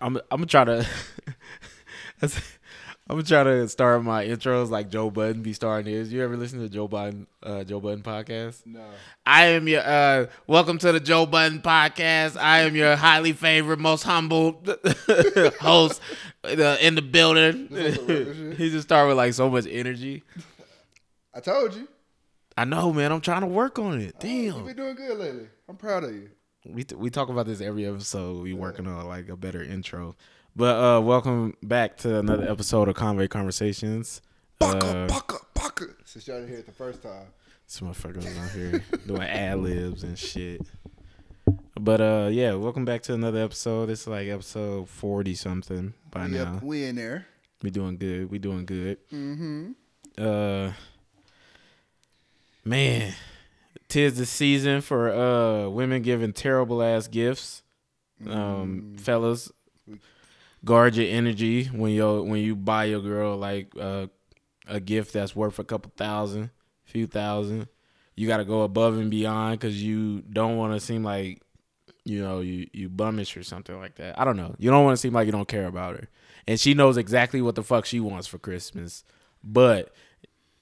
I'm I'm gonna try to. I'm gonna try to start my intros like Joe Budden be starting his. You ever listen to Joe Budden uh, Joe Budden podcast? No. I am your uh, welcome to the Joe Budden podcast. I am your highly favorite, most humble host uh, in the building. This is some regular shit? he just started with like so much energy. I told you. I know, man. I'm trying to work on it. Damn. You've been doing good lately. I'm proud of you. We t- we talk about this every episode. We working on like a better intro. But uh welcome back to another episode of Conway Conversations. Baka, Uh, baka, baka. Since y'all didn't hear it the first time. this motherfucker out here doing ad libs and shit. But uh yeah, welcome back to another episode. It's like episode forty something by yep, now. we in there. We doing good. We doing good. Mm-hmm. Uh man, tis the season for uh women giving terrible ass gifts. Um Mm. fellas, guard your energy when you when you buy your girl like uh, a gift that's worth a couple thousand, few thousand. You got to go above and beyond because you don't want to seem like you know you you bummish or something like that. I don't know. You don't want to seem like you don't care about her, and she knows exactly what the fuck she wants for Christmas. But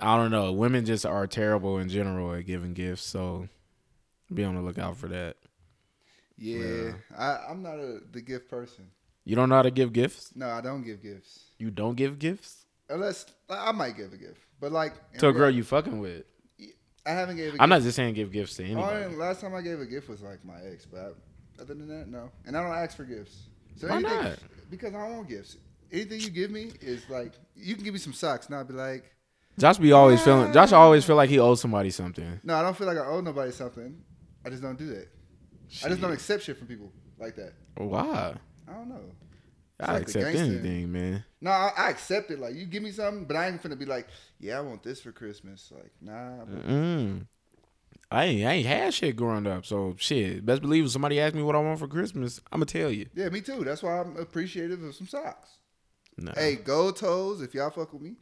I don't know. Women just are terrible in general at giving gifts, so be on the lookout for that. Yeah, I, I'm not a the gift person. You don't know how to give gifts. No, I don't give gifts. You don't give gifts Unless I might give a gift, but like to a girl you fucking with. I haven't gave. A I'm not just saying give gifts to Oh, anybody. last time I gave a gift was like my ex, but I, other than that, no. And I don't ask for gifts. So Why anything- not? Because I don't want gifts. Anything you give me is like you can give me some socks, and I'll be like, Josh be always feeling. Josh always feel like he owes somebody something. no, I don't feel like I owe nobody something. I just don't do that. I just don't accept shit from people like that. Why? I don't know. It's I like accept anything, man. No, I, I accept it. Like you give me something, but I ain't finna be like, yeah, I want this for Christmas. Like, nah. but- Mm. I ain't, I ain't had shit growing up, so shit. Best believe if somebody ask me what I want for Christmas, I'ma tell you. Yeah, me too. That's why I'm appreciative of some socks. No. Hey, gold toes. If y'all fuck with me,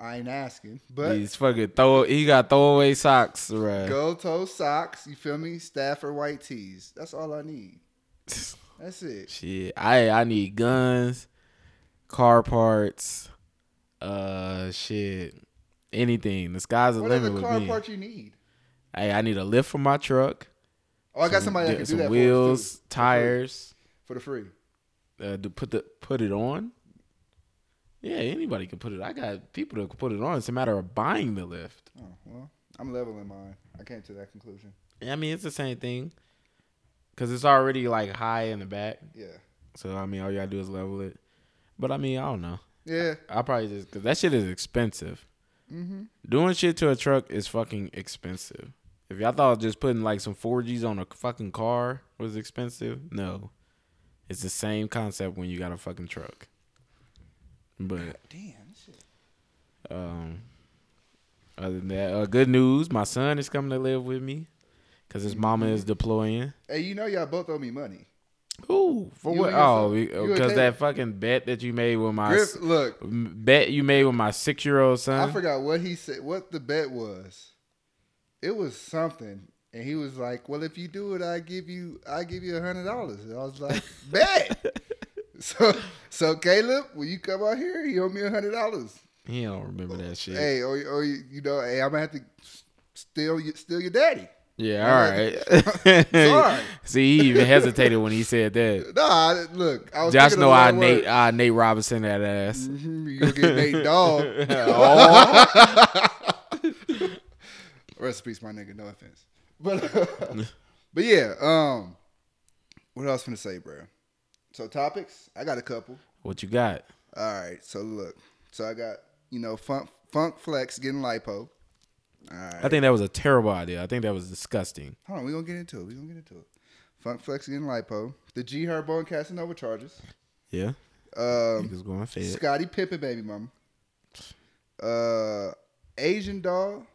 I ain't asking, but He's fucking throw. He got throwaway socks, right? gold toe socks. You feel me? Stafford white tees. That's all I need. That's it. Shit, I I need guns, car parts, uh, shit, anything. The sky's the What other limit with car me. part you need? Hey, I need a lift for my truck. Oh, I got some- somebody that can do some that wheels, for tires. for the free. Uh, to put the put it on. Yeah, anybody can put it. I got people that can put it on. It's a matter of buying the lift. Oh well, I'm leveling mine. I came to that conclusion. Yeah, I mean, it's the same thing. Cause it's already like high in the back. Yeah, So I mean, all you gotta do is level it. But I mean, I don't know. yeah. I'll probably just cause that shit is expensive. Mm-hmm. Doing shit to a truck is fucking expensive. If y'all thought just putting like some 4Gs on a fucking car was expensive, no. It's the same concept when you got a fucking truck. But Damn. Shit. um, other than that, uh, good news. My son is coming to live with me because his mama is deploying. Hey, you know y'all both owe me money. Ooh, for You what? Oh, son. we- You and because that fucking bet that you made with my Griff, look, bet you made with my six year old son. I forgot what he said. What the bet was? It was something, and he was like, "Well, if you do it, I give you, I give you a hundred dollars." I was like, "Bet." so, so Caleb, will you come out here, you owe me a hundred dollars. He don't remember that shit. Hey, or, or you you know, hey, I'm gonna have to steal you, steal your daddy. Yeah, All all right. Sorry. See, he even hesitated when he said that. Nah, I- look, I was Josh know I Nate. I Nate Robinson that ass. Mhm, You gonna get Nate Dogg. Oh. Rest in peace, my nigga. No offense, but but yeah. Um, what else finna say, bro? So topics, I got a couple. What you got? All right. So look, so I got you know Funk Funk Flex getting lipo. All right. I think that was a terrible idea. I think that was disgusting. Hold on, we gonna get into it. We gonna get into it. Funk Flex getting lipo. The G Herbo and Casanova charges. Yeah. Um, Niggas going fed. Scottie Pippen, baby mama. Uh, Asian doll,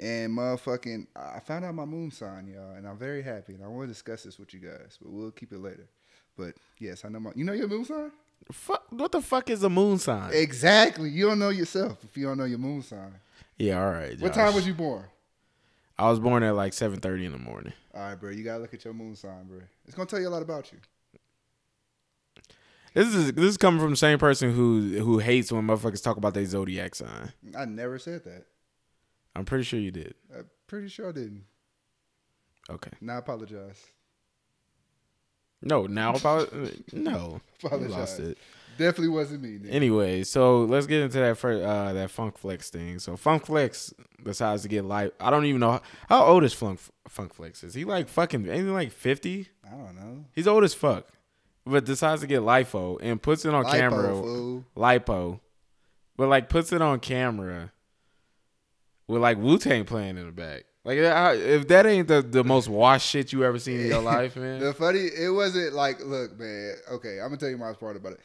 and motherfucking. I found out my moon sign, y'all, and I'm very happy. And I want to discuss this with you guys, but we'll keep it later. But yes, I know my. You know your moon sign? Fuck, what the fuck is a moon sign? Exactly. You don't know yourself if you don't know your moon sign. Yeah, all right. What Josh. time was you born? I was born at like seven thirty in the morning. All right, bro. You gotta look at your moon sign, bro. It's gonna tell you a lot about you. This is this is coming from the same person who who hates when motherfuckers talk about their zodiac sign. I never said that. I'm pretty sure you did. I'm pretty sure I didn't. Okay. Now I apologize. No, now about no. You lost it. Definitely wasn't me. Nigga. Anyway, so let's get into that first, uh, that Funk Flex thing. So Funk Flex decides to get live. I don't even know how, how old is Funk Funk Flex. Is he like fucking? He like fifty? I don't know. He's old as fuck, but decides to get lipo and puts it on Lipo, camera. fool. Lipo, but like puts it on camera with like Wu Tang playing in the back. Like I- if that ain't the, the most washed shit you ever seen in your life, man. The funny, it wasn't like, look, man. Okay, I'm gonna tell you my part about it.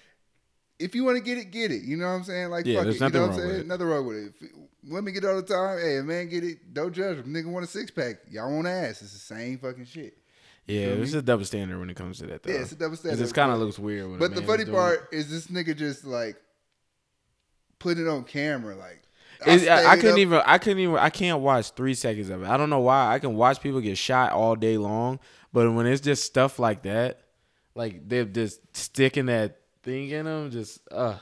If you want to get it, get it. You know what I'm saying? Like, Yeah, fuck there's it. You nothing know what I'm wrong with saying? it. Nothing wrong with it. If me get it all the time. Hey, a man get it. Don't judge. If nigga want a six pack, y'all want ass. It's the same fucking shit. yeah, feel it's me? a double standard when it comes to that. Though. Yeah, it's a double 'Cause standard. It kind of looks weird. When a But the man's funny doing part is this nigga just like put it on camera. Like, It, I, I couldn't up- even. I couldn't even. I can't watch three seconds of it. I don't know why. I can watch people get shot all day long, but when it's just stuff like that, like they're just sticking that thing in them, just uh,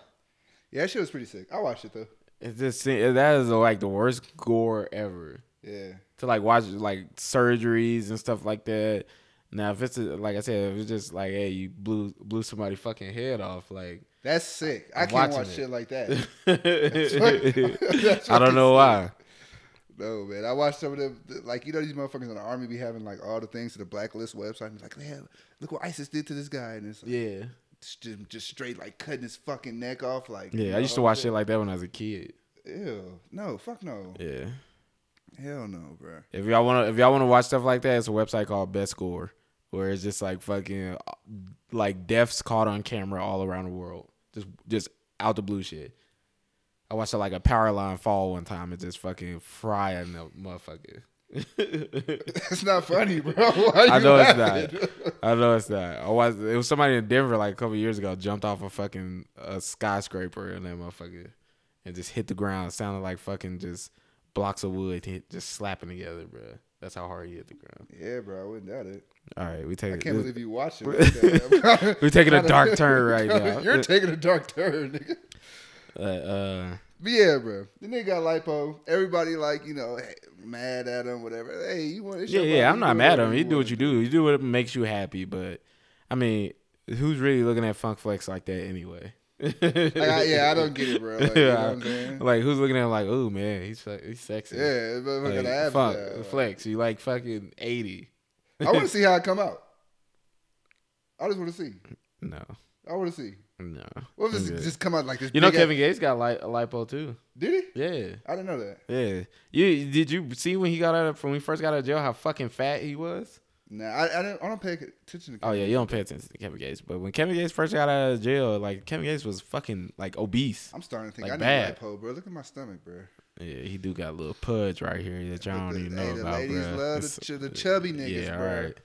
Yeah, that shit was pretty sick. I watched it though. it just that is like the worst gore ever. Yeah. To like watch like surgeries and stuff like that. Now if it's a, like I said, if it's just like hey, you blew blew somebody fucking head off, like That's sick. I I'm can't watch it. shit like that. I That's don't know why. No, man. I watched some of them, like, you know, these motherfuckers in the army be having, like, all the things to the blacklist website. And it's like, man, look what ISIS did to this guy. And it's like, Yeah, just, just straight, like, cutting his fucking neck off. Like, yeah. I used to watch shit like that when I was a kid. Ew. No, fuck no. Yeah. Hell no, bro. If y'all wanna if y'all wanna watch stuff like that, it's a website called Best Gore, where it's just like fucking uh, like deaths caught on camera all around the world, just just out the blue shit. I watched like a power line fall one time and just fucking frying the motherfucker. It's not funny, bro. I know it's laughing? not. I know it's not. I was it was somebody in Denver like a couple years ago jumped off a fucking a skyscraper and that motherfucker and just hit the ground. sounded like fucking just blocks of wood hit just slapping together, bro. That's how hard he hit the ground. Yeah, bro. I wouldn't doubt it. All right, we take. I can't this, believe you watched it. We're taking a dark turn right now. You're taking a dark turn, nigga. Uh, uh, But yeah, bro. The nigga got lipo. Everybody like, you know, mad at him, whatever. Hey, you want yeah, yeah. I'm not mad at him. You do what you do. You do what makes you happy. But I mean, who's really looking at Funk Flex like that anyway? Like, I, yeah, I don't get it, bro. Like, you know what I'm saying? Like who's looking at him like, oh man, he's he's sexy. Yeah, but Like, fuck, like- flex. You like fucking eighty? I want to see how it come out. I just want to see. No, I want to see. no. What if this just come out like this? You know, Kevin Gates got li- a lipo too. did he? Yeah, I didn't know that. yeah. You did you see when he got out of when we first got out of jail how fucking fat he was? Nah, I, I don't. I don't pay attention to. Oh yeah, you don't pay attention to Kevin Gates, but when Kevin Gates first got out of jail, like Kevin Gates was fucking like obese. I'm starting to think Like I need bad. lipo, bro. Look at my stomach, bro. Yeah, he do got a little pudge right here that y'all don't even hey, know the about, ladies bruh. love the ch- the chubby niggas, Yeah, bro. right.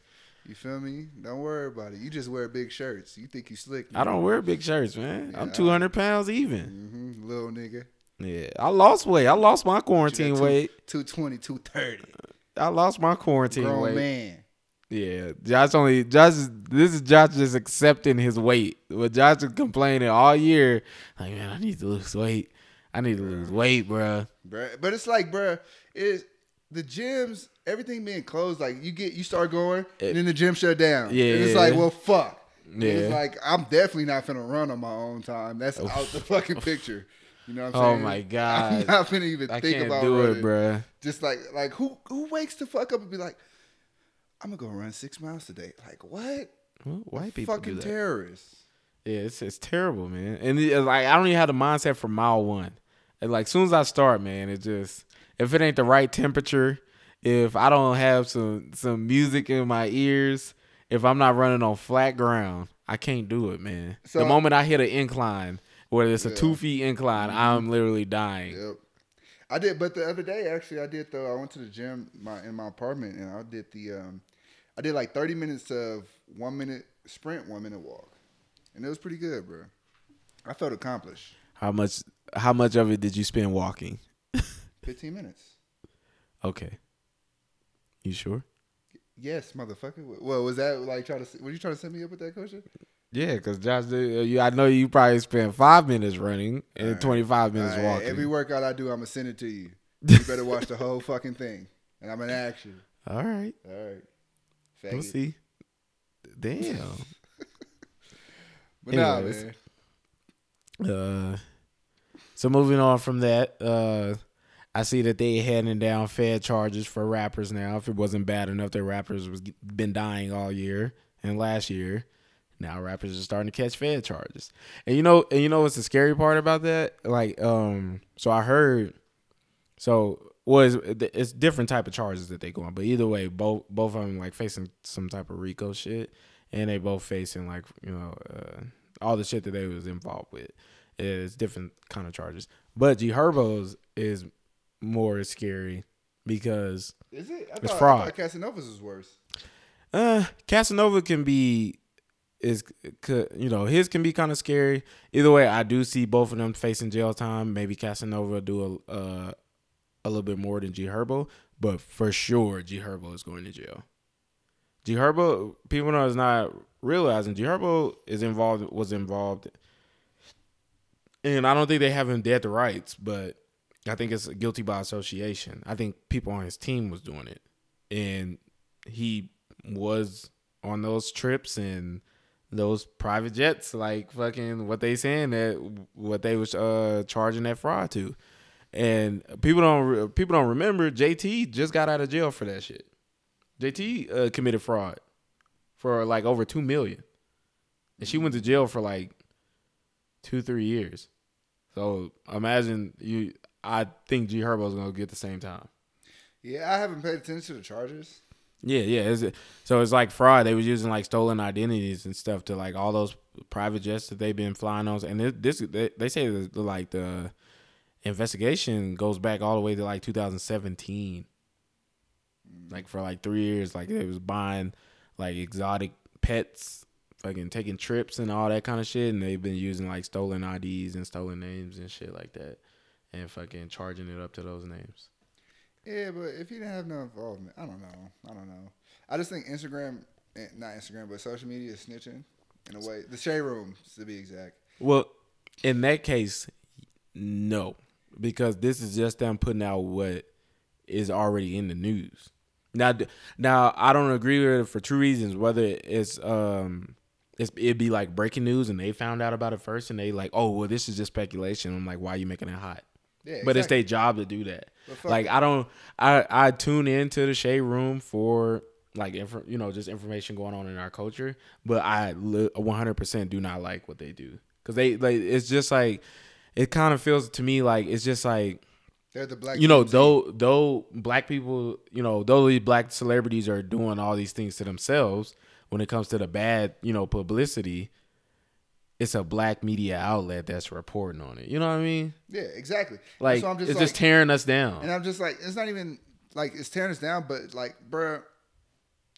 You feel me? Don't worry about it. You just wear big shirts. You think you slick? I don't wear big shirts, man. I'm Yeah, I- 200 pounds even. Mm-hmm. Little nigga. Yeah, I lost weight. I lost my quarantine two- weight. 220, 230. I lost my quarantine Grown weight. man. Yeah, Josh only Josh. is- This is Josh just accepting his weight. But Josh is complaining all year, like man, I need to lose weight. I need to lose weight, bro. Bruh. But it's like, bro, it's the gyms, everything being closed, like you get you start going and then the gym shut down. Yeah, And it's like, well fuck. Yeah. It's like I'm definitely not gonna run on my own time. That's oh. out the fucking picture. You know what I'm oh saying? Oh my god, I'm not finna even I think about do running. it, bruh. Just like like who who wakes the fuck up and be like, I'm gonna go run six miles today. Like what? Well, white people Fucking do that. terrorists. Yeah, it's it's terrible, man. And it, like I don't even have the mindset for mile one. And like soon as I start, man, it just if it ain't the right temperature, if I don't have some some music in my ears, if I'm not running on flat ground, I can't do it, man. So- the moment I hit an incline, whether it's a two feet incline, I'm literally dying. Yep. I did, but the other day actually I did though. I went to the gym my in my apartment and I did the um, I did like thirty minutes of one minute sprint, one minute walk, and it was pretty good, bro. I felt accomplished. How much how much of it did you spend walking? Fifteen minutes. Okay. You sure? Yes, motherfucker. Well, was that like trying to? Were you trying to set me up with that question? Yeah, because Josh, uh, you, I know you probably spent five minutes running and Alright. 25 minutes All right, walking. every workout I do, I'm gonna send it to you. You better watch the whole fucking thing, and I'm gonna ask you. All right. All right, We'll see. Damn. But nah, Anyways. man. Uh, so moving on from that, uh, I see that they handing down Fed charges for rappers now. If it wasn't bad enough that rappers was been dying all year and last year, now rappers are starting to catch Fed charges. And you know, and you know what's the scary part about that? Like, um, so I heard, so was it's different type of charges that they go on, but either way, both both of them like facing some type of RICO shit, and they both facing like you know uh, all the shit that they was involved with. It's different kind of charges, but G Herbo's is more scary because Is it? I It's thought, fraud. I thought Casanova's was worse. uh Casanova can be is could, you know his can be kind of scary. Either way, I do see both of them facing jail time. Maybe Casanova do a uh, a little bit more than G Herbo, but for sure G Herbo is going to jail. G Herbo, people know is not realizing G Herbo is involved was involved, and I don't think they have him dead to rights, but I think it's guilty by association. I think people on his team was doing it, and he was on those trips and those private jets, like fucking what they saying that what they was uh charging that fraud to, and people don't people don't remember JT just got out of jail for that shit. JT uh, committed fraud for like over two million, and she went to jail for like two three years. So imagine you. I think G Herbo's gonna get the same time. Yeah, I haven't paid attention to the charges. Yeah, yeah. It's, so it's like fraud. They was using like stolen identities and stuff to like all those private jets that they've been flying on. And it, this, they, they say the, like the investigation goes back all the way to like 2017. Like for like three years, like they was buying like exotic pets, fucking taking trips and all that kind of shit. And they've been using like stolen IDs and stolen names and shit like that, and fucking charging it up to those names. Yeah, but if he didn't have no involvement, I don't know. I don't know. I just think Instagram, eh, not Instagram, but social media is snitching in a way. The shade room, to be exact. Well, in that case, no, because this is just them putting out what is already in the news. Now, now I don't agree with it for two reasons. Whether it's um, it's, it'd be like breaking news and they found out about it first and they like, oh well, this is just speculation. I'm like, why are you making it hot? Yeah, But it's their job to do that. Like. I don't, I I tune into the shade room for like infor- you know just information going on in our culture, but I li- 100% do not like what they do because they like it's just like it kind of feels to me like it's just like They're the black. you know though though black people you know though these black celebrities are doing all these things to themselves when it comes to the bad you know publicity it's a black media outlet that's reporting on it. You know what i mean? Yeah, exactly. like so just it's like, just tearing us down. and I'm just like, it's not even like it's tearing us down, but like, bruh,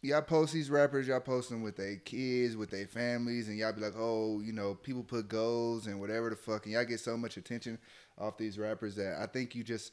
y'all post these rappers, y'all post them with their kids, with their families, and y'all be like, oh, you know, people put goals and whatever the fuck, and y'all get so much attention off these rappers that I think you just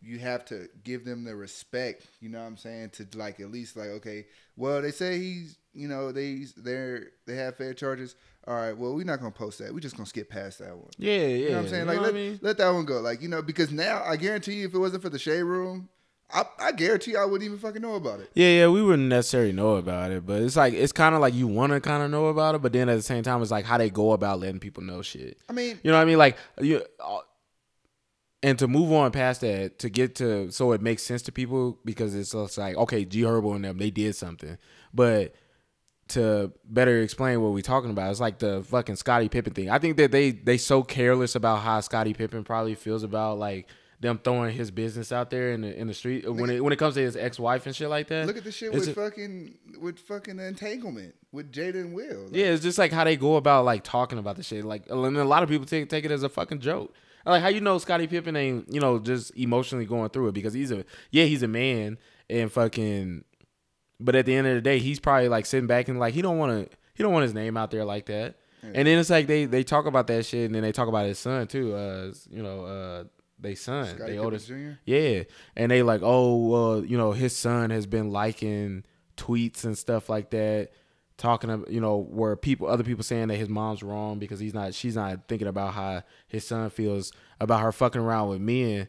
you have to give them the respect, you know what I'm saying, to like at least like, okay, well they say he's you know, they they're they have fair charges. All right, well we're not gonna post that. We're just gonna skip past that one. yeah yeah You know what I'm saying? You Like let, I mean? let that one go. Like, you know, because now I guarantee you if it wasn't for the shade room, I, I guarantee I wouldn't even fucking know about it. Yeah, yeah, we wouldn't necessarily know about it, but it's like it's kind of like you want to kind of know about it, but then at the same time, it's like how they go about letting people know shit. I mean, You know what I mean? Like you, uh, and to move on past that, to get to so it makes sense to people because it's like okay, G Herbo and them they did something, but to better explain what we're talking about, it's like the fucking Scottie Pippen thing. I think that they they so careless about how Scottie Pippen probably feels about like them throwing his business out there in the in the street when it when it comes to his ex wife and shit like that. look at the shit with a- fucking with fucking entanglement with Jada and Will. Like, Yeah, it's just like how they go about like talking about the shit. Like, and a lot of people take take it as a fucking joke. Like, how you know Scottie Pippen ain't you know just emotionally going through it because he's a yeah he's a man and fucking, but at the end of the day he's probably like sitting back and like he don't want to he don't want his name out there like that. And then it's like they they talk about that shit and then they talk about his son too. Uh, you know, uh, they son, Scottie they oldest. Jr. Yeah, and they like, oh, well, you know, his son has been liking tweets and stuff like that talking of you know where people other people saying that his mom's wrong because he's not she's not thinking about how his son feels about her fucking around with men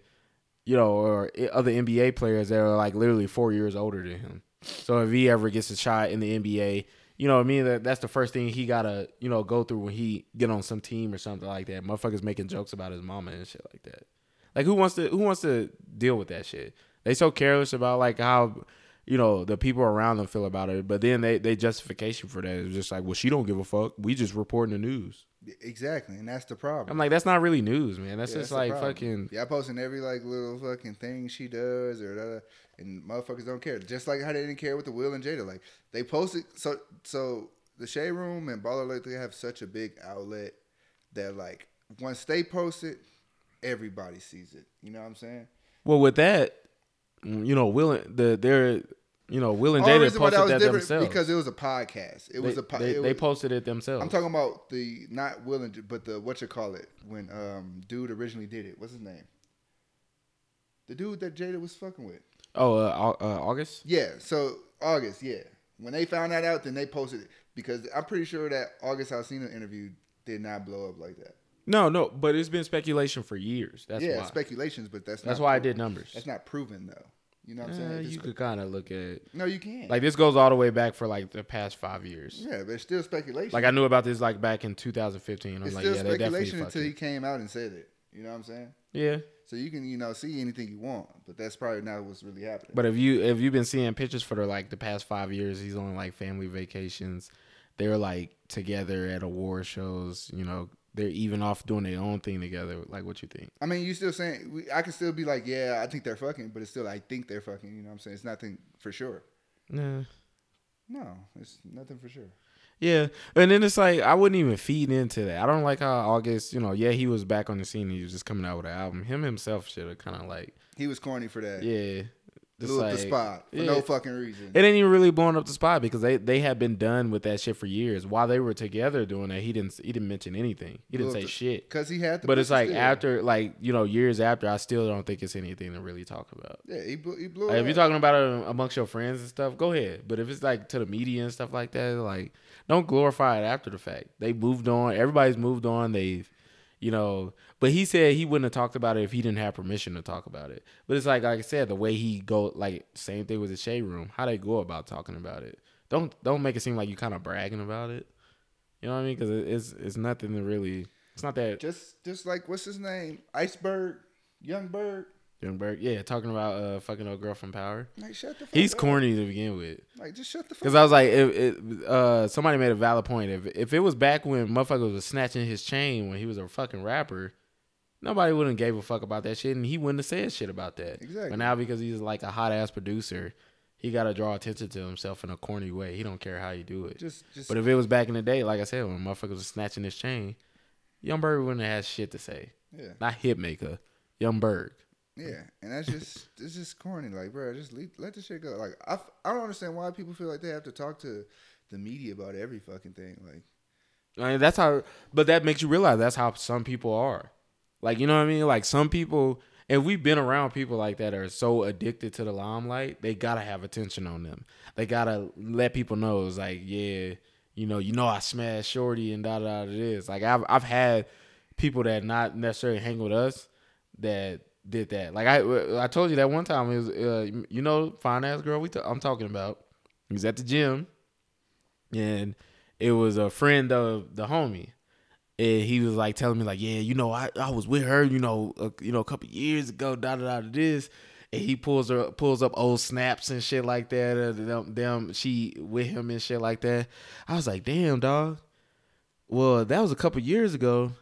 you know or other nba players that are like literally four years older than him so if he ever gets a shot in the nba you know what i mean? That, that's the first thing he gotta you know go through when he get on some team or something like that. Motherfuckers making jokes about his mama and shit like that. Like who wants to who wants to deal with that shit? They so careless about like how you know the people around them feel about it but then they they justification for that is just like well she don't give a fuck. We just reporting the news Exactly, and that's the problem. i'm like that's not really news man that's Yeah, just the like fucking Yeah, I posting every like little fucking thing she does or da, da, and motherfuckers don't care. Just like how they didn't care with the Will and Jada. Like they posted so so the Shade Room and Baller they have such a big outlet that like once they post it, everybody sees it. You know what I'm saying? well with that you know will and- the they're you know will and jada reason posted that that themselves because it was a podcast. It they, was a po- they, it they posted it themselves I'm talking about the not Will and but the what you call it when um dude originally did it. What's his name? The dude that Jada was fucking with. oh uh, uh, august Yeah, so August, yeah. When they found that out, then they posted it because I'm pretty sure that August Alsina interview did not blow up like that. no no but it's been speculation for years that's yeah, why speculations, but that's not that's why i did numbers That's not proven though. You know what I'm Uh, saying? you could kind of look at no, you can't. like this goes all the way back for like the past five years yeah, it's still speculation. Like I knew about this like back in 2015. I'm it's like, still yeah, speculation until he came out and said it. You know what I'm saying? Yeah, So you can you know see anything you want, but that's probably not what's really happening. but if you if you've been seeing pictures for the like the past five years, he's on like family vacations. They're like together at award shows. You know, they're even off doing their own thing together. Like, what you think? I mean, you still saying we, I can still be like, yeah, I think they're fucking, but it's still I think they're fucking. You know what I'm saying? It's nothing for sure. Nah. No, it's nothing for sure. Yeah, and then it's like I wouldn't even feed into that. I don't like how August. You know, yeah, he was back on the scene. He was just coming out with an album. Him himself should have kind of like, He was corny for that. yeah, blew up the spot for yeah. no fucking reason. It ain't even really blowing up the spot because they, they had been done with that shit for years. While they were together doing that, he didn't he didn't mention anything. He didn't say the- shit. Cause he had. But it's like still. after like you know years after, I still don't think it's anything to really talk about. Yeah, he blew. He blew Like, if you're talking about it amongst your friends and stuff, go ahead. But if it's like to the media and stuff like that, like don't glorify it after the fact. They moved on. Everybody's moved on. They've, you know. But he said he wouldn't have talked about it if he didn't have permission to talk about it. But it's like like I said, the way he go like same thing with the shade room. How they go about talking about it. Don't don't make it seem like you kind of bragging about it. You know what I mean? Because it's it's nothing to really. It's not that just just like what's his name, Iceberg, Yung Berg. Youngberg. Yeah, talking about uh fucking old girl from Power. Like shut the fuck He's up. corny to begin with. Like just shut the fuck. Because I was like, if it, uh, somebody made a valid point. If if it was back when motherfucker was snatching his chain when he was a fucking rapper, nobody wouldn't gave a fuck about that shit, and he wouldn't have said shit about that. Exactly. But now because he's like a hot ass producer, he got to draw attention to himself in a corny way. He don't care how you do it. Just just. But if it was back in the day, like I said, when motherfuckers was snatching his chain, Yung Berg wouldn't have had shit to say. yeah, Not Hitmaka, Yung Berg. yeah, and that's just it's just corny. Like, bro, just leave, let the shit go. Like, I f- I don't understand why people feel like they have to talk to the media about every fucking thing. Like, I mean, that's how, but that makes you realize that's how some people are. Like, you know what I mean? Like, some people, and we've been around people like that are so addicted to the limelight, they gotta have attention on them. They gotta let people know it's like, yeah, you know, you know, I smashed Shorty and da da da. It is like I've I've had people that not necessarily hang with us that did that. Like I I told you that one time it was uh, you know fine ass girl we t- I'm talking about. He was at the gym, and it was a friend of the homie. And he was like telling me like, yeah, you know, I, I was with her, you know, a, you know, a couple years ago, da da da this. And he pulls her pulls up old snaps and shit like that. Uh, them, them she with him and shit like that. I was like, damn, dog. Well, that was a couple years ago.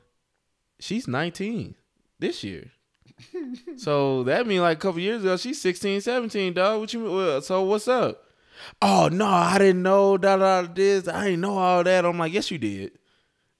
She's 19 this year. so that mean like a couple years ago, she's 16, 17, dog. What you well, so what's up? Oh no, I didn't know da da da, this. I didn't know all that. I'm like, yes, you did.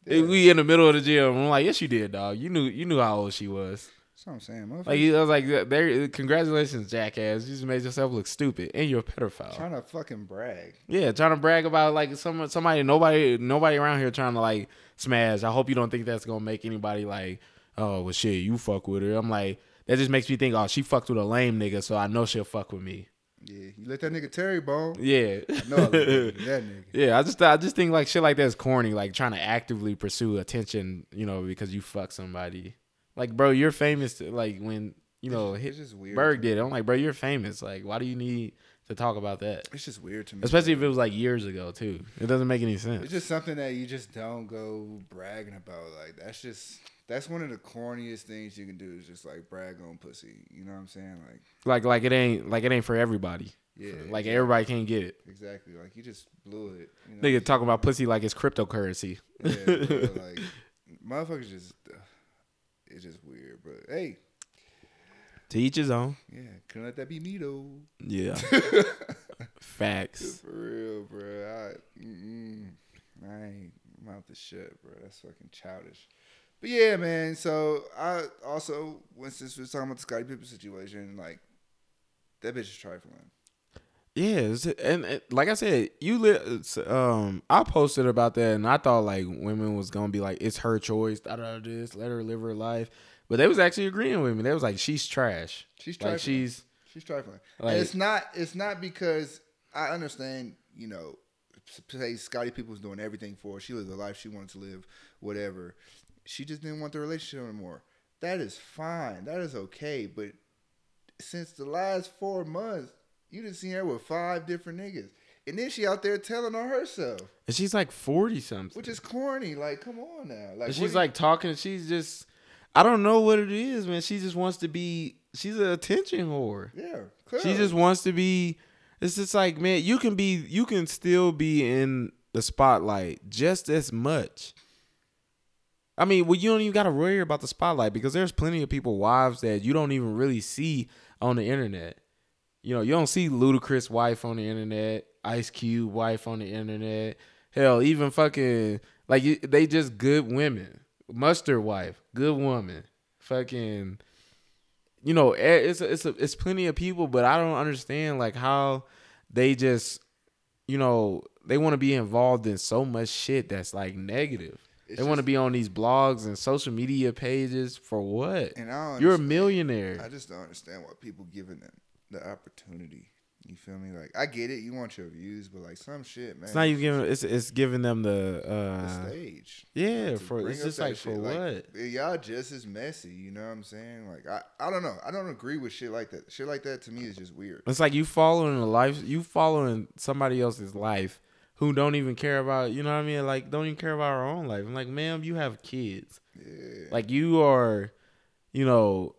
And We in the middle of the gym. I'm like, yes, you did, dog. You knew you knew how old she was. that's what I'm saying. Like I was like, there. Congratulations, jackass. You just made yourself look stupid, and you're a pedophile. trying to fucking brag. Yeah, trying to brag about like some somebody nobody nobody around here trying to like smash. I hope you don't think that's gonna make anybody like, oh well shit, you fuck with her. I'm like, that just makes me think, oh, she fucked with a lame nigga, so I know she'll fuck with me. Yeah, you let that nigga Terry bone. Yeah. No, that nigga. Yeah, I just I just think like shit like that is corny, like trying to actively pursue attention, you know, because you fuck somebody. Like, bro, you're famous. Like when you know It's hit, just weird. Berg did it. I'm like, bro, you're famous. Like, why do you need to talk about that? It's just weird to me. Especially if it was like years ago too. It doesn't make any sense. It's just something that you just don't go bragging about. Like that's just that's one of the corniest things you can do is just like brag on pussy. You know what I'm saying? Like Like like it ain't like it ain't for everybody. yeah, Like exactly. everybody can't get it. Exactly. Like you just blew it. You know? Nigga talking about pussy like it's cryptocurrency. Yeah, bro, like motherfuckers just uh, it's just weird. But hey, To each his own. yeah, couldn't let that be me though. Yeah. Facts. For real, bro. I, mm-mm, I ain't mouth is shut, bro. That's fucking childish. But yeah, man. So I also, when since we was talking about the Scottie Pippen situation, like that bitch is trifling. Yeah, it's- and, and like I said, you li- um I posted about that and I thought like women was gonna be like it's her choice, da da da, this, let her live her life. But they was actually agreeing with me. They was like she's trash. She's trifling. Like she's She's trifling. Like- and it's not. It's not because I understand. You know, say Scottie was doing everything for her. She lived the life she wanted to live. Whatever. She just didn't want the relationship anymore. That is fine. That is okay. But since the last four months, you done seen her with five different niggas, and then she out there telling on herself, and she's like forty something. which is corny. Like, come on now. Like, And she's you- like talking. She's just, I don't know what it is, man. She just wants to be. She's an attention whore. yeah. She just wants to be. It's just like, man, you can be, you can still be in the spotlight just as much. I mean, well, you don't even got to worry about the spotlight because there's plenty of people, wives that you don't even really see on the internet. You know, you don't see Ludacris' wife on the internet, Ice Cube wife on the internet. Hell, even fucking like they just good women. Mustard wife, good woman. Fucking, you know, eh, it's a, it's a, it's plenty of people, but I don't understand like how they just, you know, they want to be involved in so much shit that's like negative. It's they want to be on these blogs and social media pages for what? And I don't You're a millionaire. I just don't understand why people giving them the opportunity. You feel me? Like I get it, you want your views, but like some shit, man. It's not even giving. It's it's giving them the. the uh stage. Yeah, for it's just like for shit. what? Like, y'all just as messy. You know what I'm saying? Like I, I don't know. I don't agree with shit like that. Shit like that to me is just weird. It's like you following a life. You following somebody else's life who don't even care about. You know what I mean? Like don't even care about our own life. I'm like, ma'am, you have kids. Yeah. Like you are, you know,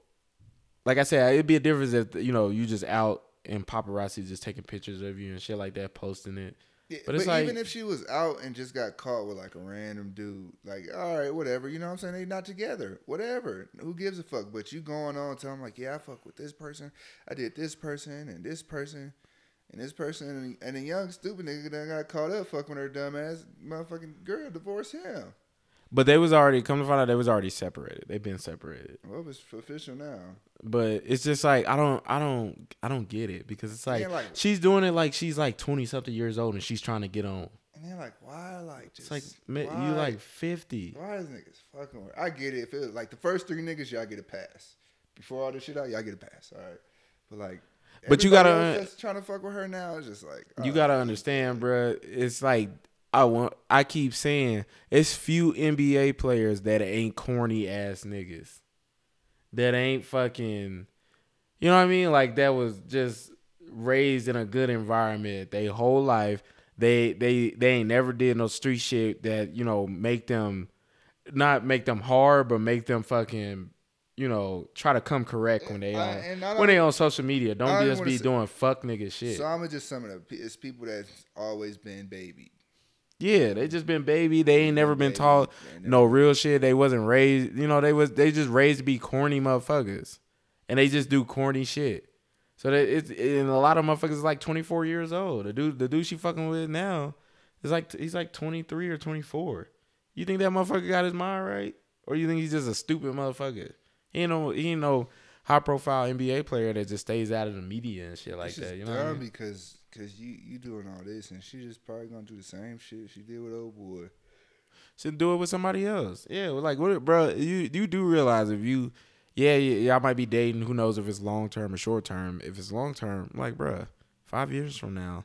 like I said, it'd be a difference if you know you just out and paparazzi just taking pictures of you and shit like that, posting it. Yeah, But but it's like- even if she was out and just got caught with like a random dude, like, all right, whatever, you know what I'm saying? They not together. Whatever. Who gives a fuck? But you going on telling like, yeah, I fuck with this person. I did this person and this person and this person and, a young stupid nigga that got caught up fucking with her dumb ass motherfucking girl divorced him. But they was already come to find out they was already separated. They've been separated. Well, it's official now. But it's just like I don't I don't I don't get it because it's like, like- she's doing it like she's like twenty something years old and she's trying to get on. And they're like, why, like, just It's like why, you like fifty. why is niggas fucking with? I get it. If it was like the first three niggas, y'all get a pass. Before all this shit out, y'all get a pass. All right, but like, But you gotta- that's trying to fuck with her now. It's just like You uh, gotta understand, bruh. It's like I want. I keep saying it's few NBA players that ain't corny ass niggas. That ain't fucking. You know what I mean? Like that was just raised in a good environment. They whole life. They they they ain't never did no street shit that you know make them, not make them hard, but make them fucking. You know, try to come correct when they I- on when they on social media. Don't just be say- doing fuck nigga shit. So I'm gonna just sum it up. It's people that's always been baby. Yeah, they just been baby. They ain't never been Baby. taught ain't no real shit. They wasn't raised. You know, they was they just raised to be corny motherfuckers, and they just do corny shit. So that it's and a lot of motherfuckers is like 24 years old. The dude, the dude she fucking with now, is like he's like 23 or 24. You think that motherfucker got his mind right, or you think he's just a stupid motherfucker? He ain't no he ain't no high profile NBA player that just stays out of the media and shit like It's that. You know, dumb what I mean? because because you you doing all this and she just probably gonna do the same shit she did with old boy. should do it with somebody else. Yeah, like what, bro? You you do realize if you, yeah, y- y'all might be dating. Who knows if it's long term or short term? If it's long term, like, bro, five years from now,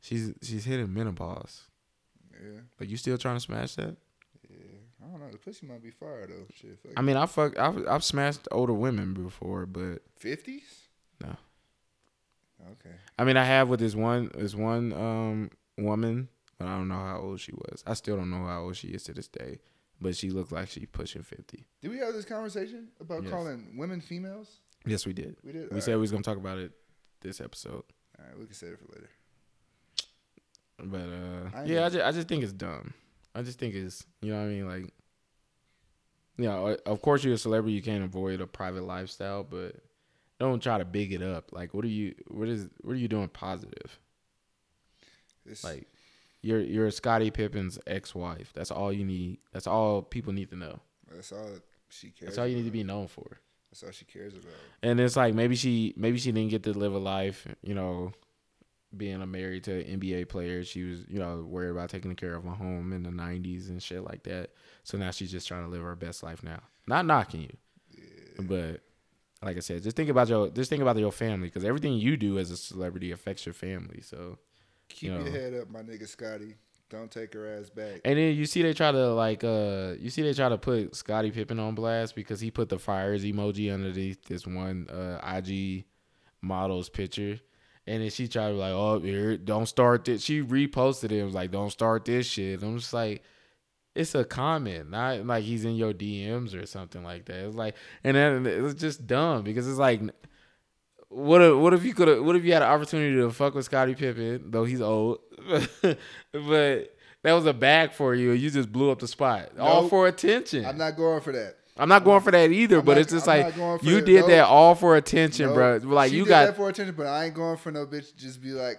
she's she's hitting menopause. Yeah, Like you still trying to smash that? I don't know. The pussy might be fire though. Shit. I mean, I fuck, I've, I've smashed older women before, but fifties. No. Okay. I mean, I have with this one, this one um woman, but I don't know how old she was. I still don't know how old she is to this day, but she looked like she pushing fifty. Did we have this conversation about Yes. calling women females? Yes, we did. We did. We All said right. we was gonna talk about it this episode, All right, we can save it for later. but uh, I yeah. I just, I just think it's dumb. I just think it's, you know what I mean, like. you know, of course you're a celebrity. You can't avoid a private lifestyle, but don't try to big it up. Like, what are you? What is? What are you doing positive? It's, Like, you're you're Scottie Pippen's ex-wife. That's all you need. That's all people need to know. that's all she cares. That's all you need to be known for. That's all she cares about. And it's like maybe she maybe she didn't get to live a life, you know, being a married to an NBA player. She was, you know, worried about taking care of a home in the '90s and shit like that. So now she's just trying to live her best life now. Not knocking you, but like I said, just think about your just think about your family because everything you do as a celebrity affects your family. So Keep You your head up, my nigga Scottie. Don't take her ass back. And then you see they try to like uh you see they try to put Scottie Pippen on blast because he put the fires emoji underneath this one uh IG model's picture. And then she tried to be like, oh, here, don't start this. She reposted it and was like, don't start this shit. I'm just like, it's a comment, not like he's in your DMs or something like that. It's like, and then it's just dumb because it's like, what if what if you could have what if you had an opportunity to fuck with Scottie Pippen though he's old, but that was a bag for you you just blew up the spot all for attention. I'm not going for that. I'm not going for that either, I'm but not- it's just I'm like not going for you did that all for attention, bro. Like you did got that for attention, but I ain't going for no bitch. to Just be like,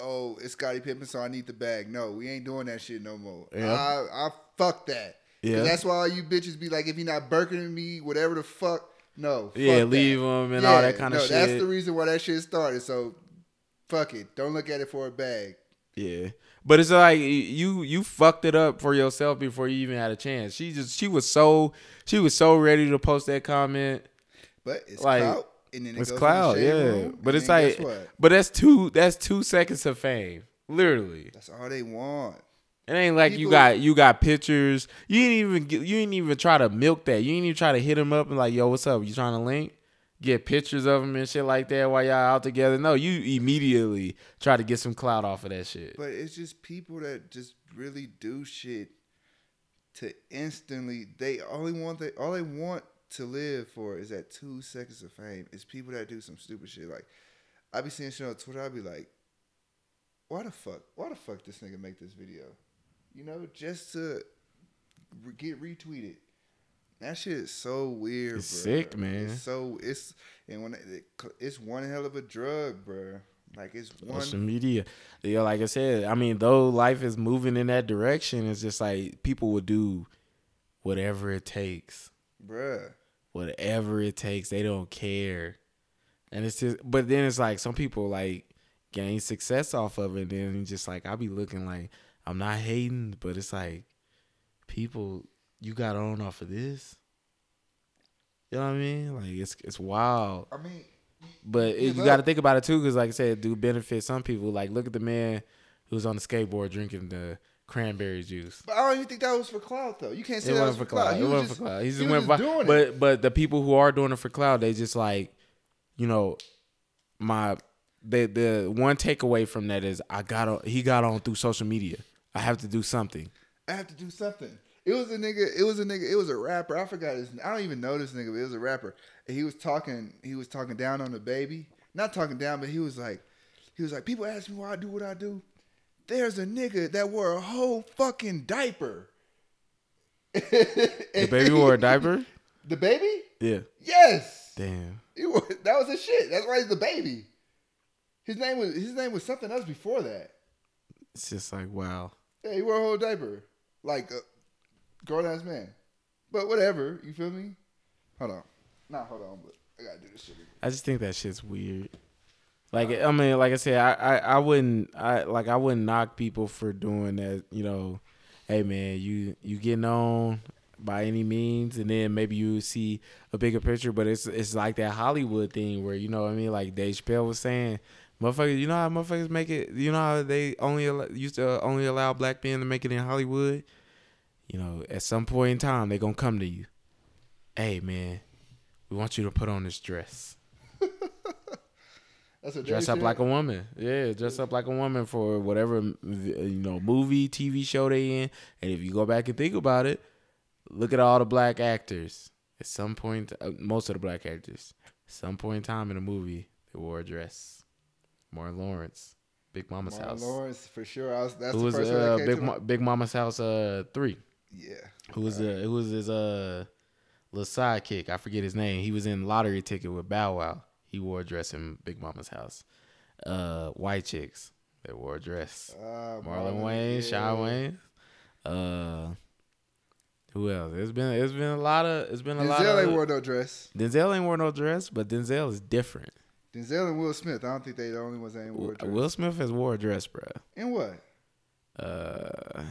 oh, it's Scottie Pippen, so I need the bag. No, we ain't doing that shit no more. Yeah. I, I fuck that. Yeah. that's why all you bitches be like, if you're not burkening me, whatever the fuck, no. yeah that. leave them and all that kind of no, shit. That's the reason why that shit started. So, fuck it. Don't look at it for a bag. Yeah, but it's like you you fucked it up for yourself before you even had a chance. She just she was so she was so ready to post that comment. But it's Like, clout. And then it It's cloud, yeah. room, But it's like, but that's two that's two seconds of fame, literally. That's all they want. It ain't like you got you got pictures. You didn't even you didn't even try to milk that. You didn't even try to hit him up and like, yo, what's up? You trying to link? Get pictures of them and shit like that while y'all out together. No, you immediately try to get some clout off of that shit. But it's just people that just really do shit to instantly. They only want they all they want to live for is that two seconds of fame. It's people that do some stupid shit. Like I be seeing shit on Twitter. I be like, why the fuck? Why the fuck this nigga make this video? You know, just to get retweeted. That shit is so weird. It's bruh. sick, man. It's so it's and when it, it's one hell of a drug, bro. Like it's one Social media. Yeah, like I said, I mean, though life is moving in that direction, it's just like people will do whatever it takes. bruh. Whatever it takes. They don't care. And it's just but then it's like some people like gain success off of it, and then just like I'll be looking like I'm not hating, but it's like people you got on off of this. You know what I mean? Like it's it's wild. I mean, But it, you got to think about it too, because like I said, do benefit some people. Like look at the man who's on the skateboard drinking the cranberry juice. but I don't even think that was for cloud though. You can't say It that wasn't for cloud. He It was wasn't for cloud. He just went was vi- doing But it. but the people who are doing it for cloud, they just like, you know, my the the one takeaway from that is I got on. He got on through social media. I have to do something. I have to do something. It was a nigga. It was a nigga. It was a rapper. I forgot his. I don't even know this nigga. But it was a rapper. And he was talking. He was talking down on DaBaby. Not talking down, but he was like, he was like, people ask me why I do what I do. There's a nigga that wore a whole fucking diaper. DaBaby wore a diaper. DaBaby? Yeah. Yes. Damn. He wore, that was his shit. That's why he's DaBaby. His name was his name was something else before that. It's just like wow. Yeah, he wore a whole diaper, like a grown ass man. But whatever, you feel me? Hold on, nah, hold on, but I gotta do this shit. Again. I just think that shit's weird. Like I mean, like I said, I, I, I wouldn't I like I wouldn't knock people for doing that, you know, hey man, you you getting on by any means and then maybe you see a bigger picture, but it's it's like that Hollywood thing where, you know what I mean, like Dave Chappelle was saying, Motherfuckers, you know how motherfuckers make it. You know how they only used to only allow black men to make it in Hollywood. You know, at some point in time, they're gonna come to you. Hey, man, we want you to put on this dress. Dress up like a woman. Yeah, dress up like a woman for whatever you know movie, TV show they in. And if you go back and think about it, look at all the black actors. At some point, uh, most of the black actors, at some point in time in a movie, they wore a dress. Martin Lawrence, Big Mama's Martin house. Lawrence for sure. I was, that's Who the was first one that uh, Big to Ma- Big Mama's house uh three? Yeah. Who was uh, who was his uh little sidekick? I forget his name. He was in Lottery Ticket with Bow Wow. He wore a dress in Big Mama's house. Uh, white chicks that wore a dress. Uh, Marlon Wayans, Shawn yeah. Wayans. Uh, who else? It's been it's been a lot of it's been a lot Denzel ain't wore no dress. Denzel ain't wore no dress, but Denzel is different. Denzel and Will Smith. I don't think they the only ones that ain't wore a dress. Will Smith has wore a dress, bro. and what? Uh,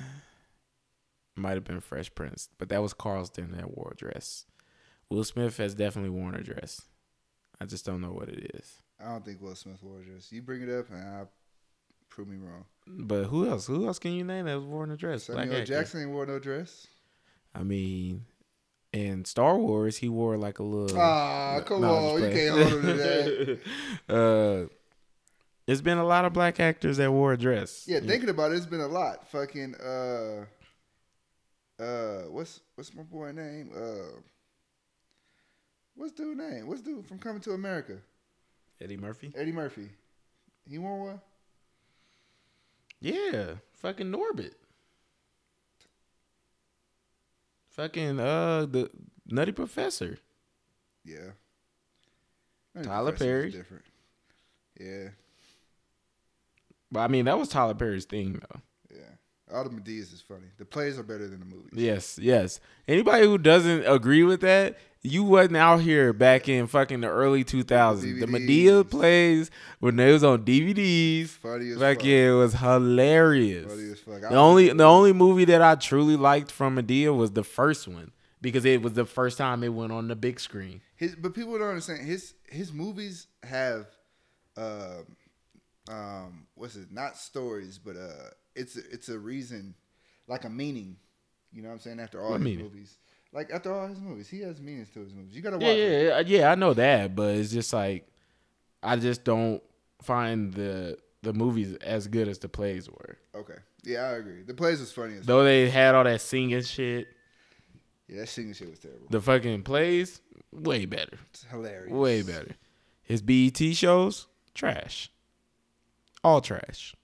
might have been Fresh Prince, but that was Carlton that wore a dress. Will Smith has definitely worn a dress. I just don't know what it is. I don't think Will Smith wore a dress. You bring it up and I prove me wrong. But who else? Who else can you name that was worn a dress? Samuel Black L. actor. Jackson ain't wore no dress. I mean, in Star Wars, he wore like a little. Ah, come No, on, you can't hold him to that. uh, there's been a lot of black actors that wore a dress. Yeah, thinking about it, it's been a lot. Fucking uh, uh, what's what's my boy name? Uh, what's dude name? What's dude from Coming to America? Eddie Murphy. Eddie Murphy. He wore one. Yeah, fucking Norbit. Fucking uh the Nutty Professor. Yeah. Nutty Tyler Perry. Different. Yeah, But I mean that was Tyler Perry's thing though. Yeah. All the Medeas is funny. The plays are better than the movies. Yes, yes. Anybody who doesn't agree with that, you wasn't out here back in fucking the early 2000s. The Medea plays when they was on DVDs. Funny as fuck. it was hilarious. Funny as fuck. I The only the only movie that I truly liked from Medea was the first one because it was the first time it went on the big screen. His, but people don't understand his his movies have, um, um, what's it? Not stories, but uh, it's a, it's a reason, like a meaning. You know what I'm saying? After all What his meaning? movies, like after all his movies, he has meanings to his movies. You gotta watch. Yeah, it. yeah, yeah. I know that, but it's just like I just don't find the the movies as good as the plays were. Okay. Yeah, I agree. The plays was funny as Though they had all that singing shit, Yeah, that singing shit was terrible. the fucking plays way better, It's hilarious. way better. His BET shows trash, all trash.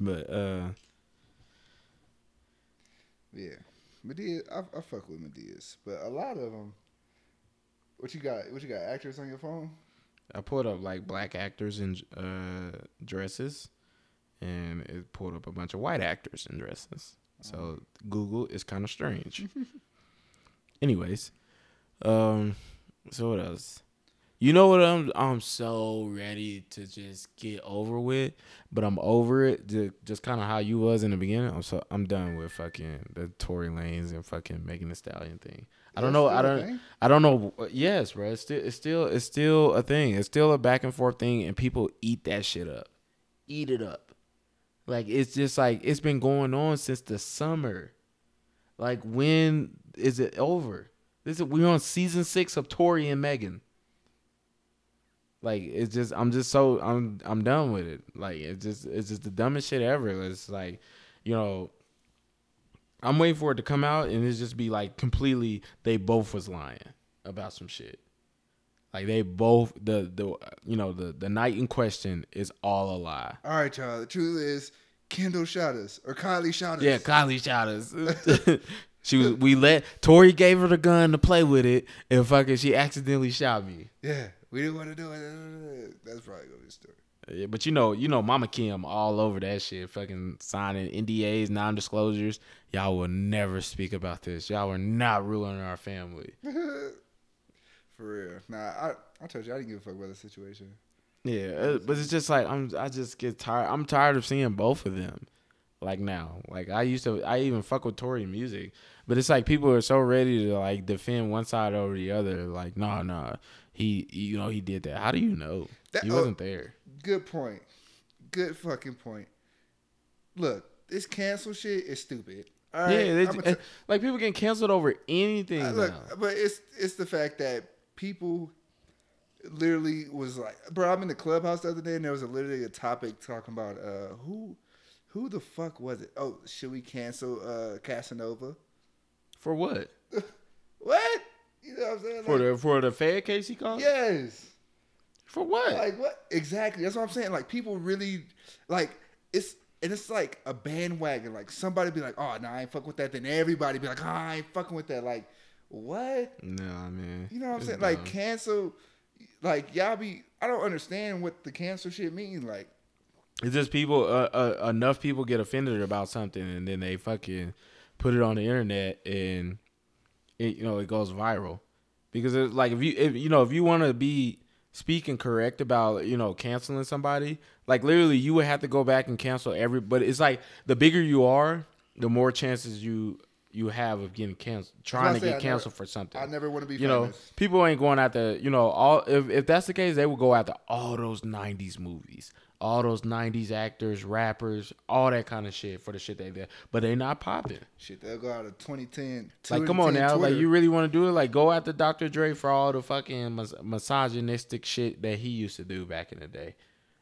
But uh, Yeah, Medea. I, I fuck with Medea's, but a lot of them. What you got? What you got? Actors on your phone? I pulled up like black actors in uh, dresses, and it pulled up a bunch of white actors in dresses. So Google is kind of strange. Anyways, um, so what else? You know what I'm? I'm so ready to just get over with, but I'm over it. Just, just kind of how you was in the beginning. I'm so I'm done with fucking the Tory Lanez and fucking Megan Thee Stallion thing. I don't know. I don't. I don't know. Uh, yes, bro. It's still, it's still, it's still a thing. It's still a back and forth thing, and people eat that shit up, eat it up. Like it's just like it's been going on since the summer. Like when is it over? This is we're on season six of Tory and Megan. Like it's just I'm just so I'm I'm done with it. Like it's just it's just the dumbest shit ever. It's like, you know, I'm waiting for it to come out and it's just be like completely they both was lying about some shit. Like they both the the you know the the night in question is all a lie. All right, y'all. The truth is, Kendall shot us or Kylie shot us. Yeah, Kylie shot us. she was we let Tory gave her the gun to play with it and fucking she accidentally shot me. Yeah, we didn't want to do it. That's probably gonna be the story. Yeah, but you know, you know, Mama Kim all over that shit, fucking signing NDAs, non-disclosures. Y'all will never speak about this. Y'all are not ruining our family. For real. Nah, I I told you I didn't give a fuck about the situation. Yeah, uh, but it's just like I'm. I just get tired. I'm tired of seeing both of them. Like now, like I used to. I even fuck with Tory music, but it's like people are so ready to like defend one side over the other. Like, nah, nah, he, you know, he did that. How do you know? That, You oh, wasn't there. good point. Good fucking point. Look, this cancel shit is stupid. All right, yeah, they, t- like people getting canceled over anything. Look, now. but it's it's the fact that people literally was like, bro, I'm in the clubhouse the other day and there was a, literally a topic talking about uh who who the fuck was it? Oh, should we cancel uh Casanova? For what? What? You know what I'm saying? For Like, the for the Fed case he called? yes. For what? Like what? Exactly. That's what I'm saying. Like people really like it's and it's like a bandwagon. Like somebody be like, "Oh, no, I ain't fucking with that." Then everybody be like, "Oh, I ain't fucking with that." Like what? nah, man. You know what I'm saying? Like cancel. Like y'all be. I don't understand what the cancel shit means. Like It's just people. Uh, uh, enough people get offended about something, and then they fucking put it on the internet, and it you know it goes viral. Because it's like if you if you know if you want to be speaking correct about you know canceling somebody, like literally you would have to go back and cancel every. But it's like the bigger you are, the more chances you you have of getting canceled, trying to say, get never- canceled for something I never want to be you know, people ain't going after, you know, all if, if that's the case, they would go after all those '90s movies, all those '90s actors, rappers, all that kind of shit for the shit they did. But they not popping. Shit, they'll go out of 2010. Like, come on 2010 now, like you really want to do it? Like, go after Dr. Dre for all the fucking mis- misogynistic shit that he used to do back in the day,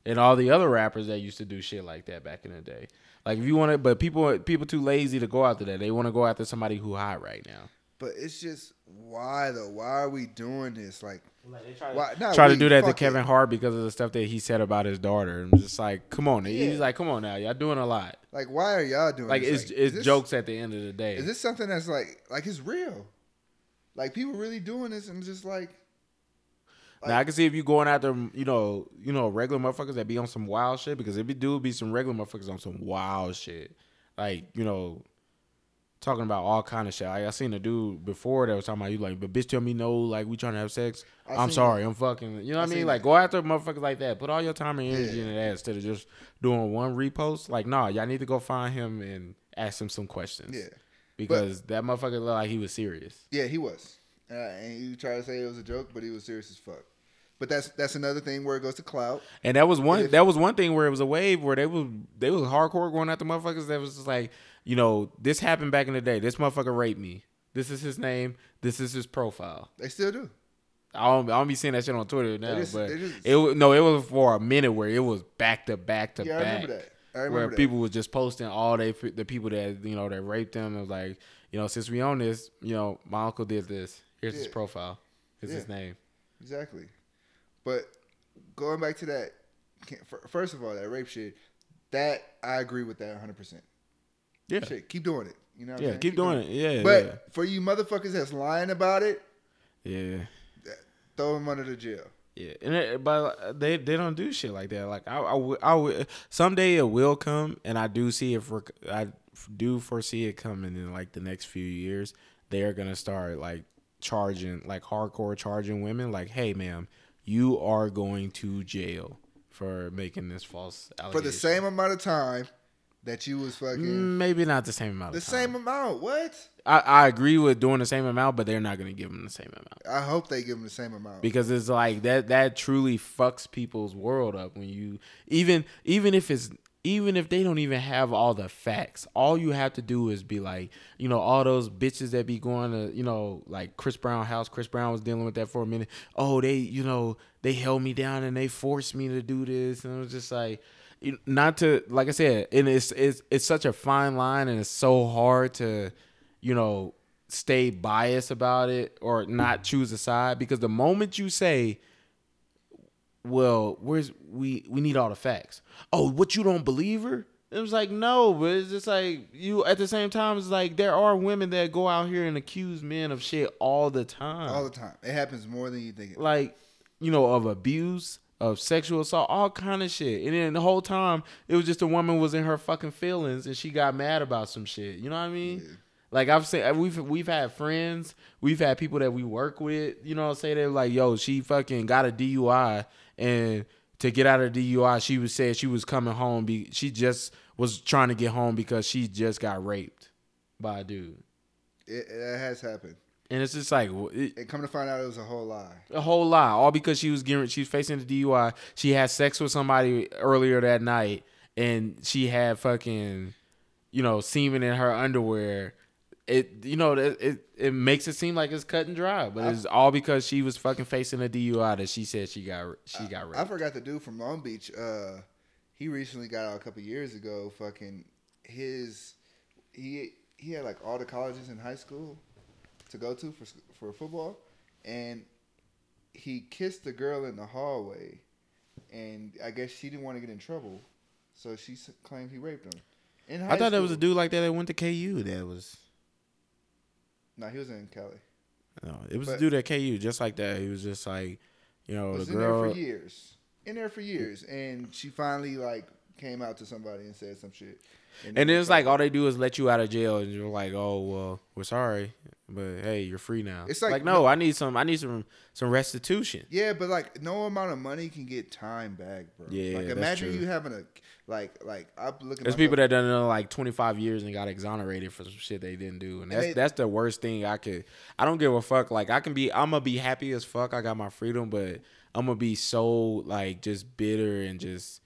and all the other rappers that used to do shit like that back in the day. Like, if you want to, but people people too lazy to go after that. They want to go after somebody who hot right now. But it's just why though? Why are we doing this? Like, why? Not try to we, do that to fuck it. Kevin Hart because of the stuff that he said about his daughter. I'm just like, come on, Yeah. he's like, come on now, y'all doing a lot. Like, why are y'all doing? Like this? it's Like, it's this- jokes at the end of the day. Is this something that's like like it's real? Like people really doing this and just like now I can see if you going after you know you know regular motherfuckers that be on some wild shit because if you do be some regular motherfuckers on some wild shit, like you know. Talking about all kind of shit. Like, I seen a dude before that was talking about you like, but bitch tell me no, like we trying to have sex. I I'm seen sorry, I'm fucking. You know what I mean? Like that. go after motherfuckers like that. Put all your time and energy Yeah. into that instead of just doing one repost. Like, nah, y'all need to go find him and ask him some questions. yeah, because that motherfucker looked like he was serious. yeah, he was. Uh, and you try to say it was a joke, but he was serious as fuck. But that's that's another thing where it goes to clout. And that was one. If- that was one thing where it was a wave where they was they was hardcore going after motherfuckers. That was just like, you know, this happened back in the day. This motherfucker raped me. This is his name. This is his profile. They still do. I don't, I don't be seeing that shit on Twitter now, just- but just- it wa- no, it was for a minute where it was back to back to Yeah, I back. remember that. I remember that. where that. people was just posting all they the people that you know that raped them. It was like, you know, since we own this, you know, my uncle did this. Here's his profile. Here's his name. Exactly. But going back to that, first of all, that rape shit, that I agree with that 100. percent Yeah, Shit, keep doing it. You know. Yeah, saying? keep doing it. Yeah, But for you motherfuckers that's lying about it, yeah, yeah. throw them under the jail. Yeah, and it, but uh, they they don't do shit like that. Like I, I, I someday it will come, and I do see it for I do foresee it coming in like the next few years. They are gonna start like charging like hardcore charging women like, hey, ma'am, you are going to jail for making this false allegation. For the same amount of time that you was fucking Mm, maybe not the same amount. the of time. same amount. What? I, I agree with doing the same amount, but they're not gonna give them the same amount. I hope they give them the same amount. because it's like that that truly fucks people's world up when you even even if it's even if they don't even have all the facts all you have to do is be like you know all those bitches that be going to you know like chris brown house chris brown was dealing with that for a minute. Oh they you know they held me down and they forced me to do this. And it was just like not to like i said and it's it's it's such a fine line and it's so hard to you know stay biased about it or not choose a side because the moment you say well where's we we need all the facts. Oh what you don't believe her? It was like no but it's just like you at the same time it's like there are women that go out here and accuse men of shit all the time. All the time. It happens more than you think. like you know of abuse of sexual assault all kind of shit. And then the whole time it was just a woman was in her fucking feelings and she got mad about some shit. You know what i mean? Like i've seen uh, we've we've had friends we've had people that we work with you know say they're like yo she fucking got a dui and to get out of dui she was said she was coming home be she just was trying to get home because she just got raped by a dude It, it has happened. and it's just like it, And come to find out, it was a whole lie. a whole lie, all because she was getting she was facing the DUI. She had sex with somebody earlier that night, and she had fucking, you know, semen in her underwear. It you know it it, it makes it seem like it's cut and dry, but it's all because she was fucking facing a DUI that she said she got she got raped. I forgot the dude from Long Beach. Uh, he recently got out a couple years ago. Fucking his, he he had like all the colleges in high school to go to for for football, and he kissed the girl in the hallway, and I guess she didn't want to get in trouble, so she claimed he raped high I thought there was a dude like that that went to KU that was. No, he was in Cali. No, it was But- a dude at KU just like that. He was just like, you know, was the in there for years. In there for years, and she finally like came out to somebody and said some shit. And it's like all they do is let you out of jail, and you're like, "Oh well, we're sorry, but hey, you're free now." It's like, like- no, I need some, I need some, some restitution. Yeah, but like no amount of money can get time back, bro. Yeah, like imagine true. you having a like like I'm looking. At. There's myself- people that done know like 25 years and got exonerated for some shit they didn't do, and that's they- that's the worst thing I could. I don't give a fuck. Like I can be, I'm gonna be happy as fuck. I got my freedom, but I'm gonna be so like just bitter and just.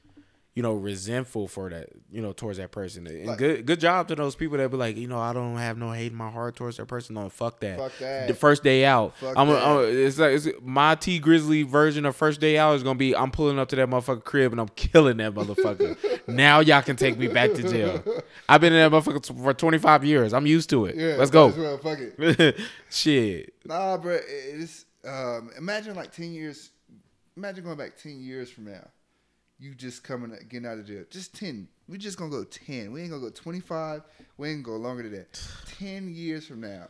You know, resentful for that, you know, towards that person. And Like- good, good job to those people that be like, you know, I don't have no hate in my heart towards that person. No, fuck that. Fuck that. The first day out, Fuck I'm, a, that. I'm a- it's like it's, my Tee Grizzley version of first day out is gonna be I'm pulling up to that motherfucker crib and I'm killing that motherfucker. now y'all can take me back to jail. I've been in that motherfucker for 25 years. I'm used to it. Yeah, Let's go. well, fuck it. Shit. Nah, bro. It's um. Imagine like ten years. Imagine going back ten years from now. You just coming getting out of jail. Just ten. We just gonna go ten. We ain't gonna go twenty five. We ain't gonna go longer than that. Ten years from now.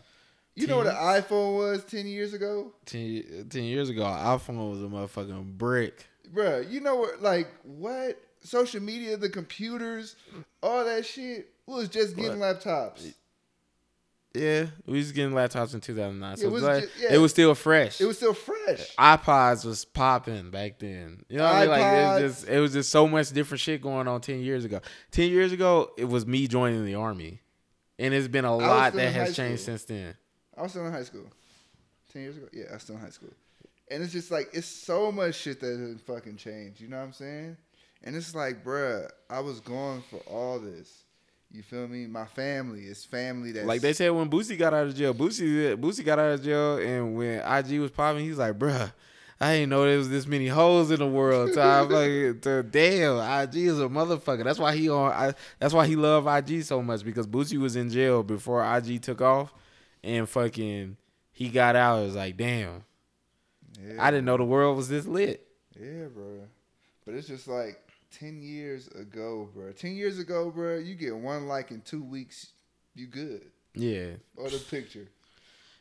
You know what an iPhone was ten years ago, 10, 10 years ago, iPhone was a motherfucking brick. Bruh, You know what? Like what? Social media, the computers, all that shit was just getting laptops. Yeah, we was getting laptops in 2009, so It was like, ju- yeah. it was still fresh. It was still fresh. iPods was popping back then. You know what I mean? Like it was just it was just so much different shit going on ten years ago. Ten years ago, it was me joining the army, and it's been a lot that has changed school. since then. I was still in high school. Ten years ago? Yeah, I was still in high school. And it's just like it's so much shit that has fucking changed. You know what I'm saying? And it's like, bruh, I was going for all this. You feel me? My family is family that's Like they said when Boosie got out of jail, Boosie Boosie got out of jail, and when IG was popping, he's like, "Bruh, I didn't know there was this many hoes in the world." Time like, to, damn, IG is a motherfucker. That's why he on. I, that's why he loved IG so much because Boosie was in jail before IG took off, and fucking he got out. It was like, damn, yeah, I didn't know the world was this lit. Yeah, bro. But it's just like ten years ago, bro. Ten years ago, bro, you get one like in two weeks, you good. Yeah. Or the picture.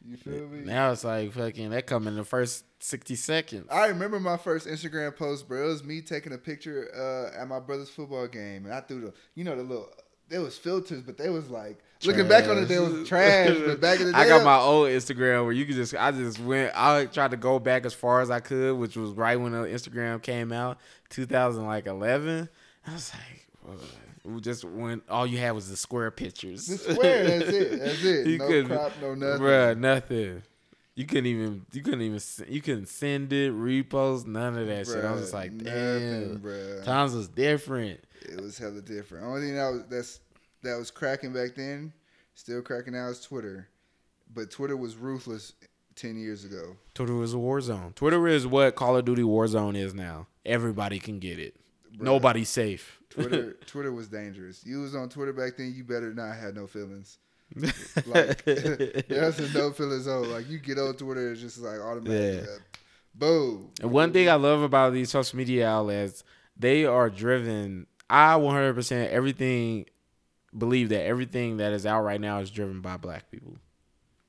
You feel me? Now it's like fucking that come in the first sixty seconds. I remember my first Instagram post, bro. It was me taking a picture uh, at my brother's football game, and I threw the, you know, the little. There was filters, but they was like looking back on it, there was trash. But back in the day, I got uh, my old Instagram where you could just I just went I tried to go back as far as I could, which was right when the Instagram came out, 2011. I was like, it just when all you had was the square pictures. the square. That's it. That's it. You no couldn't- crop, no nothing. Bruh, nothing. You couldn't even you couldn't even you couldn't send it, repost, none of that shit. I was just like, nothing, damn. bruh. Times was different. It was hella different. Only thing that was that's that was cracking back then, still cracking now is Twitter. But Twitter was ruthless ten years ago. Twitter was a war zone. Twitter is what Call of Duty Warzone is now. Everybody can get it. Nobody's safe. Twitter Twitter was dangerous. You was on Twitter back then, you better not have no feelings. Like there's a no feelings zone. Like you get on Twitter, it's just like automatic. Yeah. boom. And one thing I love about these social media outlets, they are driven. I 100% everything believe that everything that is out right now is driven by black people.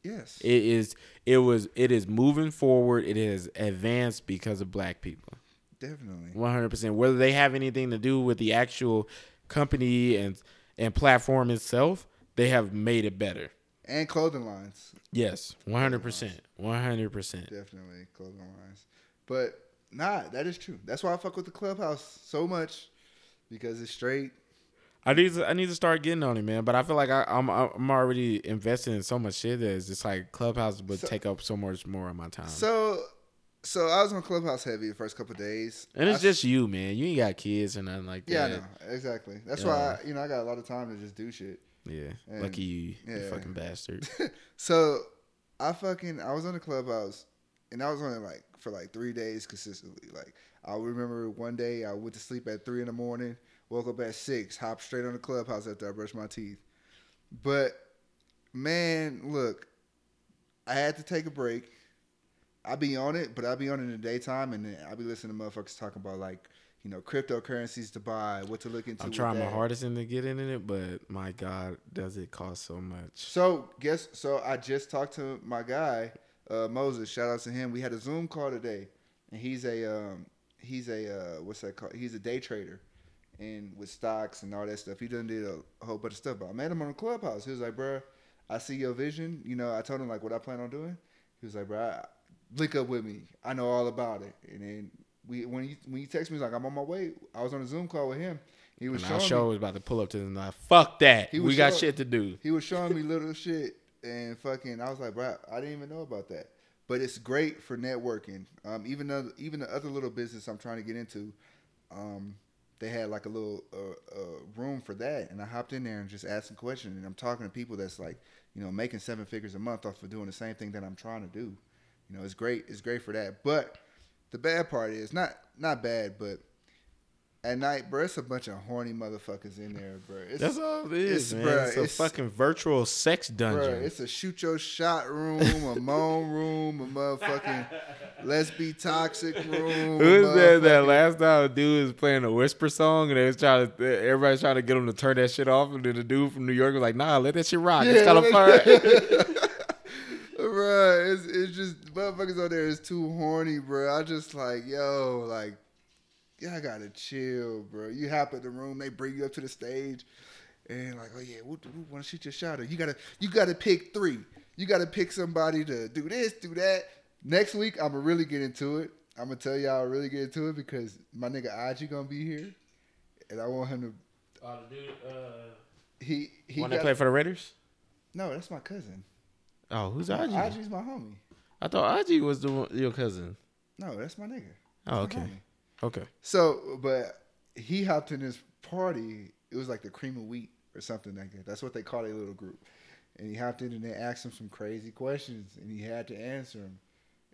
Yes. It is it was it is moving forward. It is advanced because of black people. Definitely. 100%. Whether they have anything to do with the actual company and and platform itself, they have made it better. And clothing lines. Yes, 100%. 100%. Definitely clothing lines. But nah, that is true. That's why I fuck with the clubhouse so much. Because it's straight. I need to I need to start getting on it, man. But I feel like I, I'm I'm already investing in so much shit that it's just like Clubhouse would So- take up so much more of my time. So, so I was on Clubhouse heavy the first couple of days, and it's I- just you, man. You ain't got kids or nothing like yeah, that. know exactly. That's Yeah. why I, you know I got a lot of time to just do shit. Yeah, And- lucky you, you fucking bastard. So I fucking I was on the clubhouse and I was on it like for like three days consistently. Like I remember one day I went to sleep at three in the morning, woke up at six, hopped straight on the clubhouse after I brushed my teeth. But man, look, I had to take a break. I be on it, but I be on it in the daytime, and then I be listening to motherfuckers talking about like you know cryptocurrencies to buy, what to look into. I'm trying my hardest in to get into it, but my God, does it cost so much? So guess so I just talked to my guy uh, Moses. Shout out to him. We had a Zoom call today, and he's a um, he's a uh, what's that called? He's a day trader, and with stocks and all that stuff. He done did a whole bunch of stuff. But I met him on the clubhouse. He was like, "Bruh, I see your vision. You know, I told him like what I plan on doing. He was like, "Bruh, link up with me. I know all about it." And then we when he when he texted me, like, "I'm on my way." I was on a Zoom call with him. He was And our showing show me was about to pull up to the night. Fuck that. He We got shit to do. he was showing me little shit and fucking I was like, bro, I didn't even know about that. But it's great for networking. Um, even though even the other little business I'm trying to get into, um, they had like a little uh, uh, room for that, and I hopped in there and just asked some questions, and I'm talking to people that's like, you know, making seven figures a month off of doing the same thing that I'm trying to do. You know, it's great. It's great for that. But the bad part is not not bad, but at night, bro, it's a bunch of horny motherfuckers in there, bro. It's, That's all it it's- man. bruh, it's a it's- fucking virtual sex dungeon. it's a shoot your shot room, a moan room, a motherfucking let's be toxic room. Who said that motherfucking- last time a dude was playing a whisper song and they was trying to everybody's trying to get him to turn that shit off and then the dude from New York was like, nah, let that shit rock. it's kind of fun. Bruh, it's, it's just motherfuckers on there is too horny, bro. I just like, yo, like, y'all gotta chill, bro. You hop in the room, they bring you up to the stage, and like, oh yeah, we, we want to shoot your shot. Or you gotta, you gotta pick three. You gotta pick somebody to do this, do that. Next week, I'm gonna really get into it. I'm gonna tell y'all really get into it because my nigga Aji gonna be here, and I want him to. Oh, the dude. Uh, He he. Want to got- play for the Raiders? no, that's my cousin. Oh, who's Aji? Aji's my homie. I thought Aji was the one, your cousin. No, that's my nigga. Oh, That's my okay. Okay. So, but he hopped in this party. It was like the cream of wheat or something like that. That's what they call their little group. And he hopped in and they asked him some crazy questions, and he had to answer them.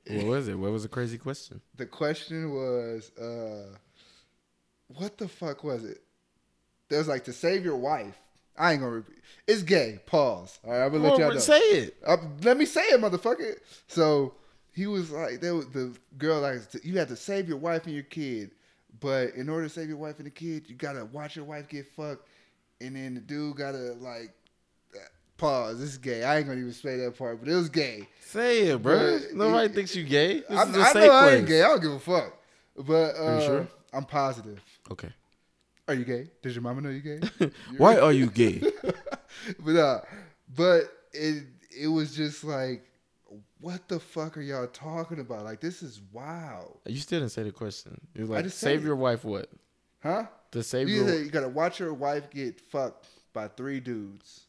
What was it? What was the crazy question? The question was, uh, what the fuck was it? There was like to save your wife. I ain't gonna repeat. It's gay. Pause. All right, I'm gonna let y'all know. say it. Uh, let me say it, motherfucker. So he was like, there was the girl like, you have to save your wife and your kid, but in order to save your wife and the kid, you gotta watch your wife get fucked, and then the dude gotta like, uh, pause. This is gay. I ain't gonna even say that part, but it was gay. Say it, bro. But Nobody it- thinks you gay. This I'm, is a I safe know I ain't gay. I don't give a fuck. But uh, sure? I'm positive. Okay. Are you gay? Does your mama know you gay? Why are you gay? but uh, but it it was just like, what the fuck are y'all talking about? Like this is wild, You still didn't say the question. It was I like, save it. your wife what? huh? To save You, your you gotta watch your wife get fucked by three dudes,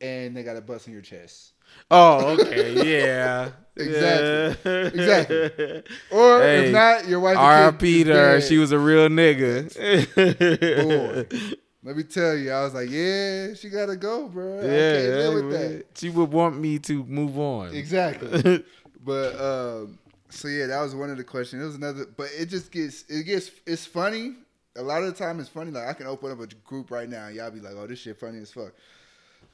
and they got a bust in your chest. Oh, okay, yeah, Exactly. Yeah. Exactly. Or Hey, if not, your wife. R.I.P. to her. She was a real nigga. Boy. Let me tell you, I was like, yeah, she gotta go, bro. I Yeah, can't hey, with that. She would want me to move on. Exactly. but um, so yeah, that was one of the questions. It was another, but it just gets it gets it's funny. A lot of the time, it's funny. Like I can open up a group right now, and y'all be like, "Oh, this shit funny as fuck."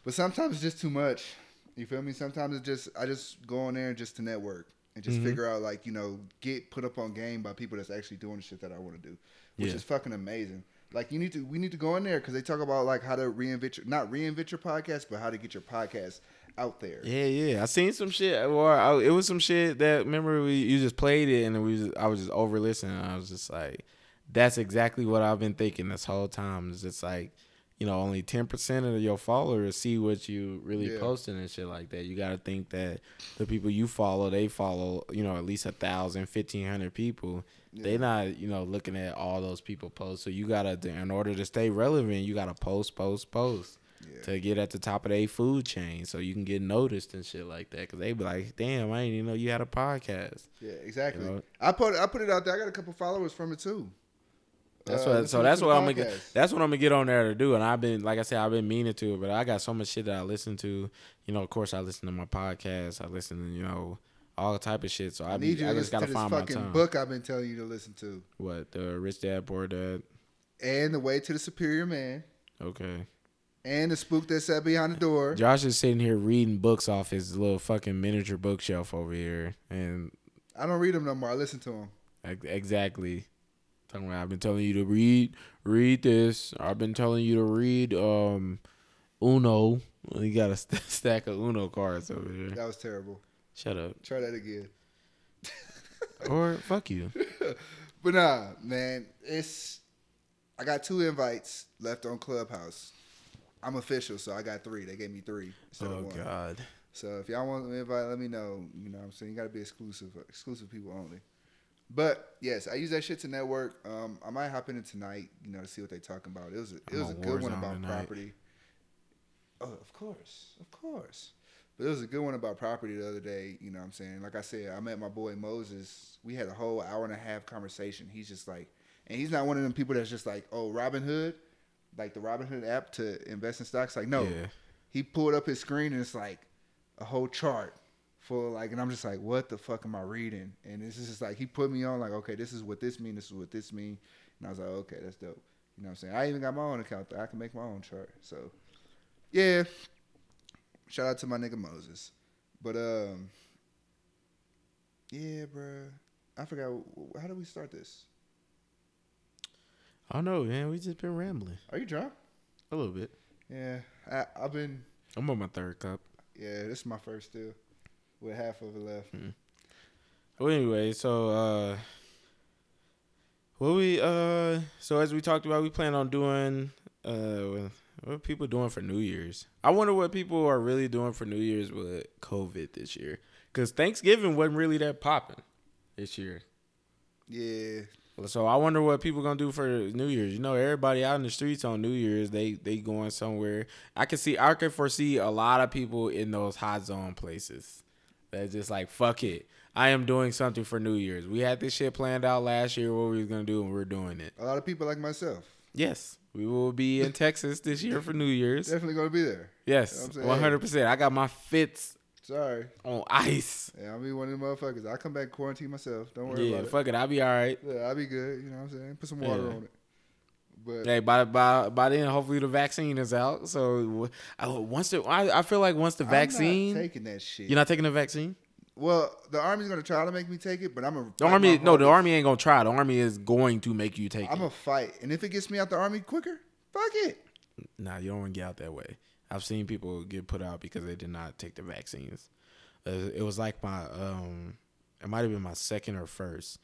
But sometimes it's just too much. You feel me? Sometimes it's just I just go on there just to network and just Mhm. figure out like you know get put up on game by people that's actually doing the shit that I want to do, which Yeah. is fucking amazing. Like you need to we need to go in there because they talk about like how to reinvent your not reinvent your podcast, but how to get your podcast out there. Yeah, yeah. I seen some shit, or I, it was some shit that remember we you just played it, and we was, I was just over listening. I was just like, that's exactly what I've been thinking this whole time. Is It's just like you know, only ten percent of your followers see what you really Yeah. posting and shit like that. You got to think that the people you follow, they follow, you know, at least a thousand, fifteen hundred people. They not, you know, looking at all those people post. So you gotta, in order to stay relevant, you gotta post, post, post Yeah. to get at the top of their food chain, so you can get noticed and shit like that. Cause they be like, damn, I didn't even know you had a podcast. Yeah, exactly. You know? I put I put it out there. I got a couple followers from it too. That's Uh, what. listening So that's what I'm gonna. Get, that's what I'm gonna get on there to do. And I've been, like I said, I've been meaning to, but I got so much shit that I listen to. You know, of course, I listen to my podcast. I listen to you know all the type of shit. So I, I be, need you I to just listen gotta to this find my fucking time. book I've been telling you to listen to, What the Rich Dad Poor Dad? and the Way to the Superior Man, Okay. and the Spook that sat behind the door. Josh is sitting here reading books off his little fucking miniature bookshelf over here, and I don't read them no more. I listen to them. Exactly. Talking about, I've been telling you to read read this. I've been telling you to read um Uno. You got a st- stack of Uno cards over there. That was terrible. Shut up. Try that again. Or fuck you. But nah, man, it's I got two invites left on Clubhouse. I'm official, so I got three. They gave me three instead Oh of one. God. So if y'all want an invite, let me know. You know what I'm saying? You gotta be exclusive exclusive people only. But yes, I use that shit to network. Um, I might hop in it tonight, you know, to see what they talking about. It was a, it was a good one about tonight. property. Oh, of course. Of course. But it was a good one about property the other day, you know what I'm saying? Like I said, I met my boy Moses. We had a whole hour and a half conversation. He's just like and he's not one of them people that's just like, oh, Robin Hood, like the Robin Hood app to invest in stocks. Like, no. Yeah. He pulled up his screen and it's like a whole chart full of like and I'm just like, what the fuck am I reading? And this is just like he put me on like, okay, this is what this mean, this is what this mean. And I was like, okay, that's dope. You know what I'm saying? I even got my own account there. I can make my own chart. So yeah. Shout out to my nigga Moses. But um yeah, bruh. I forgot how did we start this? I don't know, man. We just been rambling Are you drunk? a little bit. Yeah. I, I've been I'm on my third cup. yeah, this is my first still. With half of it left. Well, anyway, so uh, what we uh, so as we talked about, we plan on doing uh, what are people doing for New Year's? I wonder what people are really doing for New Year's with COVID this year, because Thanksgiving wasn't really that popping this year. Yeah. So I wonder what people gonna do for New Year's. You know, everybody out in the streets on New Year's, they they going somewhere. I can see, I can foresee a lot of people in those hot zone places. That's just like fuck it. I am doing something for New Year's. We had this shit planned out last year. What we was gonna do, and we're doing it. A lot of people like myself. Yes, we will be in Texas this year for New Year's. Definitely gonna be there. Yes, one hundred percent. I got my fits Sorry. on ice. Yeah, I'll be one of them motherfuckers. I'll come back quarantine myself. Don't worry Yeah, about it. fuck it. I'll be all right. Yeah, I'll be good. You know what I'm saying? Put some water Yeah. on it. But Hey, by by by then, hopefully the vaccine is out. So uh, once the, I, I feel like once the vaccine, not taking that shit. you're not taking the vaccine. Well, the army's gonna try to make me take it, but I'm a The army, no, the army ain't gonna try. The army is going to make you take it. I'm a fight, and if it gets me out the army quicker, fuck it. nah, you don't want to get out that way. I've seen people get put out because they did not take the vaccines. Uh, it was like my, um, it might have been my second or first.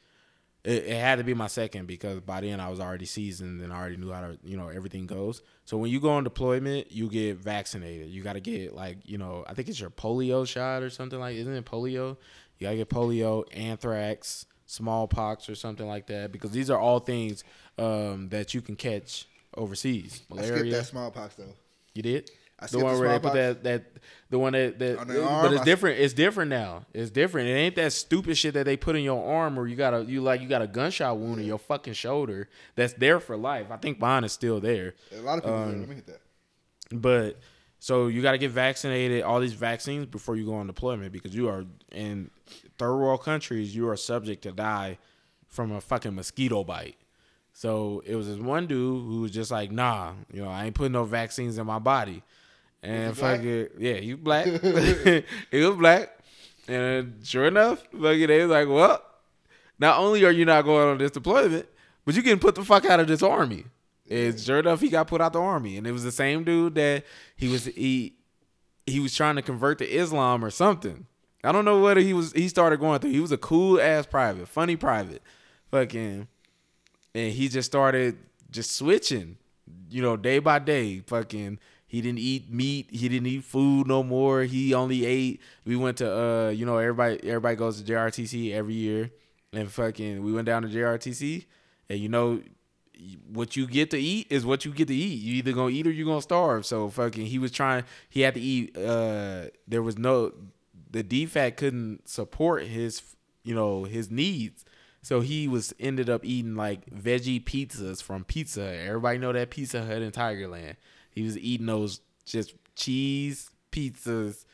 It, it had to be my second because by then I was already seasoned and I already knew how to, you know, everything goes. So when you go on deployment, you get vaccinated. You got to get like, you know, I think it's your polio shot or something like, isn't it polio? You got to get polio, anthrax, smallpox or something like that because these are all things um, that you can catch overseas. Malaria. I skipped that smallpox though. You did? I the one the where they put that that the one that that On the but it's I- different. It's different now. It's different. It ain't that stupid shit that they put in your arm or you got a you like you got a gunshot wound in your fucking shoulder that's there for life. I think mine is still there. A lot of people. Um, let me hit that. But so you got to get vaccinated, all these vaccines before you go on deployment because you are in third world countries. You are subject to die from a fucking mosquito bite. So it was this one dude who was just like, nah, you know, I ain't putting no vaccines in my body. And Was he black? fucking yeah, you black. he was black. And uh, sure enough, fucking they was like, well, not only are you not going on this deployment, but you getting put the fuck out of this army. And sure enough, he got put out the army, and it was the same dude that he was he he was trying to convert to Islam or something. I don't know what he was. He started going through. He was a cool ass private, funny private, fucking, and he just started just switching. you know, day by day, fucking he didn't eat meat, he didn't eat food no more. He only ate we went to uh, you know, everybody everybody goes to JRTC every year and fucking we went down to JRTC and you know what you get to eat is what you get to eat. You either gonna eat or you gonna starve. So fucking he was trying he had to eat uh there was no the DFAC couldn't support his you know his needs. So he was ended up eating like veggie pizzas from Pizza. Everybody know that Pizza Hut in Tigerland. He was eating those just cheese pizzas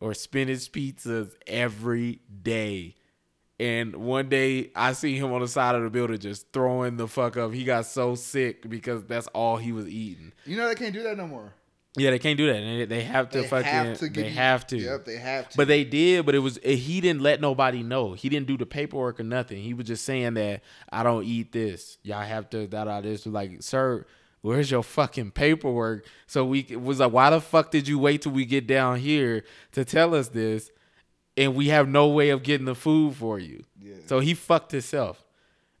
or spinach pizzas every day. And one day I see him on the side of the building just throwing the fuck up. He got so sick because that's all he was eating. You know they can't do that no more. Yeah, they can't do that. And they have to They fucking have to they have to. Yep, they have to. But they did, but it was eh, he didn't let nobody know. He didn't do the paperwork or nothing. He was just saying that I don't eat this. Y'all have to da da this. Like, sir, where's your fucking paperwork? So we it was like, why the fuck did you wait till we get down here to tell us this? And we have no way of getting the food for you. Yeah. So he fucked himself.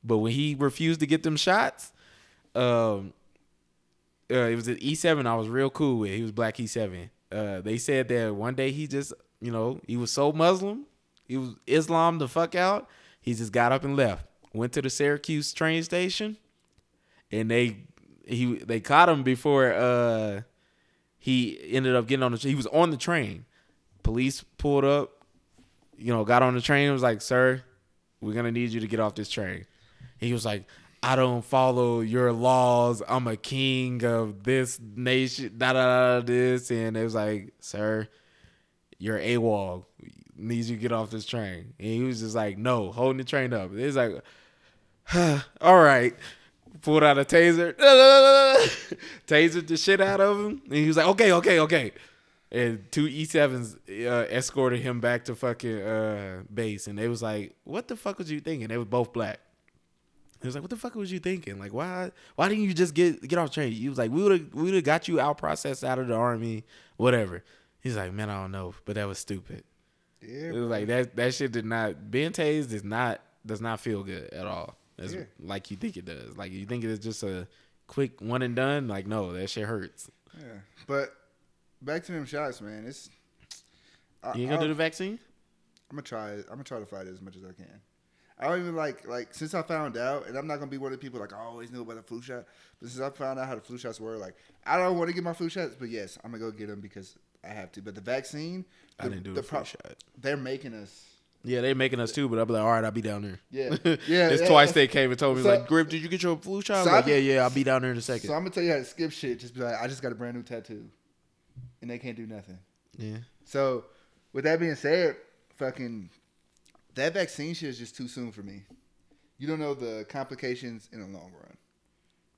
But when he refused to get them shots, um, uh, it was an E7 I was real cool with. He was black E7. Uh, they said that one day he just, you know, he was so Muslim, he was Islam the fuck out. He just got up and left. Went to the Syracuse train station, and they he they caught him before uh he ended up getting on the. He was on the train. Police pulled up, you know, got on the train. and Was like, "Sir, we're gonna need you to get off this train." He was like, I don't follow your laws. I'm a king of this nation, da da da this. And it was like, sir, you're AWOL. Needs you to get off this train. And he was just like, no, holding the train up. It's like, all right. Pulled out a taser, tasered the shit out of him. And he was like, okay, okay, okay. And two E7s uh, escorted him back to fucking uh, base. And they was like, what the fuck was you thinking? They were both black. He was like, "What the fuck was you thinking? Like, why? Why didn't you just get get off train?" He was like, "We would have, we would have got you out processed out of the army, whatever." He's like, "Man, I don't know, but that was stupid." yeah, It was like that. That shit did not. Being tased does not does not feel good at all. Yeah. like you think it does. Like you think it's just a quick one and done. Like no, that shit hurts. yeah. But back to them shots, man. It's I, You ain't gonna I- do the vaccine? I'm gonna try. I'm gonna try to fight it as much as I can. I don't even like like since I found out, and I'm not gonna be one of the people like I always knew about the flu shot. But since I found out how the flu shots were, like I don't want to get my flu shots, but yes, I'm gonna go get them because I have to. But the vaccine, I didn't do the the flu pro- shot. They're making us. Yeah, they making us too, but I'll be like, all right, I'll be down there. Yeah. Yeah, it's yeah. twice they came and told me So- like, Grip, did you get your flu shot? So like, yeah, yeah, I'll be down there in a second. So I'm gonna tell you how to skip shit. Just be like, I just got a brand new tattoo, and they can't do nothing. yeah. So, with that being said, fucking that vaccine shit is just too soon for me. You don't know the complications in the long run.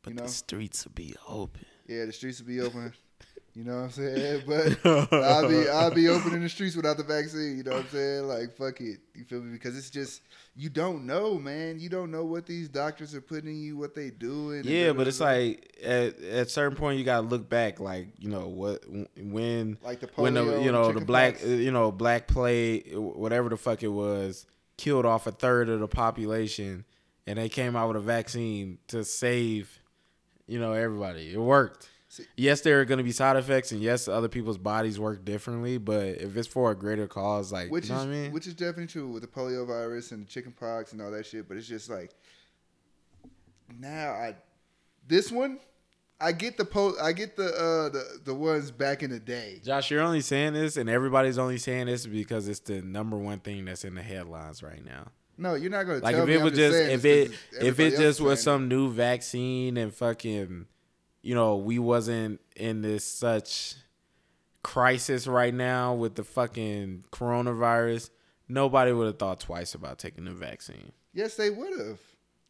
But You know? the streets will be open. Yeah, the streets will be open. You know what I'm saying? But I'll be I'll be open in the streets without the vaccine. You know what I'm saying? Like fuck it. You feel me? Because it's just you don't know, man. You don't know what these doctors are putting in you, what they doing. Yeah, but it's like at at certain point you gotta look back, like you know what when like the when the you know the black you know black plague whatever the fuck it was killed off a third of the population, and they came out with a vaccine to save you know everybody. It worked. See- yes, there are going to be side effects, and yes, other people's bodies work differently. But if it's for a greater cause, like which you know is what I mean, which is definitely true with the polio virus and the chicken pox and all that shit. But it's just like now I this one I get the po I get the uh the the ones back in the day. Josh, you're only saying this, and everybody's only saying this because it's the number one thing that's in the headlines right now. No, you're not gonna Like tell if me. it was just if it if it just was some new vaccine and fucking, you know, we wasn't in this such crisis right now with the fucking coronavirus, nobody would have thought twice about taking the vaccine. Yes, they would have.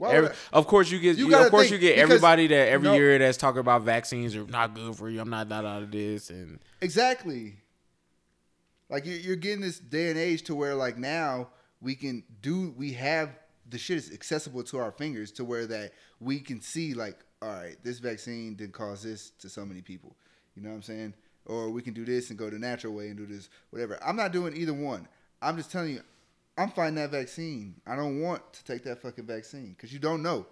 Every, of course, you get. You You of course, you get everybody that every no. year that's talking about vaccines are not good for you. I'm not that out of this, and exactly? Like you're, you're getting this day and age to where like now we can do we have the shit is accessible to our fingers to where that we can see like all right this vaccine didn't cause this to so many people. You know what I'm saying? Or we can do this and go the natural way and do this whatever. I'm not doing either one. I'm just telling you. I'm fighting that vaccine. I don't want to take that fucking vaccine because you don't know.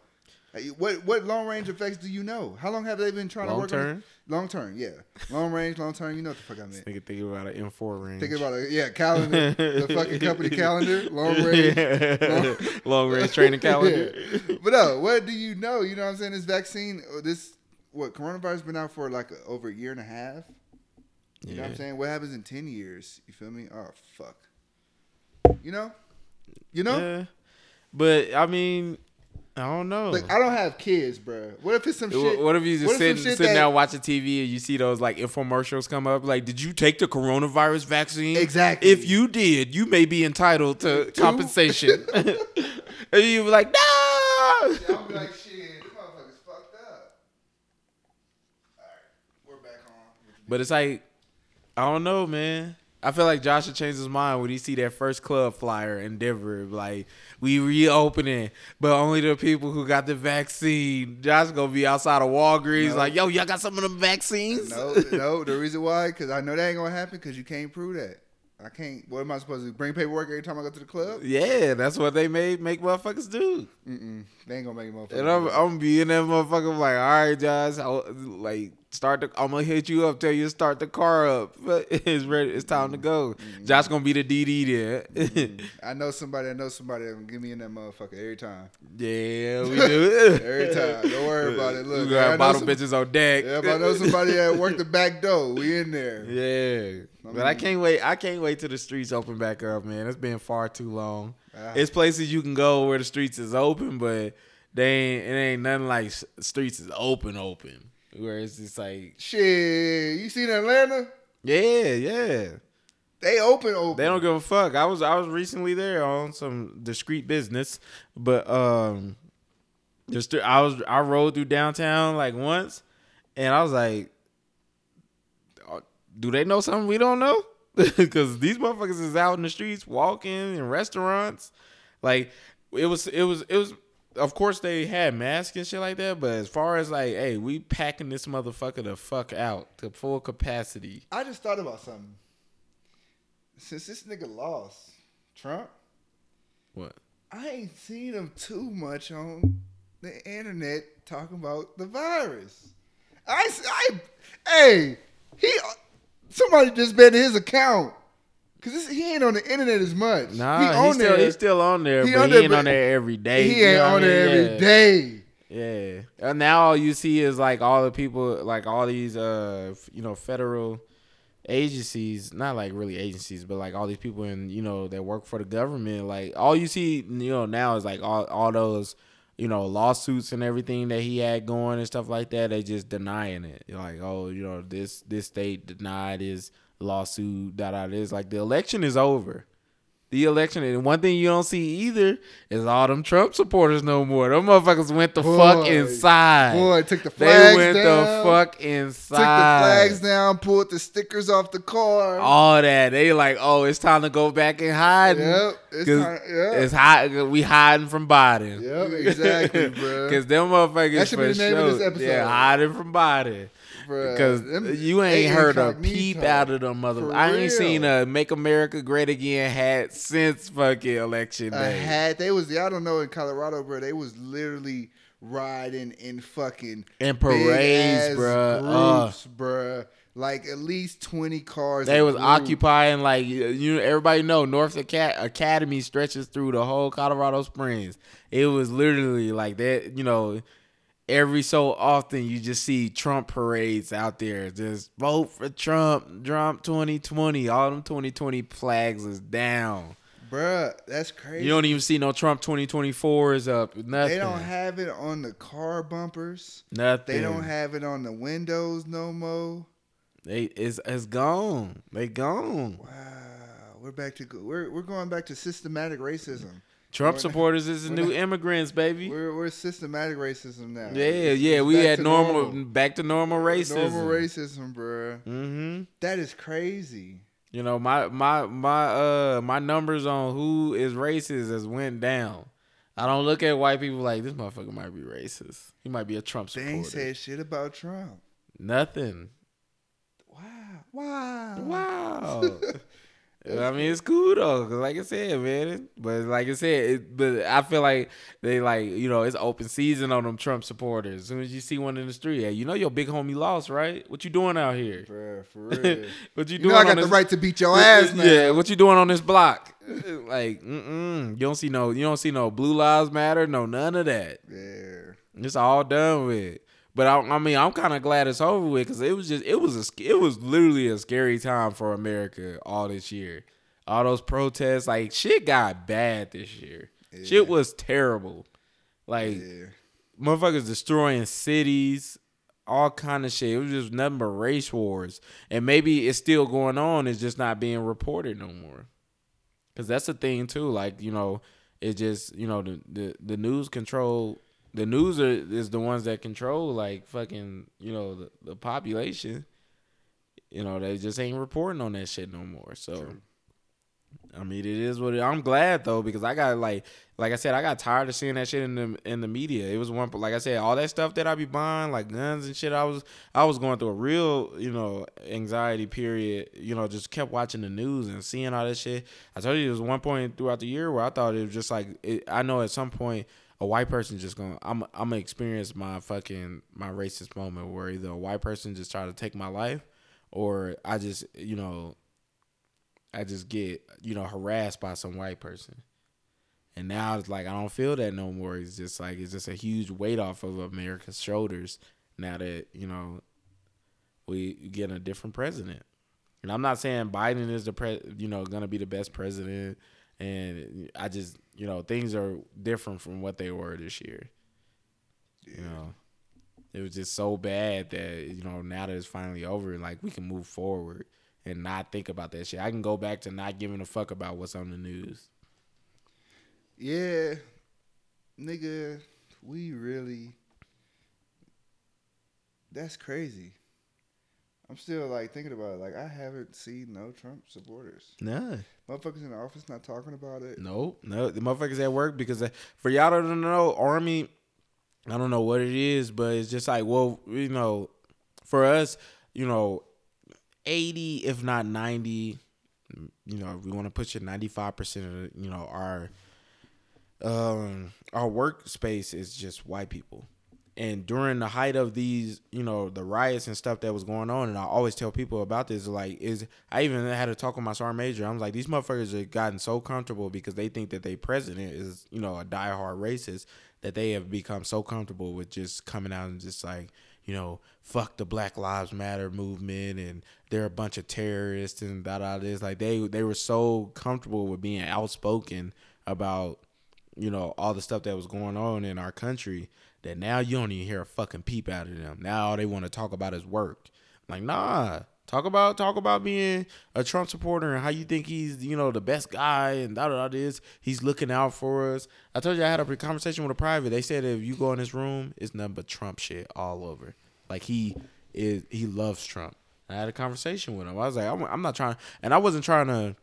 What what long range effects do you know? How long have they been trying Long to work on term? it? Long term, yeah. Long range, long term. You know what the fuck I meant. Nigga thinking about an M4 range. Thinking about it, yeah, calendar, the fucking company calendar, long range. long range training calendar. Yeah. But no, what do you know? You know what I'm saying? This vaccine, uh, this what coronavirus been out for like a, over a year and a half. You know what I'm saying? What happens in ten years? You feel me? Oh fuck. You know? You know? Yeah. But I mean, I don't know. Like I don't have kids, bro. What if it's some shit? What if you what just if some sitting, sitting that- down watching TV and you see those like infomercials come up? Like, did you take the coronavirus vaccine? Exactly. If you did, you may be entitled to compensation. and you be like, no. I'll be like, shit, this motherfucker's fucked up. All right, we're back on. But it's like, I don't know, man. I feel like Josh should change his mind when he see that first club flyer in Denver. Like, we reopening, but only the people who got the vaccine. Josh gonna be outside of Walgreens, No. like, yo, y'all got some of them vaccines? No, no. The reason why, because I know that ain't gonna happen, because you can't prove that. I can't. What am I supposed to do? Bring paperwork every time I go to the club? Yeah, that's what they made make motherfuckers do. Mm-mm. They ain't gonna make a motherfucker. And I'm. I'm gonna be in that motherfucker like, all right, Josh, I'll, like start the. I'm gonna hit you up, tell you to start the car up. But it's ready. It's time to go. Josh gonna be the DD there. I know somebody. I know somebody that get me in that motherfucker every time. yeah, we do. Every time. Don't worry about it. Look, we got bottle some- bitches on deck. Yeah, if I know somebody that worked the back door, we in there. Yeah, but I can't wait. I can't wait till the streets open back up, man. It's been far too long. Ah. It's places you can go where the streets is open, but they ain't. It ain't nothing like streets is open, open. Where it's just like, Shit, you seen Atlanta? yeah, yeah. They open, open. They don't give a fuck. I was I was recently there on some discreet business, but um, just I was I rode through downtown like once, and I was like, uh, do they know something we don't know? Because these motherfuckers is out in the streets walking in restaurants, like it was it was it was. Of course they had masks and shit like that, but as far as like, hey, we packing this motherfucker the fuck out to full capacity. I just thought about something. Since this nigga lost, Trump, What? I ain't seen him too much on the internet talking about the virus. I, I- hey, he, somebody just been to his account. Cause this, he ain't on the internet as much. Nah, he he's on still he's still on there, He but on he there, ain't but on there every day. he ain't on I there mean? every day. Yeah. And now all you see is like all the people, like all these, uh, you know, federal agencies, not like really agencies, but like all these people in, you know, that work for the government. Like all you see, you know, now is like all all those, you know, lawsuits and everything that he had going and stuff like that. They just denying it. Like, oh, you know, this this state denied his lawsuit. Da da. This like the election is over. The election, and one thing you don't see either is all them Trump supporters no more. Them motherfuckers went the fuck inside. Boy, took the flags down. they went down. the fuck inside. Took the flags down, pulled the stickers off the car. All that they like, oh, it's time to go back and hide. Yep, it's time- yep. it's hot. We hiding from Biden. Yep, exactly, bro. Because them motherfuckers That should be the name of this episode. Yeah, hiding from Biden. Bruh, Because them- you ain't heard a peep out of them mother. For I ain't seen a "Make America Great Again" hat since fucking election day. a hat. They was y'all don't know in Colorado, bro. They was literally riding in fucking In big parades, bruh. Uh. Groups, bruh. Like at least twenty cars. They was group. occupying like you. Everybody know North Academy stretches through the whole Colorado Springs. It was literally like that. You know, every so often you just see Trump parades out there. Just vote for Trump, Trump twenty twenty. All them twenty twenty flags is down. bruh. That's crazy. You don't even see no Trump twenty twenty four is up. Nothing. they don't have it on the car bumpers. nothing. They don't have it on the windows no more. They it's it's gone. They gone. Wow, we're back to we're we're going back to systematic racism. Trump We're- supporters is the new immigrants, baby. We're we're systematic racism now. Yeah, It's- yeah, it's we had to normal, back to normal racism. Normal racism, bruh. hmm That is crazy. You know, my my my uh my numbers on who is racist has went down. I don't look at white people like this motherfucker might be racist. He might be a Trump supporter. They ain't said shit about Trump. Nothing. Wow. Wow. Wow. I mean, it's cool though, cause like I said, man. But like I said, it, but I feel like they like you know it's open season on them Trump supporters. As soon as you see one in the street, hey, you know your big homie lost, right? What you doing out here? Bruh, for real. what you you doing? know I got the right to beat your ass now. Yeah, what you doing on this block? like, mm-mm. you don't see no, you don't see no blue lives matter, no none of that. Yeah. It's all done with. But I, I mean, I'm kind of glad it's over with because it was just, it was a, it was literally a scary time for America all this year. All those protests, like shit got bad this year. Shit was terrible. Like Yeah. motherfuckers destroying cities, all kind of shit. It was just nothing but race wars, and maybe it's still going on. It's just not being reported no more. Cause that's the thing too. Like you know, it just you know the the, the news control. The news are, is the ones that control like fucking you know the, the population. You know they just ain't reporting on that shit no more. So. I mean, it is what it, I'm glad though because I got like, like I said, I got tired of seeing that shit in the in the media. It was one, like I said, all that stuff that I be buying, like guns and shit. I was I was going through a real, you know, anxiety period. You know, just kept watching the news and seeing all that shit. I told you there was one point throughout the year where I thought it was just like, it, I know at some point a white person just gonna, I'm I'm gonna experience my fucking my racist moment where either a white person just try to take my life, or I just, you know, I just get, you know, harassed by some white person. And now it's like I don't feel that no more. It's just like it's just a huge weight off of America's shoulders now that, you know, we get a different president. And I'm not saying Biden is the pre you know, gonna be the best president and I just you know, things are different from what they were this year. You know. It was just so bad that, you know, now that it's finally over, and like we can move forward and not think about that shit. I can go back to not giving a fuck about what's on the news. Yeah. Nigga, we really That's crazy. I'm still like thinking about it. Like I haven't seen no Trump supporters. Nah. Motherfuckers in the office not talking about it. No, no, the motherfuckers at work because uh, for y'all don't know, Army, I don't know what it is, but it's just like, well, you know, for us, you know, 80, if not 90, you know, we want to push it 95% of, you know, our, um, our workspace is just white people. And during the height of these, you know, the riots and stuff that was going on, and I always tell people about this, like, is I even had to talk with my sergeant major. i'm like, these motherfuckers have gotten so comfortable because they think that their president is, you know, a diehard racist that they have become so comfortable with just coming out and just like, you know, fuck the Black Lives Matter movement and they're a bunch of terrorists and da da this. Like they they were so comfortable with being outspoken about, you know, all the stuff that was going on in our country that now you don't even hear a fucking peep out of them. Now all they want to talk about is work. like, nah. Talk about talk about being a Trump supporter and how you think he's you know the best guy and da da da he's looking out for us. I told you I had a conversation with a private. They said if you go in this room, it's nothing but Trump shit all over. Like he is he loves Trump. I had a conversation with him. I was like, I'm, I'm not trying, and I wasn't trying to.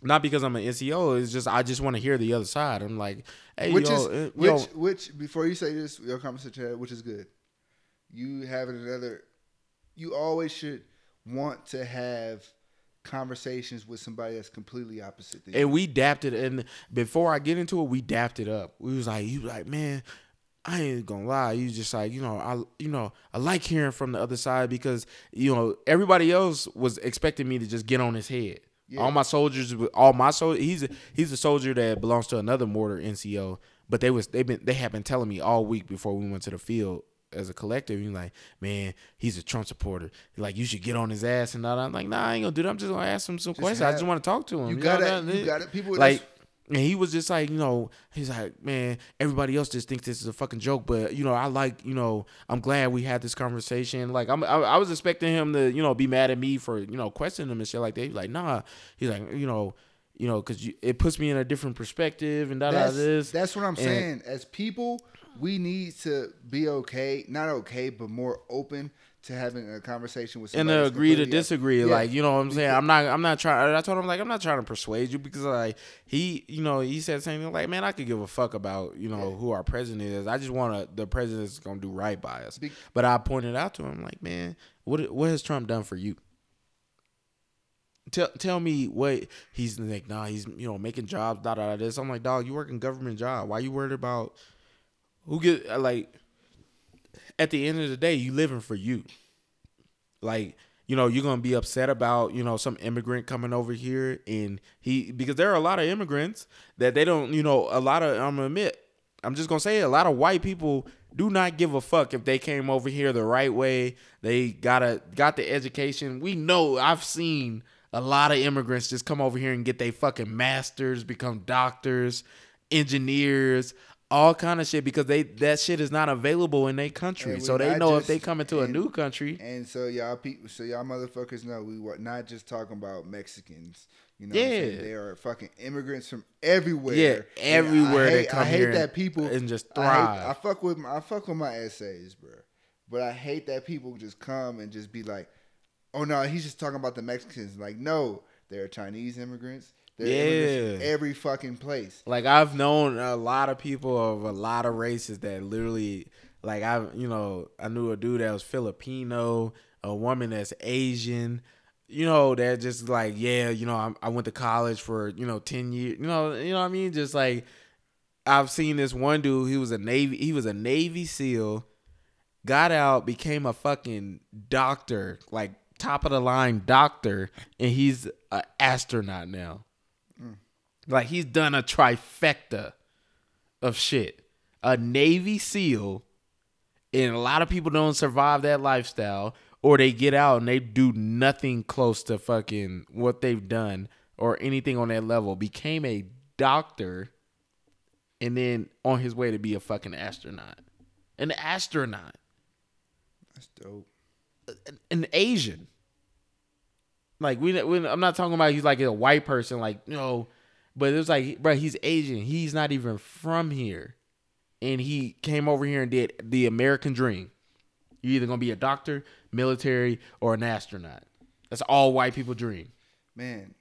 Not because I'm an NCO. It's just I just want to hear the other side. I'm like, hey, which yo, is uh, which yo, which before you say this, your conversation, which is good. You having another. You always should want to have conversations with somebody that's completely opposite than you. and we dapped it. And before I get into it, we dapped it up. We was like, you like, man, I ain't gonna lie. You just like, you know, I, you know, I like hearing from the other side because you know everybody else was expecting me to just get on his head. Yeah. All my soldiers, all my soldiers. He's a, he's a soldier that belongs to another mortar NCO. But they was they been they have been telling me all week before we went to the field as a collective. He's like, man, he's a Trump supporter. Like you should get on his ass and all that. I'm like, nah, I ain't gonna do that. I'm just gonna ask him some questions. I just want to talk to him. you know, got it. you gotta. People like and he was just like, you know, he's like, man, everybody else just thinks this is a fucking joke, but you know, I like, you know, I'm glad we had this conversation. Like, I'm, I, I was expecting him to, you know, be mad at me for, you know, questioning him and shit like that. He's like, nah, he's like, you know, you know, because it puts me in a different perspective and da da that's, this. that's what I'm And- saying. As people, we need to be okay, not okay, but more open to having a conversation with and to agree to disagree. Yeah. Like, you know what I'm saying? I'm not I'm not trying I told him like I'm not trying to persuade you because like he you know, he said something like, Man, I could give a fuck about, you know, who our president is. I just wanna the president's gonna do right by us. Be- but I pointed out to him like, Man, what what has Trump done for you? Tell tell me what he's like. Nah, he's you know making jobs. Da da da. This. I'm like, dog, you working government job. Why you worried about who get like? At the end of the day, you living for you. Like you know, you're gonna be upset about you know some immigrant coming over here and he because there are a lot of immigrants that they don't you know a lot of I'm gonna admit I'm just gonna say a lot of white people do not give a fuck if they came over here the right way. They got a got the education. We know I've seen a lot of immigrants just come over here and get their fucking masters, become doctors, engineers, all kind of shit because they that shit is not available in their country. So they know if they come into a new country. And so y'all people, so y'all motherfuckers know we were not just talking about Mexicans. You know, what I'm saying? Yeah. they are fucking immigrants from everywhere. Yeah, everywhere I they hate, I hate that people and just I, hate, thrive. I fuck with my, I fuck with my essays, bro. But I hate that people just come and just be like, "Oh no, he's just talking about the Mexicans." Like, no, there are Chinese immigrants. Immigrants Yeah. every fucking place. Like I've known a lot of people of a lot of races that literally like I you know, I knew a dude that was Filipino, a woman that's Asian, you know, that just like, yeah, you know, I, I went to college for, you know, 10 years, you know, you know what I mean? Just like I've seen this one dude, he was a Navy he was a Navy SEAL, got out, became a fucking doctor, like top of the line doctor, and he's an astronaut now. Like he's done a trifecta of shit. A Navy SEAL, and a lot of people don't survive that lifestyle, or they get out and they do nothing close to fucking what they've done or anything on that level. Became a doctor, and then on his way to be a fucking astronaut. An astronaut, That's dope. an, an Asian. Like we, we, I'm not talking about he's like a white person, like you know, but it was like, bro, he's Asian. He's not even from here, and he came over here and did the American dream. You're either gonna be a doctor, military, or an astronaut. That's all white people dream. Man,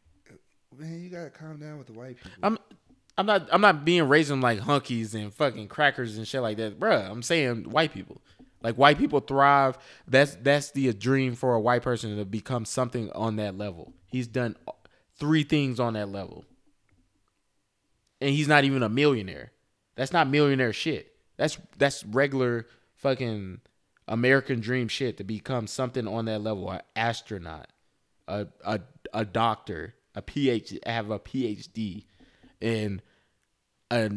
man, you gotta calm down with the white people. I'm, I'm not, I'm not being raised on like hunkies and fucking crackers and shit like that, bruh. I'm saying white people. Like white people thrive. That's that's the dream for a white person to become something on that level. He's done three things on that level, and he's not even a millionaire. That's not millionaire shit. That's that's regular fucking American dream shit to become something on that level. An astronaut, a a a doctor, a PhD, have a PhD, and a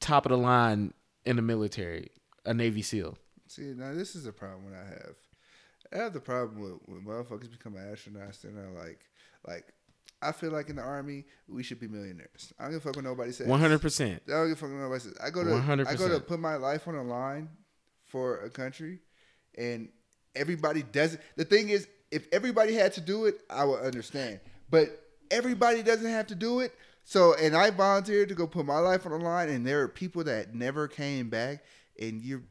top of the line in the military, a Navy SEAL. See, now this is a problem I have. I have the problem with when motherfuckers become astronauts. They're like, like, I feel like in the army we should be millionaires. I don't give a fuck what nobody says. One hundred percent. I don't give a fuck what nobody says. I go to, 100%. I go to put my life on the line for a country, and everybody does it. The thing is, if everybody had to do it, I would understand. But everybody doesn't have to do it. So, and I volunteered to go put my life on the line, and there are people that never came back, and you're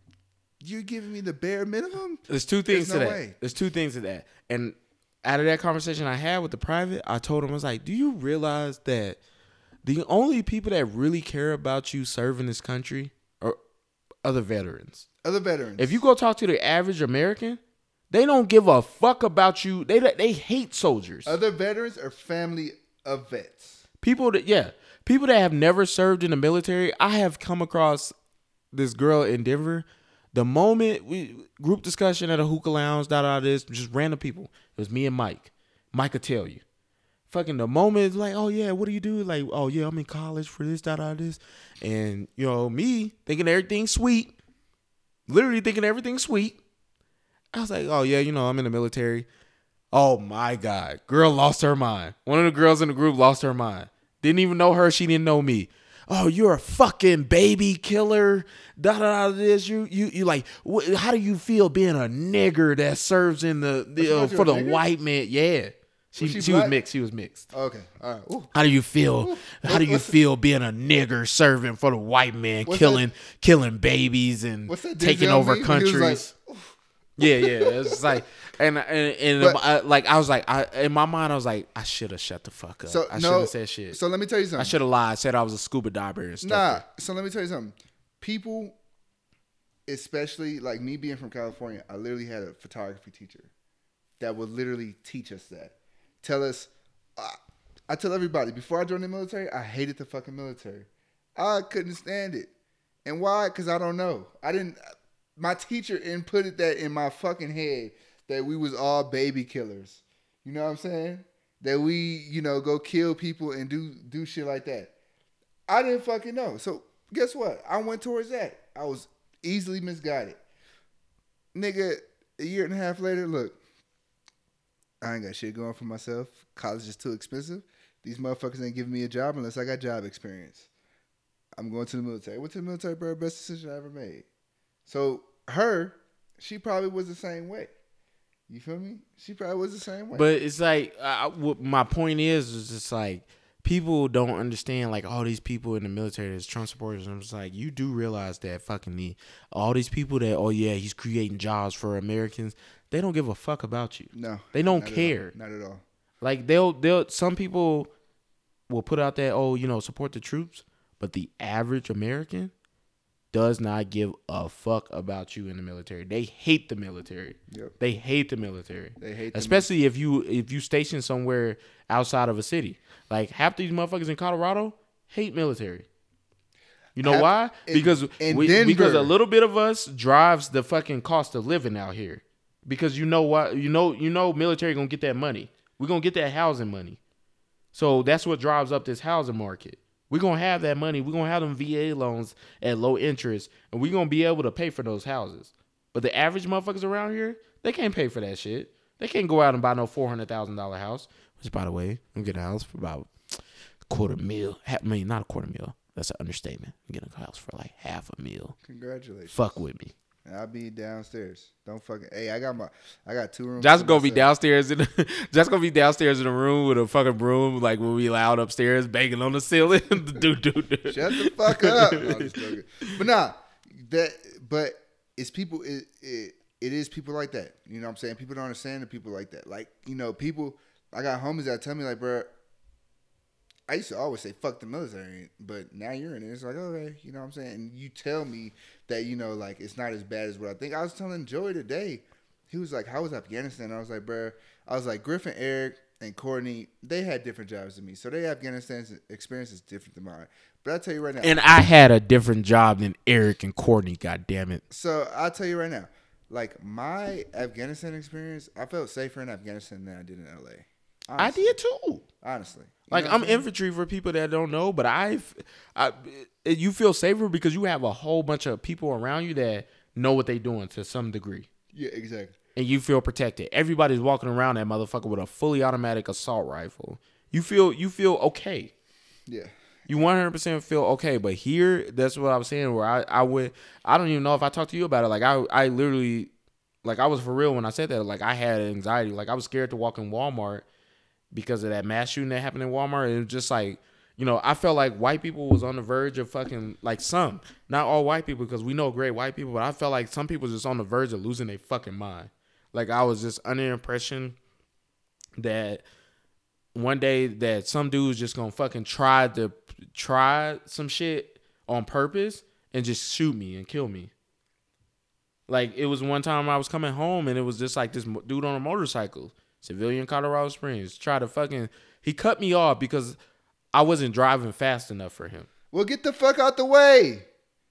you're giving me the bare minimum. There's two things There's to that. way. There's two things to that. And out of that conversation I had with the private, I told him I was like, "Do you realize that the only people that really care about you serving this country are other veterans? Other veterans. If you go talk to the average American, they don't give a fuck about you. They they hate soldiers. other veterans are family of vets. people that yeah people that have never served in the military i have come across this girl in denver the moment we group discussion at a hookah lounge da da this just random people it was me and mike mike could tell you fucking the moment it's like oh yeah what do you do like oh yeah i'm in college for this da da this and you know me thinking everything's sweet literally thinking everything's sweet i was like oh yeah you know i'm in the military Oh my God. Girl lost her mind. One of the girls in the group lost her mind. Didn't even know her. She didn't know me. Oh, you're a fucking baby killer. Da da da. This you you you like. Wh- how do you feel being a nigger that serves in the, the uh, for the nigger? white man? Yeah, she Was she, she was mixed. She was mixed. Okay, all right. Ooh. How do you feel? How do you what's- feel being a nigger serving for the white man, killing killing babies and taking over meme when he was countries? like, Yeah, yeah. It's like, and and, and But- I, like I was like, I in my mind I was like, I should have shut the fuck up. So I should no, have said shit. So let me tell you something. I should have lied. Said I was a scuba diver and stuff. Nah. So let me tell you something. People, especially like me being from California, I literally had a photography teacher that would literally teach us that. Tell us I, I tell everybody before I joined the military, I hated the fucking military. I couldn't stand it. And why? Because I don't know. I didn't. My teacher inputted that in my fucking head that we was all baby killers. You know what I'm saying? That we, you know, go kill people and do do shit like that. I didn't fucking know. So guess what? I went towards that. I was easily misguided. Nigga, a year and a half later, look, I ain't got shit going for myself. College is too expensive. These motherfuckers ain't giving me a job unless I got job experience. I'm going to the military. Went to the military, bro. Best decision I ever made. So her, she probably was the same way. You feel me? She probably was the same way. But it's like I, what my point is is just like people don't understand like all these people in the military that's Trump supporters. I'm just like you do realize that fucking the all these people that oh yeah he's creating jobs for Americans. They don't give a fuck about you. no, They don't not at care. Not at all. Like they'll they'll some people will put out that oh you know support the troops, but the average American does not give a fuck about you in the military. They hate the military. Yep. They hate the military. They hate the especially if you if you station somewhere outside of a city. Like half these motherfuckers in Colorado hate military. You know Half- why? in- Because in we, because a little bit of us drives the fucking cost of living out here. Because you know what? You know you know military gonna get that money. We're gonna get that housing money. So that's what drives up this housing market. We're gonna have that money. We're gonna have them VA loans at low interest, and we're gonna be able to pay for those houses. But the average motherfuckers around here, they can't pay for that shit. They can't go out and buy no four hundred thousand dollar house. Which, by the way, I'm getting a house for about a quarter mil. I mean, not a quarter mil. That's an understatement. I'm getting a house for like half a mil. Congratulations. Fuck with me. I'll be downstairs. Don't fucking. Hey, I got my. I got two rooms. Josh gonna be downstairs in Josh gonna be downstairs in the room with a fucking broom, like when we loud upstairs, banging on the ceiling. dude, dude, dude. Shut the fuck up. No, I'm just joking. but nah, that. But it's people. It, it it is people like that. You know what I'm saying? People don't understand the people like that. Like you know, people. I got homies that tell me like, bro. I used to always say fuck the military, but now you're in it. It's like okay, you know what I'm saying. And you tell me that you know like it's not as bad as what I think. I was telling Joey today. He was like, "How was Afghanistan?" I was like, "Bro," I was like, Griffin, Eric, and Courtney. They had different jobs than me, so their Afghanistan experience is different than mine. But I'll tell you right now, And I had a different job than Eric and Courtney. God damn it. So I'll tell you right now, like my Afghanistan experience, I felt safer in Afghanistan than I did in LA. I did too. honestly. You Like know what I'm infantry for people that don't know, but I've, I, you feel safer because you have a whole bunch of people around you that know what they're doing to some degree, Yeah, exactly. and you feel protected. Everybody's walking around that motherfucker with a fully automatic assault rifle. You feel, you feel okay. Yeah. You 100% feel okay, but here, that's what I was saying. Where I, I would, I don't even know if I talked to you about it. Like I, I literally, like I was for real when I said that. Like I had anxiety. Like I was scared to walk in Walmart because of that mass shooting that happened in Walmart. It was just like, you know, I felt like white people was on the verge of fucking like some, not all white people because we know great white people, but I felt like some people just on the verge of losing their fucking mind. Like I was just under the impression that one day that some dude's just gonna fucking try to try some shit on purpose and just shoot me and kill me. Like it was one time I was coming home and it was just like this dude on a motorcycle, civilian Colorado Springs, try to fucking he cut me off because I wasn't driving fast enough for him. Well, get the fuck out the way.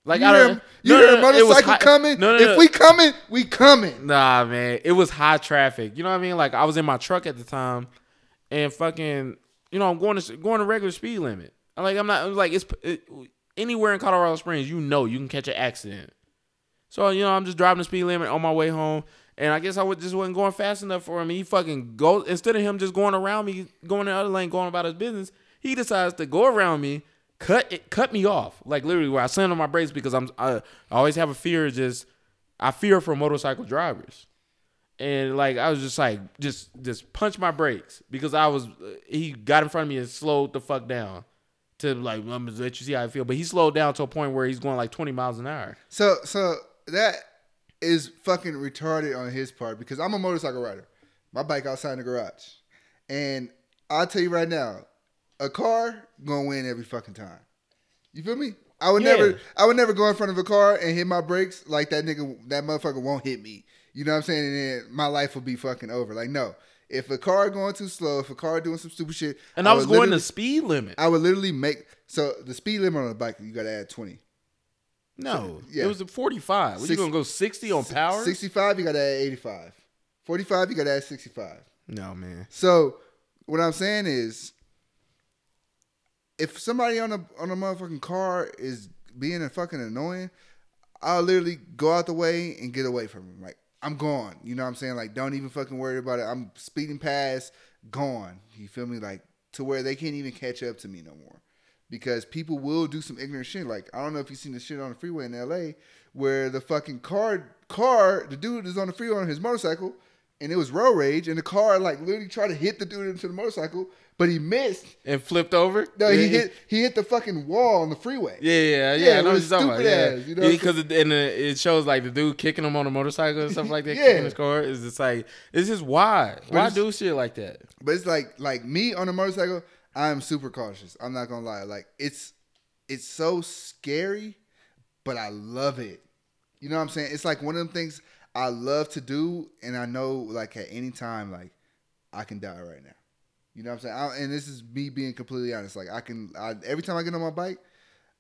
Like you I hear, don't. you no, hear no, a no, it was motorcycle high- coming? No, no, no. if we coming, we coming. Nah, man, it was high traffic. You know what I mean? Like I was in my truck at the time, and fucking, you know, I'm going to going to regular speed limit. I'm like, I'm not I'm like it's it, anywhere in Colorado Springs. You know, you can catch an accident. So you know, I'm just driving the speed limit on my way home, and I guess I would just wasn't going fast enough for him. He fucking go instead of him just going around me, going in the other lane, going about his business. He decides to go around me, cut it, cut me off, like literally where I slammed on my brakes because I'm I, I always have a fear just I fear for motorcycle drivers. And like I was just like just just punch my brakes because I was he got in front of me and slowed the fuck down to like I'm gonna let you see how I feel. But he slowed down to a point where he's going like 20 miles an hour. So, so that is fucking retarded on his part because I'm a motorcycle rider. My bike outside in the garage, and I'll tell you right now, a car gonna win every fucking time. You feel me? I would Yeah. never, I would never go in front of a car and hit my brakes like that nigga. That motherfucker won't hit me. You know what I'm saying? And then my life will be fucking over. Like no, if a car going too slow, if a car doing some stupid shit, And I, was going the speed limit. I would literally make so the speed limit on a bike you got to add twenty. No, yeah. it was a 45. What, you gonna go 60 on power? Sixty five, you got to add eighty five. Forty five, you got to add sixty five. No, man. So what I'm saying is, if somebody on a on a motherfucking car is being a fucking annoying, I'll literally go out the way and get away from him. Like I'm gone. You know what I'm saying? Like don't even fucking worry about it. I'm speeding past, gone. You feel me? Like to where they can't even catch up to me no more. Because people will do some ignorant shit. Like I don't know if you've seen the shit on the freeway in LA where the fucking car car, the dude is on the freeway on his motorcycle and it was road rage and the car like literally tried to hit the dude into the motorcycle, but he missed. And flipped over? No, yeah, he hit he hit the fucking wall on the freeway. Yeah, yeah, yeah. Yeah, I know what you're talking about. Yeah, ass, you know? because it, and it shows like the dude kicking him on a motorcycle and stuff like that, Yeah. kicking his car. Is just like it's just why? Why do shit like that? But it's like like me on a motorcycle, I'm super cautious. I'm not gonna lie. Like it's it's so scary, but I love it. You know what I'm saying? It's like one of them things I love to do, and I know like at any time, like I can die right now. You know what I'm saying? I, and this is me being completely honest. Like I can, I, every time I get on my bike,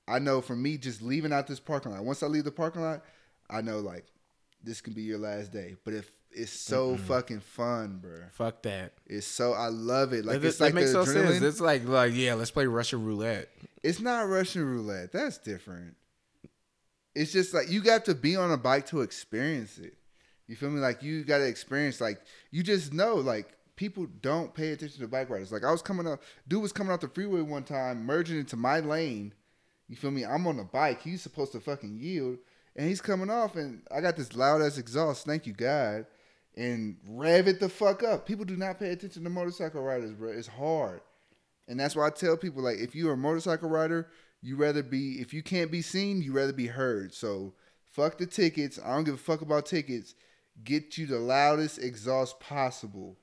I know for me just leaving out this parking lot. Once I leave the parking lot, I know like this can be your last day. But if it's so fucking fun, bro. Fuck that. It's so I love it. Like that, it's that like makes no sense. It's like like yeah, let's play Russian roulette. It's not Russian roulette. That's different. It's just like you got to be on a bike to experience it. You feel me? Like you got to experience. Like you just know. Like people don't pay attention to bike riders. Like I was coming up, dude was coming off the freeway one time, merging into my lane. You feel me? I'm on a bike. He's supposed to fucking yield, and he's coming off, and I got this loud ass exhaust. Thank you, God. And rev it the fuck up. People do not pay attention to motorcycle riders, bro. It's hard. And that's why I tell people like if you're a motorcycle rider, you rather be if you can't be seen, you rather be heard. So fuck the tickets. I don't give a fuck about tickets. Get you the loudest exhaust possible.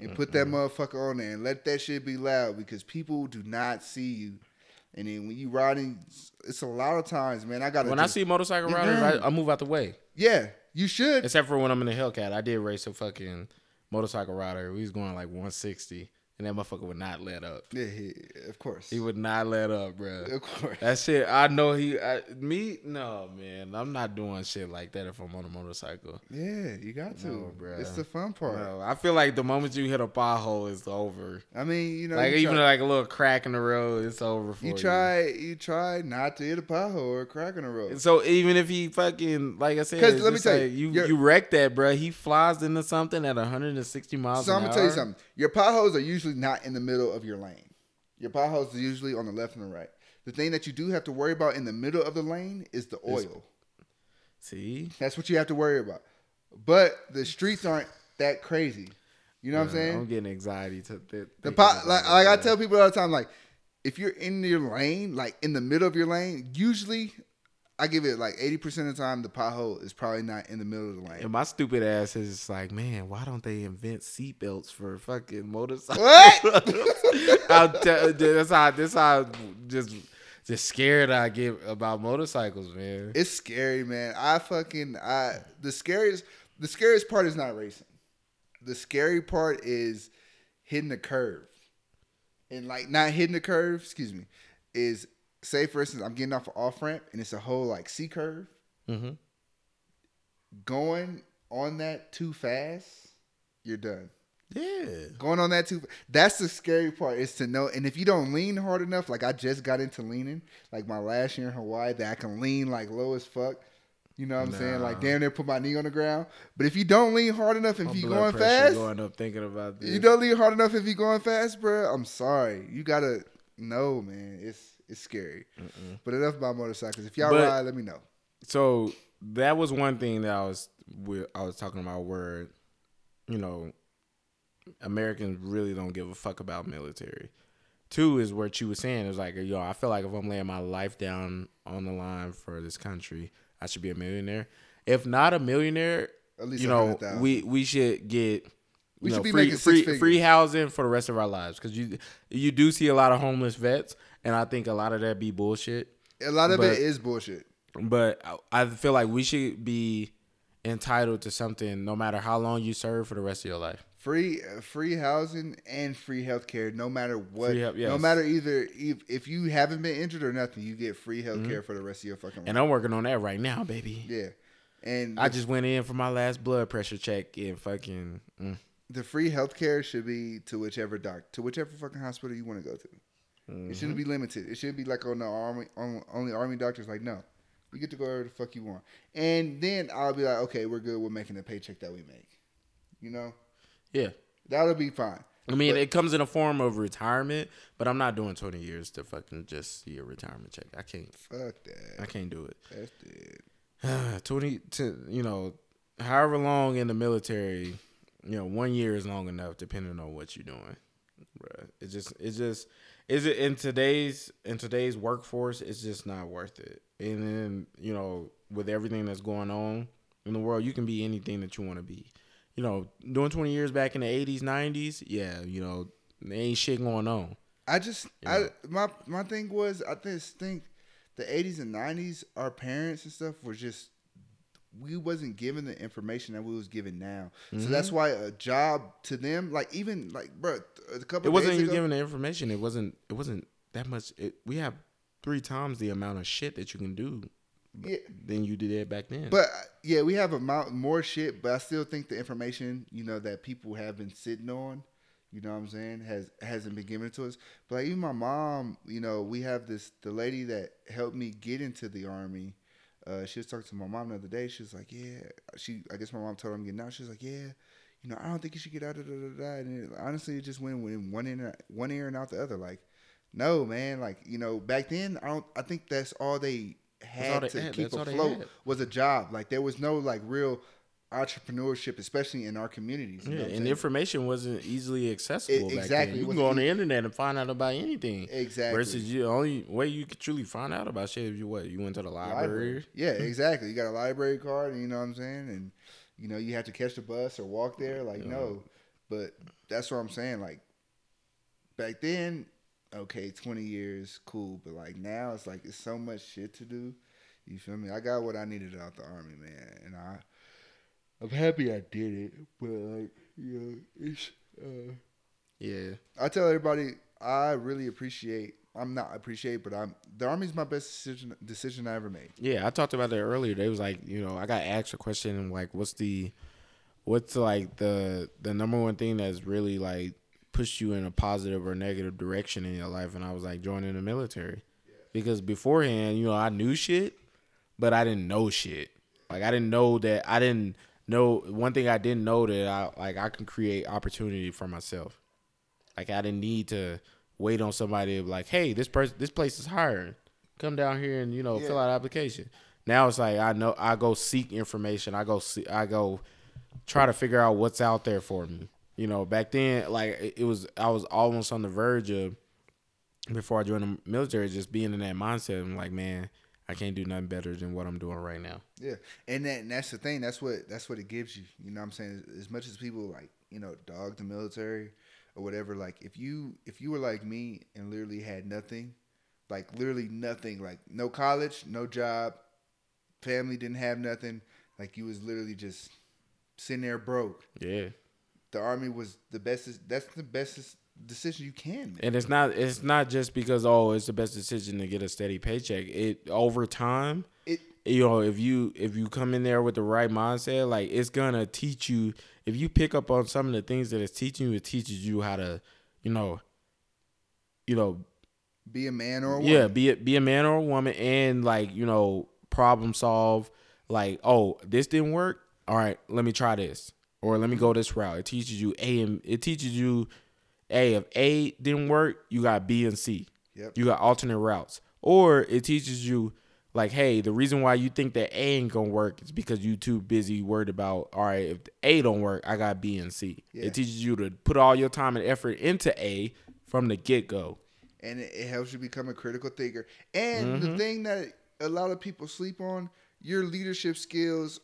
And put that motherfucker on there and let that shit be loud because people do not see you. And then when you riding, it's a lot of times, man. I gotta When I see motorcycle riders, I, I move out the way. yeah, you should. Except for when I'm in the Hellcat, I did race a fucking motorcycle rider. We was going like 160, and that motherfucker would not let up. Yeah, he- of course, He would not let up, bro. of course. That shit, I know he. I, me, no man, I'm not doing shit like that if I'm on a motorcycle. Yeah, you got to. No, bruh. It's the fun part. No, I feel like the moment you hit a pothole, it's over. I mean, you know, like you even try- like a little crack in the road, it's over for you. You try, you try not to hit a pothole or a crack in the road. So even if he fucking like I said, 'Cause it's let me tell you, like, you you wreck that, bro. He flies into something at 160 miles. So I'm gonna tell you something. Your potholes are usually not in the middle of your lane. Your potholes are usually on the left and the right. The thing that you do have to worry about in the middle of the lane is the oil. See, That's what you have to worry about. But the streets aren't that crazy. You know what I'm saying? I'm getting anxiety to th- The pot, like, like I tell people all the time, like if you're in your lane, like in the middle of your lane, usually I give it like 80% of the time the pothole is probably not in the middle of the lane. And my stupid ass is like, man, why don't they invent seatbelts for fucking motorcycles? What? Tell, that's how that's how just just scared I get about motorcycles, man. It's scary, man. I fucking I the scariest the scariest part is not racing. The scary part is hitting the curve. And like not hitting the curve, excuse me, is say for instance I'm getting off an off ramp and it's a whole like C curve. hmm Going on that too fast, you're done. Yeah, Going on that too that's the scary part is to know and if you don't lean hard enough, like I just got into leaning, like my last year in Hawaii, that I can lean like low as fuck. You know what I'm saying? Like Nah. damn near put my knee on the ground. But if you don't lean hard enough, if My you going fast, going up thinking about this. you don't lean hard enough if you going fast, bro. I'm sorry. You gotta know, man. It's it's scary. But enough about motorcycles. If y'all But- ride, let me know. so that was one thing that I was I was talking about where, you know, Americans really don't give a fuck about military. Two is what you were saying. It was like, yo, I feel like if I'm laying my life down on the line for this country, I should be a millionaire. If not a millionaire, At least you know, we we should get We you should be free, making free, free housing for the rest of our lives because you you do see a lot of homeless vets, and I think a lot of that be bullshit. A lot of but- it is bullshit. But I- I feel like we should be entitled to something no matter how long you serve for the rest of your life. free free housing and free healthcare no matter what help- no matter either if, if you haven't been injured or nothing you get free healthcare Mm-hmm. for the rest of your fucking life And I'm working on that right now, baby. yeah and I just went in for my last blood pressure check and fucking. Mm, the free healthcare should be to whichever doc to whichever fucking hospital you want to go to it shouldn't be mm-hmm. limited it should be like on the army on, only army doctors like no you get to go wherever the fuck you want and then i'll be like okay we're good we're making the paycheck that we make you know yeah. that'll be fine I mean, But- it comes in a form of retirement, but I'm not doing 20 years to fucking just see a retirement check. I can't. fuck that I can't do it. that's it 20 to you know, however long in the military, you know, one year is long enough depending on what you're doing. Bruh. It just it just is it in today's in today's workforce it's just not worth it. And then, you know, with everything that's going on in the world, you can be anything that you want to be. You know, doing 20 years back in the 80s, 90s, yeah, you know, there ain't shit going on. I just You I my my thing was I just think the eighties and nineties our parents and stuff were just we wasn't given the information that we was given now. So Mm-hmm. that's why a job to them like even like bro a couple It wasn't even given the information. It wasn't it wasn't that much it, we have three times the amount of shit that you can do yeah, than you did it back then. but uh, yeah, we have a amount more shit, but I still think the information, you know, that people have been sitting on, you know what I'm saying, has hasn't been given to us. But like even my mom, you know, we have this the lady that helped me get into the army. Uh, she was talking to my mom the other day. She was like, "Yeah." She, I guess my mom told her I'm getting out. She was like, "Yeah." You know, I don't think you should get out. Da, da, da, da. And it, honestly, it just went in one ear, one ear and out the other. Like, no, man. Like, you know, back then, I don't. I think that's all they had all to had. keep That's afloat was a job. Like, there was no like real entrepreneurship, especially in our communities. Yeah, and information wasn't easily accessible. Back exactly. Then. You can go on the internet and find out about anything. Exactly. Versus you, the only way you could truly find out about shit is you what you went to the library. Yeah, exactly. You got a library card, and you know what I'm saying, and you know you have to catch the bus or walk there. Like no, but that's what I'm saying. Like back then, okay, 20 years, cool, but like now it's like it's so much shit to do. You feel me? I got what I needed out the army, man, and I I'm happy I did it. But like you know, it's. Uh, Yeah, I tell everybody I really appreciate. I'm not appreciate, but I'm the army's my best decision decision I ever made. yeah. I talked about that earlier. They was like, you know, I got asked a question like, what's the, what's like the the number one thing that's really like pushed you in a positive or negative direction in your life? And I was like, joining the military, because beforehand, you know, I knew shit, but I didn't know shit. Like I didn't know that I didn't know one thing I didn't know that I like I can create opportunity for myself. Like I didn't need to wait on somebody to be like, hey, this person this place is hiring. Come down here and, you know, fill out an application. Now it's like I know I go seek information. I go see I go try to figure out what's out there for me. You know, back then like it was I was almost on the verge of before I joined the military, just being in that mindset. I'm like, man, I can't do nothing better than what I'm doing right now. Yeah, and that and that's the thing. That's what that's what it gives you. You know what I'm saying? As much as people like you know dog the military or whatever, like if you if you were like me and literally had nothing, like literally nothing, like no college, no job, family didn't have nothing, like you was literally just sitting there broke. Yeah. The army was the best. That's the best decision you can make. And it's not it's not just because oh it's the best decision to get a steady paycheck. It over time, It you know, if you if you come in there with the right mindset, like it's gonna teach you. If you pick up on some of the things that it's teaching you, it teaches you how to, you know, you know, be a man or a woman. yeah, be a, be a man or a woman, and like you know, problem solve. Like, oh, this didn't work. All right, let me try this, or let me go this route. It teaches you A and it teaches you, A if A didn't work, you got B and C. Yep. You got alternate routes, or it teaches you like, hey, the reason why you think that A ain't gonna work is because you too busy worried about. All right, if A don't work, I got B and C. Yeah. It teaches you to put all your time and effort into A from the get go. and it, helps you become a critical thinker. And Mm-hmm. the thing that a lot of people sleep on, your leadership skills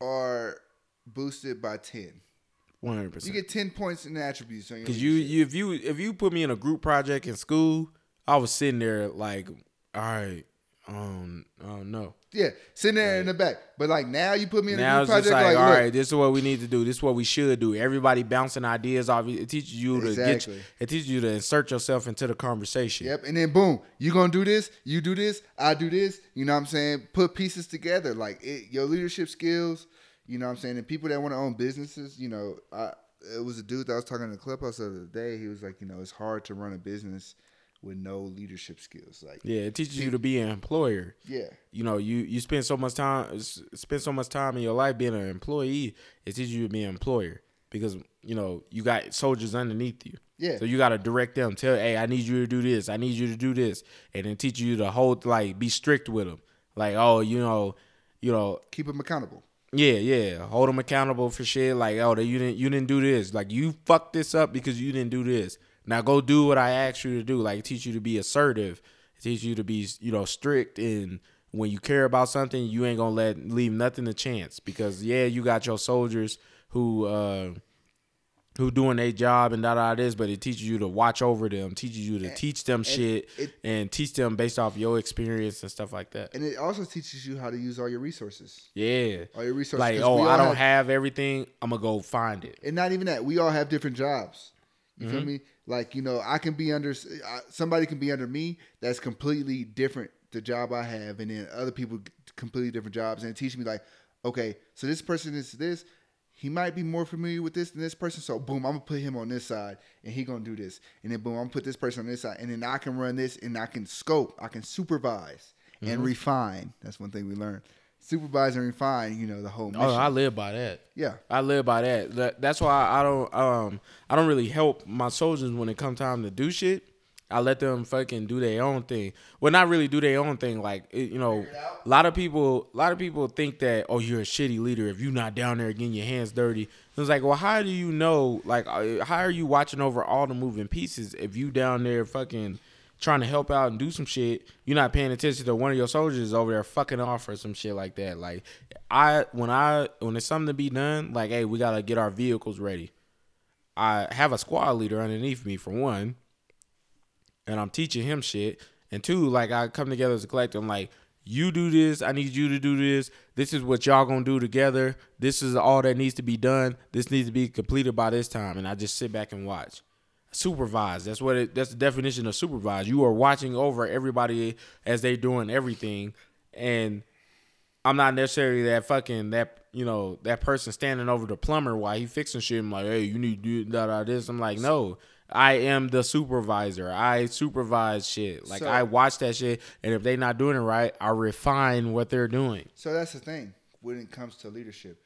are boosted by ten. One hundred You get ten points in the attributes Cause you, you, if you, if you put me in a group project in school, I was sitting there like, all right, Um, oh no. Yeah, sitting there in the back. But like now, you put me in Now a it's group just project. like, Like, all look, right, this is what we need to do. This is what we should do. Everybody bouncing ideas off. It teaches you to get. Exactly. It teaches you to insert yourself into the conversation. Yep, and then boom, you gonna do this, you do this, I do this. You know what I'm saying? Put pieces together, like it, your leadership skills. You know what I'm saying? And people that want to own businesses, you know, I, it was a dude that I was talking to the clubhouse the other day. He was like, you know, it's hard to run a business with no leadership skills. Like, Yeah, it teaches you to be an employer. yeah, You know, you you spend so much time spend so much time in your life being an employee. It teaches you to be an employer because you know you got soldiers underneath you. Yeah. So you got to direct them. Tell, hey, I need you to do this. I need you to do this, and then teach you to hold like be strict with them. Like, oh, you know, you know, keep them accountable. Yeah, yeah. Hold them accountable for shit. Like, oh, you didn't you didn't do this. Like, you fucked this up because you didn't do this. Now go do what I asked you to do. Like, teach you to be assertive. Teach you to be, you know, strict. And when you care about something, you ain't gonna let leave nothing to chance. Because yeah, you got your soldiers who uh who doing their job and da da this, but it teaches you to watch over them, teaches you to teach them shit, it- and teach them based off your experience and stuff like that. And it also teaches you how to use all your resources. Yeah. All your resources. Like, oh, I don't have- have everything. I'm gonna go find it. and not even that we all have different jobs you Mm-hmm. feel me like you know i can be under somebody can be under me that's completely different the job i have and then other people completely different jobs and it teaches me like okay so this person is this he might be more familiar with this than this person so boom i'm gonna put him on this side and he gonna do this and then boom i'm gonna put this person on this side and then i can run this and i can scope i can supervise Mm-hmm. and refine that's one thing we learned supervise and refine you know the whole mission Oh, I live by that. yeah I live by that. that. That's why I don't um I don't really help my soldiers when it comes time to do shit. I let them fucking do their own thing. Well, not really do their own thing. Like it, you know, a lot of people, a lot of people think that oh, you're a shitty leader if you're not down there getting your hands dirty. It's like, well, how do you know? Like, uh, how are you watching over all the moving pieces if you down there fucking trying to help out and do some shit? You're not paying attention to one of your soldiers over there fucking off or some shit like that. Like, I when I when there's something to be done, like, hey, we gotta get our vehicles ready. I have a squad leader underneath me for one, and I'm teaching him shit. And two, like I come together as a collective. I'm like, you do this, I need you to do this. This is what y'all gonna do together. This is all that needs to be done. This needs to be completed by this time. And I just sit back and watch. Supervise. That's what it that's the definition of supervise. You are watching over everybody as they doing everything. And I'm not necessarily that fucking that you know that person standing over the plumber while he fixing shit. I'm like, hey, you need to do da da this. I'm like, no, I am the supervisor. I supervise shit. Like So- I watch that shit, and if they not doing it right, I refine what they're doing. So that's the thing when it comes to leadership.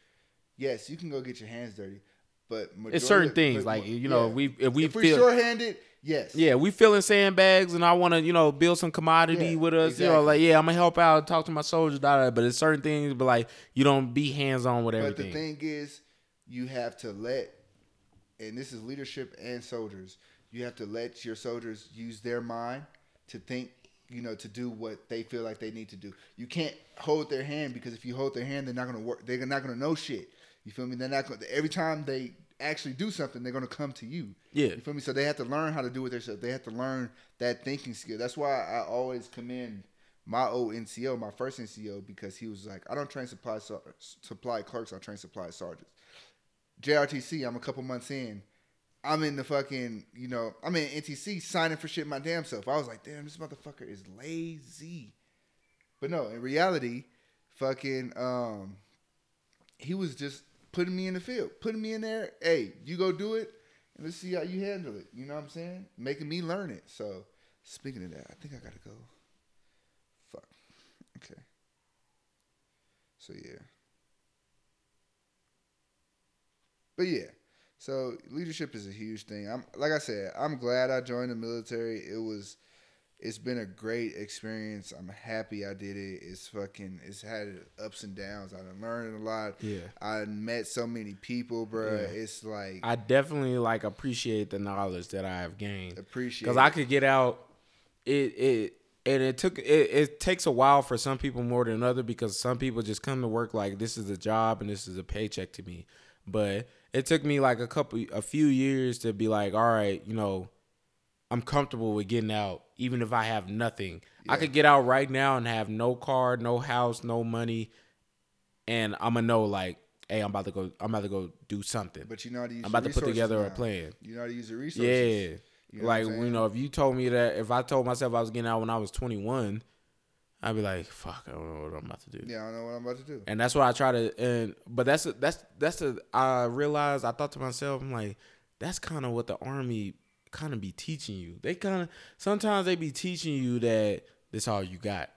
Yes, you can go get your hands dirty, but It's certain things but- like you know yeah. if we if we if feel shorthanded, yes, yeah we filling sandbags and I want to you know build some commodity Yeah, with us. You know like yeah I'm gonna help out, talk to my soldiers, da da. But it's certain things, but like you don't be hands on with But everything. the thing is, you have to let, and this is leadership and soldiers. You have to let your soldiers use their mind to think. You know, to do what they feel like they need to do. You can't hold their hand because if you hold their hand, they're not gonna work. They're not gonna know shit. You feel me? They're not gonna. Every time they actually do something, they're gonna come to you. Yeah. You feel me? So they have to learn how to do it themselves. They have to learn that thinking skill. That's why I always commend my old NCO, my first NCO, because he was like, I don't train supply supply clerks, I train supply sergeants. JRTC, I'm a couple months in. I'm in the fucking, you know, I'm in NTC signing for shit my damn self. I was like, damn, this motherfucker is lazy. But no, in reality, fucking, um, he was just putting me in the field, putting me in there. Hey, you go do it, and let's see how you handle it. You know what I'm saying? Making me learn it. So, speaking of that, I think I gotta go. Fuck. Okay. So yeah. But yeah. So leadership is a huge thing. I'm like I said, I'm glad I joined the military. It was it's been a great experience. I'm happy I did it. It's fucking it's had ups and downs. I done learned a lot. Yeah. I met so many people, bro. Yeah. It's like I definitely like appreciate the knowledge that I have gained appreciate because I could get out. It it and it took it, it takes a while for some people more than other because some people just come to work like this is a job and this is a paycheck to me. But it took me like a couple a few years to be like, all right, you know, I'm comfortable with getting out, even if I have nothing. I could get out right now and have no car, no house, no money, and I'm gonna know like, hey, I'm about to go. I'm about to go do something. But you know how to use. I'm about to put together a plan. You know how to use the resources. Yeah. You know like you know, if you told me that if I told myself I was getting out when I was 21, I'd be like, fuck, I don't know what I'm about to do. Yeah, I don't know what I'm about to do. And that's why I try to. And but that's that's that's the I realized I thought to myself, I'm like, that's kind of what the army kind of be teaching you. They kind of sometimes they be teaching you that this all you got.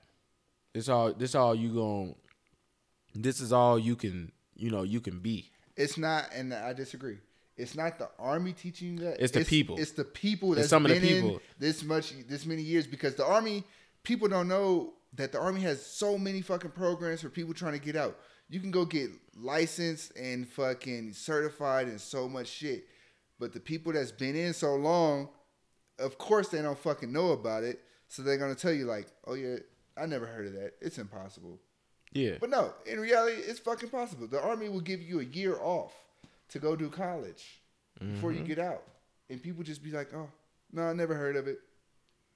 This all this all you gon' This is all you can you know you can be. It's not, and I disagree. It's not the army teaching you that. It's the people. It's the people that's some of the people. this much, this many years. Because the army, people don't know that the army has so many fucking programs for people trying to get out. You can go get licensed and fucking certified and so much shit. But the people that's been in so long, of course they don't fucking know about it. So they're gonna tell you like, oh yeah, I never heard of that. It's impossible. Yeah. But no, in reality, it's fucking possible. The army will give you a year off to go do college before Mm-hmm. you get out, and people just be like, "Oh, no, I never heard of it.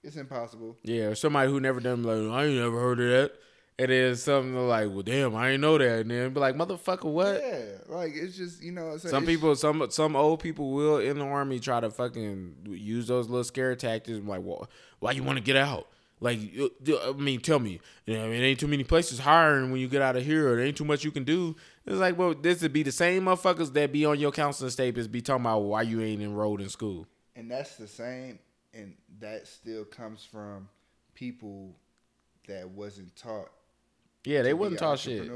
It's impossible." Yeah, or somebody who never done like I ain't never heard of that. And then something like, well, damn, I ain't know that. And then be like, motherfucker, what? Yeah, like it's just you know. It's, Some people, some some old people will in the army try to fucking use those little scare tactics. Like, well, why you want to get out? Like, I mean, tell me, you know, I mean, ain't too many places hiring when you get out of here, or there ain't too much you can do. It's like, well, this would be the same motherfuckers that be on your counseling statements be talking about why you ain't enrolled in school. and that's the same, and that still comes from people that wasn't taught. Yeah, they wouldn't taught shit.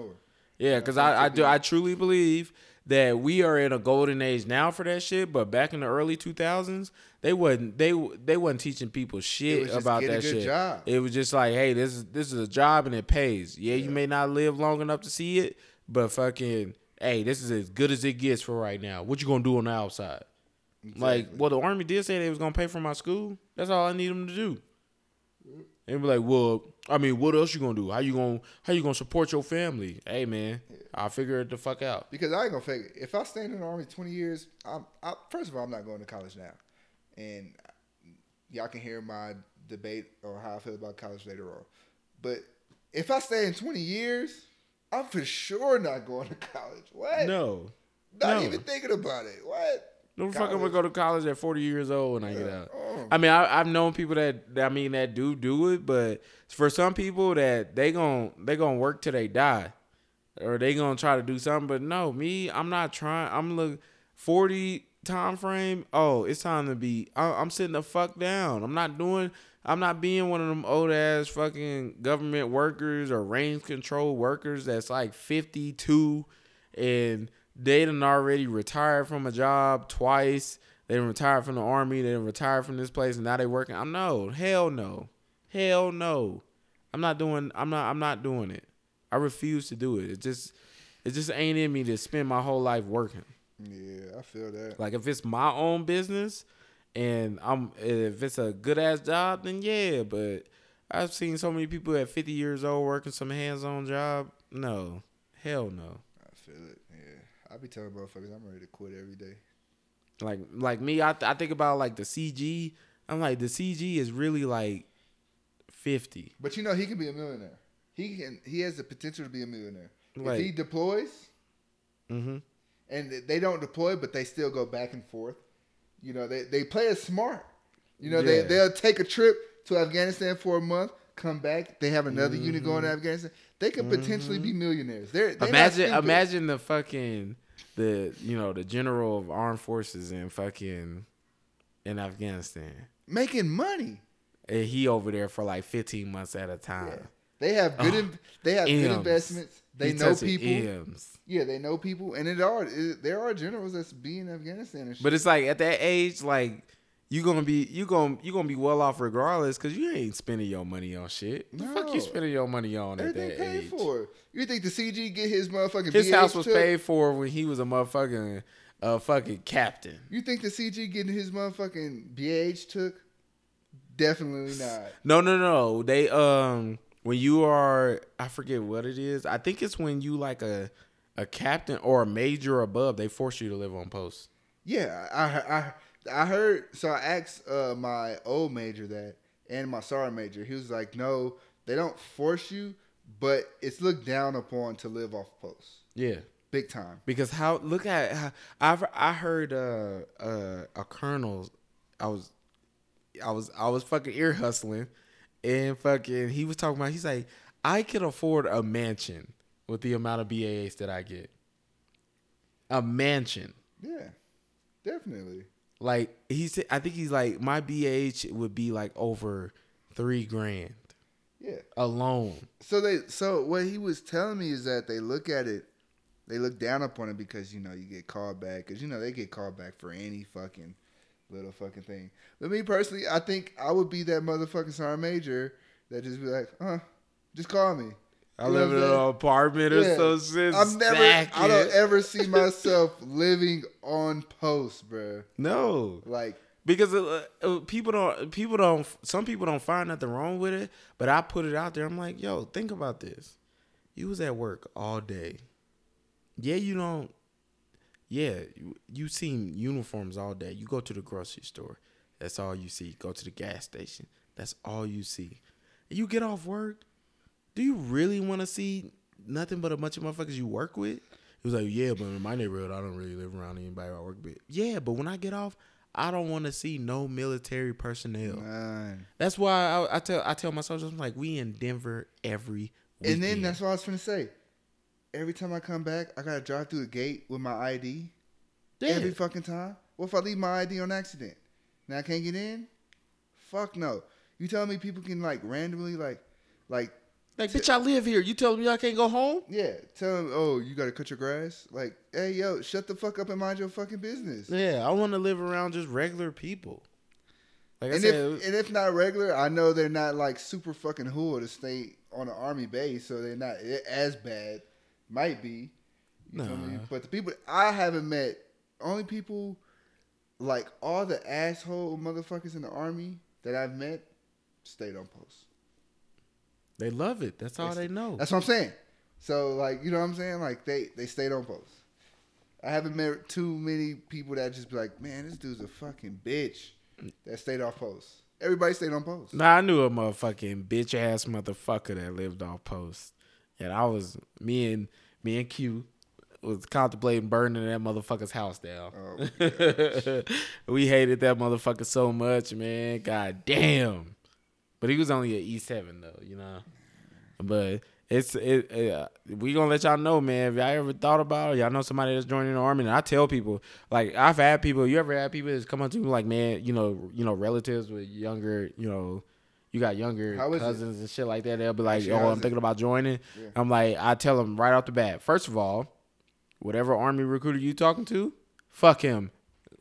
Yeah, because I, I do I truly believe that we are in a golden age now for that shit. But back in the early two thousands, they wasn't they they wasn't teaching people shit was just about that good shit. job. It was just like, hey, this is this is a job and it pays. Yeah, you may not live long enough to see it, but fucking, hey, this is as good as it gets for right now. What you gonna do on the outside? Like, well, the army did say they was gonna pay for my school. That's all I need them to do. And be like, well, I mean, what else you gonna do? How you gonna how you gonna support your family? Hey, man, I'll figure it the fuck out. Because I ain't gonna fake it. If I stay in the army twenty years, I'm I, first of all I'm not going to college now, and y'all can hear my debate on how I feel about college later on. But if I stay in twenty years, I'm for sure not going to college. What? No, not no. even thinking about it. What? No fuck, I'm gonna go to college at 40 years old when I get out. Oh. I mean, I, I've known people that I mean that do do it, but for some people that they gon' they gonna work till they die, or they gonna try to do something. But no, me, I'm not trying. I'm look 40 time frame. Oh, it's time to be. I, I'm sitting the fuck down. I'm not doing. I'm not being one of them old ass fucking government workers or range control workers that's like 52 and they done already retired from a job twice. They done retired from the army. They done retired from this place, and now they working. I'm no, hell no, hell no. I'm not doing. I'm not. I'm not doing it. I refuse to do it. It just, it just ain't in me to spend my whole life working. Yeah, I feel that. Like if it's my own business, and I'm if it's a good ass job, then yeah. But I've seen so many people at 50 years old working some hands on job. No, hell no. I feel it. I be telling motherfuckers I'm ready to quit every day. Like like me, I I think about like the CG. I'm like the CG is really like 50. But you know he can be a millionaire. He can. He has the potential to be a millionaire Like- if he deploys. Mm-hmm. and they don't deploy, but they still go back and forth. You know, they, they play it smart. You know, Yeah. they they'll take a trip to Afghanistan for a month, come back. They have another unit going to Afghanistan. They could potentially be mm-hmm. millionaires. They're, they're Imagine imagine the fucking the you know the general of armed forces in fucking in Afghanistan. making money. And he over there for like 15 months at a time. Yeah. They have good. in- they have good investments. They He know people. M's. Yeah, they know people, and it are it, there are generals that's being Afghanistan. But it's like at that age, like you gonna be you gonna you gonna be well off regardless because you ain't spending your money on shit. The fuck you spending your money on at everything that paid age? for. You think the CG get his motherfucking His BAH house was took? paid for when he was a motherfucking uh, fucking captain. You think the CG getting his motherfucking BAH took? Definitely not. No, no, no. They um when you are I forget what it is. I think it's when you like a a captain or a major above. They force you to live on post. Yeah, I, I I heard. So I asked uh, my old major that and my sergeant major. He was like, "No, they don't force you, but it's looked down upon to live off post, Yeah. big time." Because how look at how, I've I heard uh uh a colonel I was I was I was fucking ear hustling and fucking he was talking about he's like I could afford a mansion with the amount of BAHs that I get. A mansion. Yeah, definitely. Like he said I think he's like my BAH would be like over 3 grand Yeah. alone. So they so what he was telling me is that they look at it, they look down upon it because you know you get called back because you know they get called back for any fucking little fucking thing. But me personally, I think I would be that motherfucking sergeant major that just be like, huh, just call me. I You live in an apartment or so shit. I'm never, I don't ever see myself living on post, bruh. No. Like, because uh, uh, people don't people don't some people don't find nothing wrong with it but i put it out there. I'm like yo think about this. You was at work all day. Yeah you don't yeah you, you seen uniforms all day. You go to the grocery store. That's all you see. Go to the gas station. That's all you see. You get off work do you really want to see nothing but a bunch of motherfuckers you work with he was like yeah but in my neighborhood i don't really live around anybody i work with yeah but when i get off I don't want to see no military personnel. man. That's why I, I tell I tell my soldiers, I'm like, we in Denver every weekend. And then that's what I was trying to say. Every time I come back, I gotta drive through a gate with my ID. yeah. Every fucking time. What if I leave my ID on accident? Now I can't get in? Fuck no. You telling me people can like randomly like like like, bitch, I live here. You telling me I can't go home? yeah, tell them, oh, you gotta cut your grass? Like, hey yo, shut the fuck up and mind your fucking business. Yeah, I want to live around just regular people. Like I And said, if and if not regular, I know they're not like super fucking hood to stay on an army base, so they're not as bad. Might be, you feel me? Nah. But the people I haven't met, only people like all the asshole motherfuckers in the army that I've met, stayed on post. They love it. That's all they know. That's what I'm saying. So like, you know what I'm saying? Like they they stayed on post. I haven't met too many people that just be like, man, this dude's a fucking bitch that stayed off post. Everybody stayed on post. Nah, I knew a motherfucking bitch ass motherfucker that lived off post. And I was me and me and Q was contemplating burning that motherfucker's house down. Oh, we hated that motherfucker so much, man. God damn. But he was only an E seven though, you know. But it's it. Uh, we gonna let y'all know, man. If y'all ever thought about it, y'all know somebody that's joining the army. And I tell people, like I've had people. You ever had people that's come up to me like, man, you know, you know, relatives with younger, you know, you got younger is it? cousins and shit like that. They'll be like, Actually, oh, I'm is it? thinking about joining. Yeah. I'm like, I tell them right off the bat. First of all, whatever army recruiter you talking to, fuck him.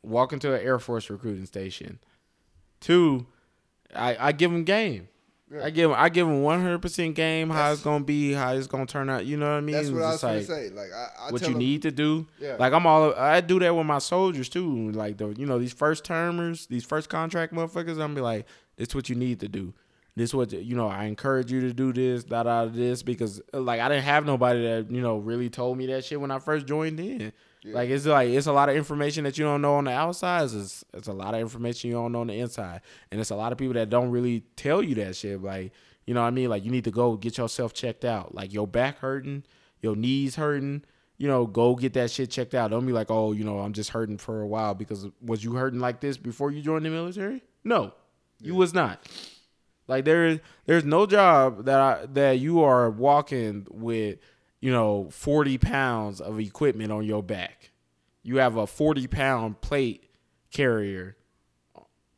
Walk into an Air Force recruiting station. Two, I, I give him game. Yeah. I give I give him one hundred percent game. How That's- it's gonna be, how it's gonna turn out. You know what I mean? That's what I was like say. Like I, I what tell you need to do. Yeah. Like I'm all I do that with my soldiers too. Like the you know these first termers, these first contract motherfuckers. I'm gonna be like, this what you need to do. This what you know. I encourage you to do this, da da this because like I didn't have nobody that you know really told me that shit when I first joined in. Yeah. Like it's like it's a lot of information that you don't know on the outside. It's, it's a lot of information you don't know on the inside, and it's a lot of people that don't really tell you that shit. Like you know what I mean? Like you need to go get yourself checked out. Like your back hurting, your knees hurting. You know, go get that shit checked out. Don't be like, oh, you know, I'm just hurting for a while because was you hurting like this before you joined the military? No, you was not. Like there is there's no job that I, that you are walking with, you know, 40 pounds of equipment on your back. You have a 40 pound plate carrier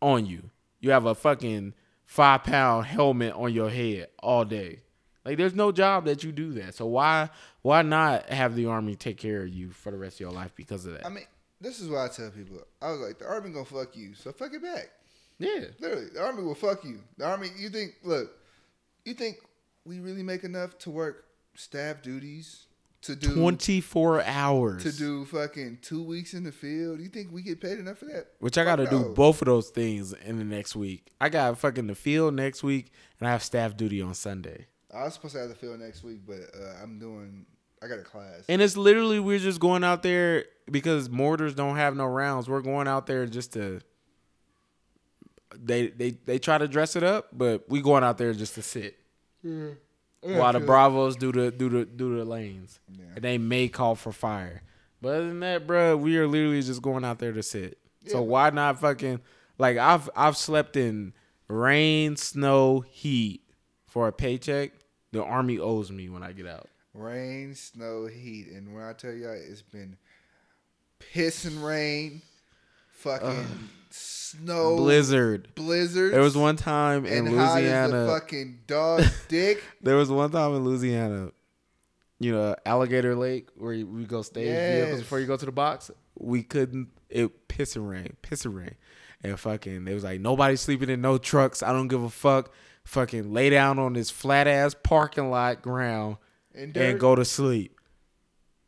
on you. You have a fucking five pound helmet on your head all day. Like there's no job that you do that. So why why not have the army take care of you for the rest of your life because of that? I mean, this is what I tell people. I was like, the army gonna fuck you, so fuck it back. yeah. Literally, the army will fuck you. The army, you think? Look, you think we really make enough to work staff duties to do 24 hours. to do fucking two weeks in the field? You think we get paid enough for that? Which I got to do both of those things in the next week. I got fucking the field next week, and I have staff duty on Sunday. I was supposed to have the field next week, but uh, I'm doing. I got a class. And it's literally we're just going out there because mortars don't have no rounds. We're going out there just to they they they try to dress it up, but we going out there just to sit. Yeah, While the. Bravos do the do the do the lanes, Yeah. and they may call for fire. But other than that, bro, we are literally just going out there to sit. So why not fucking like I've I've slept in rain, snow, heat for a paycheck. The army owes me when I get out. rain, snow, heat, and when I tell y'all, it's been piss and rain, fucking snow, Blizzard. blizzard. There was one time in and hot as Louisiana. fucking dog's dick. There was one time in Louisiana, you know, Alligator Lake, where you- we go stage vehicles Yes. before you go to the box. We couldn't. It piss and rain, piss and rain, and fucking. It was like nobody sleeping in no trucks. I don't give a fuck. Fucking lay down on this flat ass parking lot ground And, and go to sleep.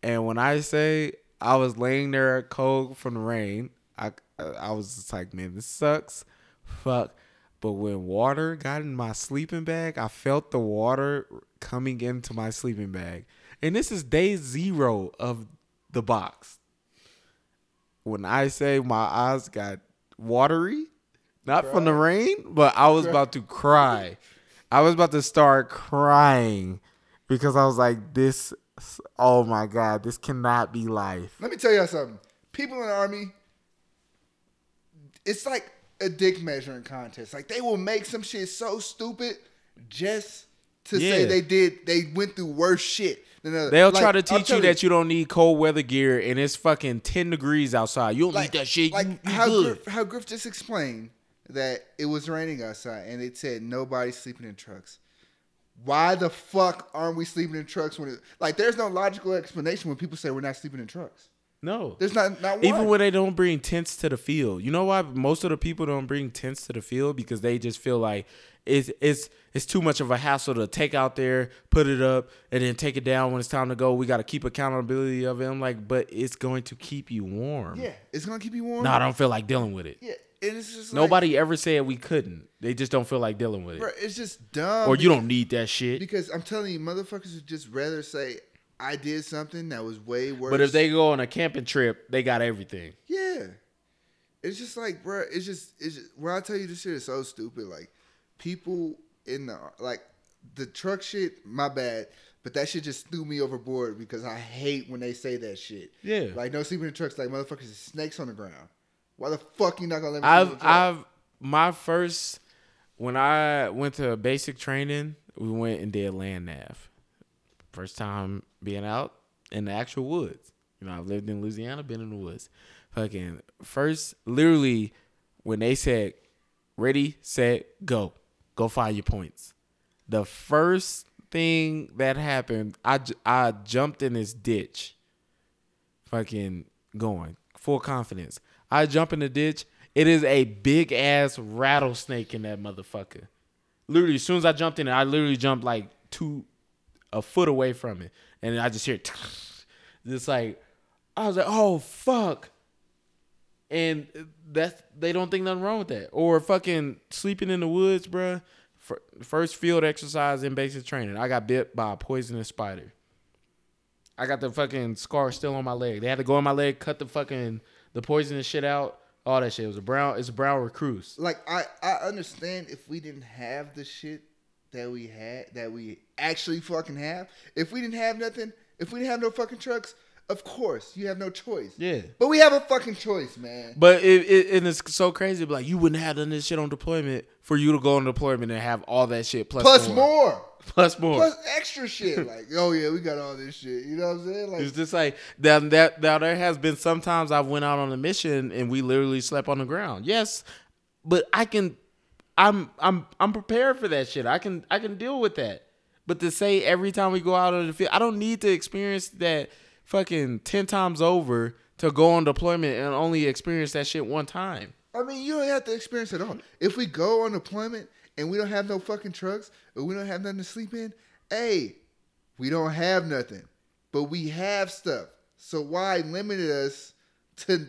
And when I say I was laying there cold from the rain, I I was just like, man, this sucks. Fuck. But when water got in my sleeping bag, I felt the water coming into my sleeping bag. And this is day zero of the box. When I say my eyes got watery, not from the rain, but I was about to cry. I was about to start crying because I was like, this, oh my God, this cannot be life. Let me tell you something. People in the army, it's like a dick measuring contest. Like they will make some shit so stupid just to say they did. They went through worse shit. Than other. They'll Like, try to teach you that you don't need cold weather gear and it's fucking 10 degrees outside. You don't like need that shit. Like you, you how. Griff, how Griff just explained that it was raining outside and it said nobody's sleeping in trucks. Why the fuck aren't we sleeping in trucks when it like there's no logical explanation when people say we're not sleeping in trucks. No. There's not not one. Even when they don't bring tents to the field. You know why most of the people don't bring tents to the field? Because they just feel like it's it's it's too much of a hassle to take out there, put it up, and then take it down when it's time to go. We got to keep accountability of it. I'm like, but it's going to keep you warm. yeah, it's gonna keep you warm. No, I don't feel like dealing with it. Yeah, and it's just like, Nobody ever said we couldn't. They just don't feel like dealing with it. bro, it's just dumb. Or you don't need that shit. because I'm telling you, motherfuckers would just rather say I did something that was way worse. But if they go on a camping trip, they got everything. yeah, it's just like, bro, it's just it's just, when I tell you this shit is so stupid. Like people in the like the truck shit, my bad. But that shit just threw me overboard because I hate when they say that shit. Yeah. Like no sleeping in trucks, like motherfuckers snakes on the ground. Why the fuck you not gonna let me? I've? I've my first when I went to basic training, we went and did land nav. First time being out in the actual woods. You know, I've lived in Louisiana, been in the woods. Fucking first, literally, when they said, "Ready, set, go," go find your points. The first thing that happened, I, I jumped in this ditch fucking going full confidence. I jump in the ditch. It is a big ass rattlesnake in that motherfucker. Literally, as soon as I jumped in it, I literally jumped like two, a foot away from it, and I just hear, just like, I was like, oh fuck, and that's they don't think nothing wrong with that, or fucking sleeping in the woods, bruh. First field exercise in basic training, I got bit by a poisonous spider. I got the fucking scar still on my leg. They had to go on my leg, cut the fucking the poisonous shit out. All that shit. It was a brown. It's a brown recluse. like I I understand if we didn't have the shit that we had that we actually fucking have. If we didn't have nothing, if we didn't have no fucking trucks, of course you have no choice. Yeah. But we have a fucking choice, man. But it, it and it's so crazy. Like you wouldn't have done this shit on deployment for you to go on deployment and have all that shit plus, Plus more. more. Plus more. Plus extra shit. Like, oh yeah, we got all this shit. You know what I'm saying? Like It's just like that. That now there has been sometimes I've went out on a mission and we literally slept on the ground. Yes, but I can. I'm I'm I'm prepared for that shit. I can I can deal with that. But to say every time we go out on the field, I don't need to experience that fucking ten times over to go on deployment and only experience that shit one time. I mean, you don't have to experience it all. If we go on deployment and we don't have no fucking trucks or we don't have nothing to sleep in, hey, we don't have nothing, but we have stuff. So why limit us to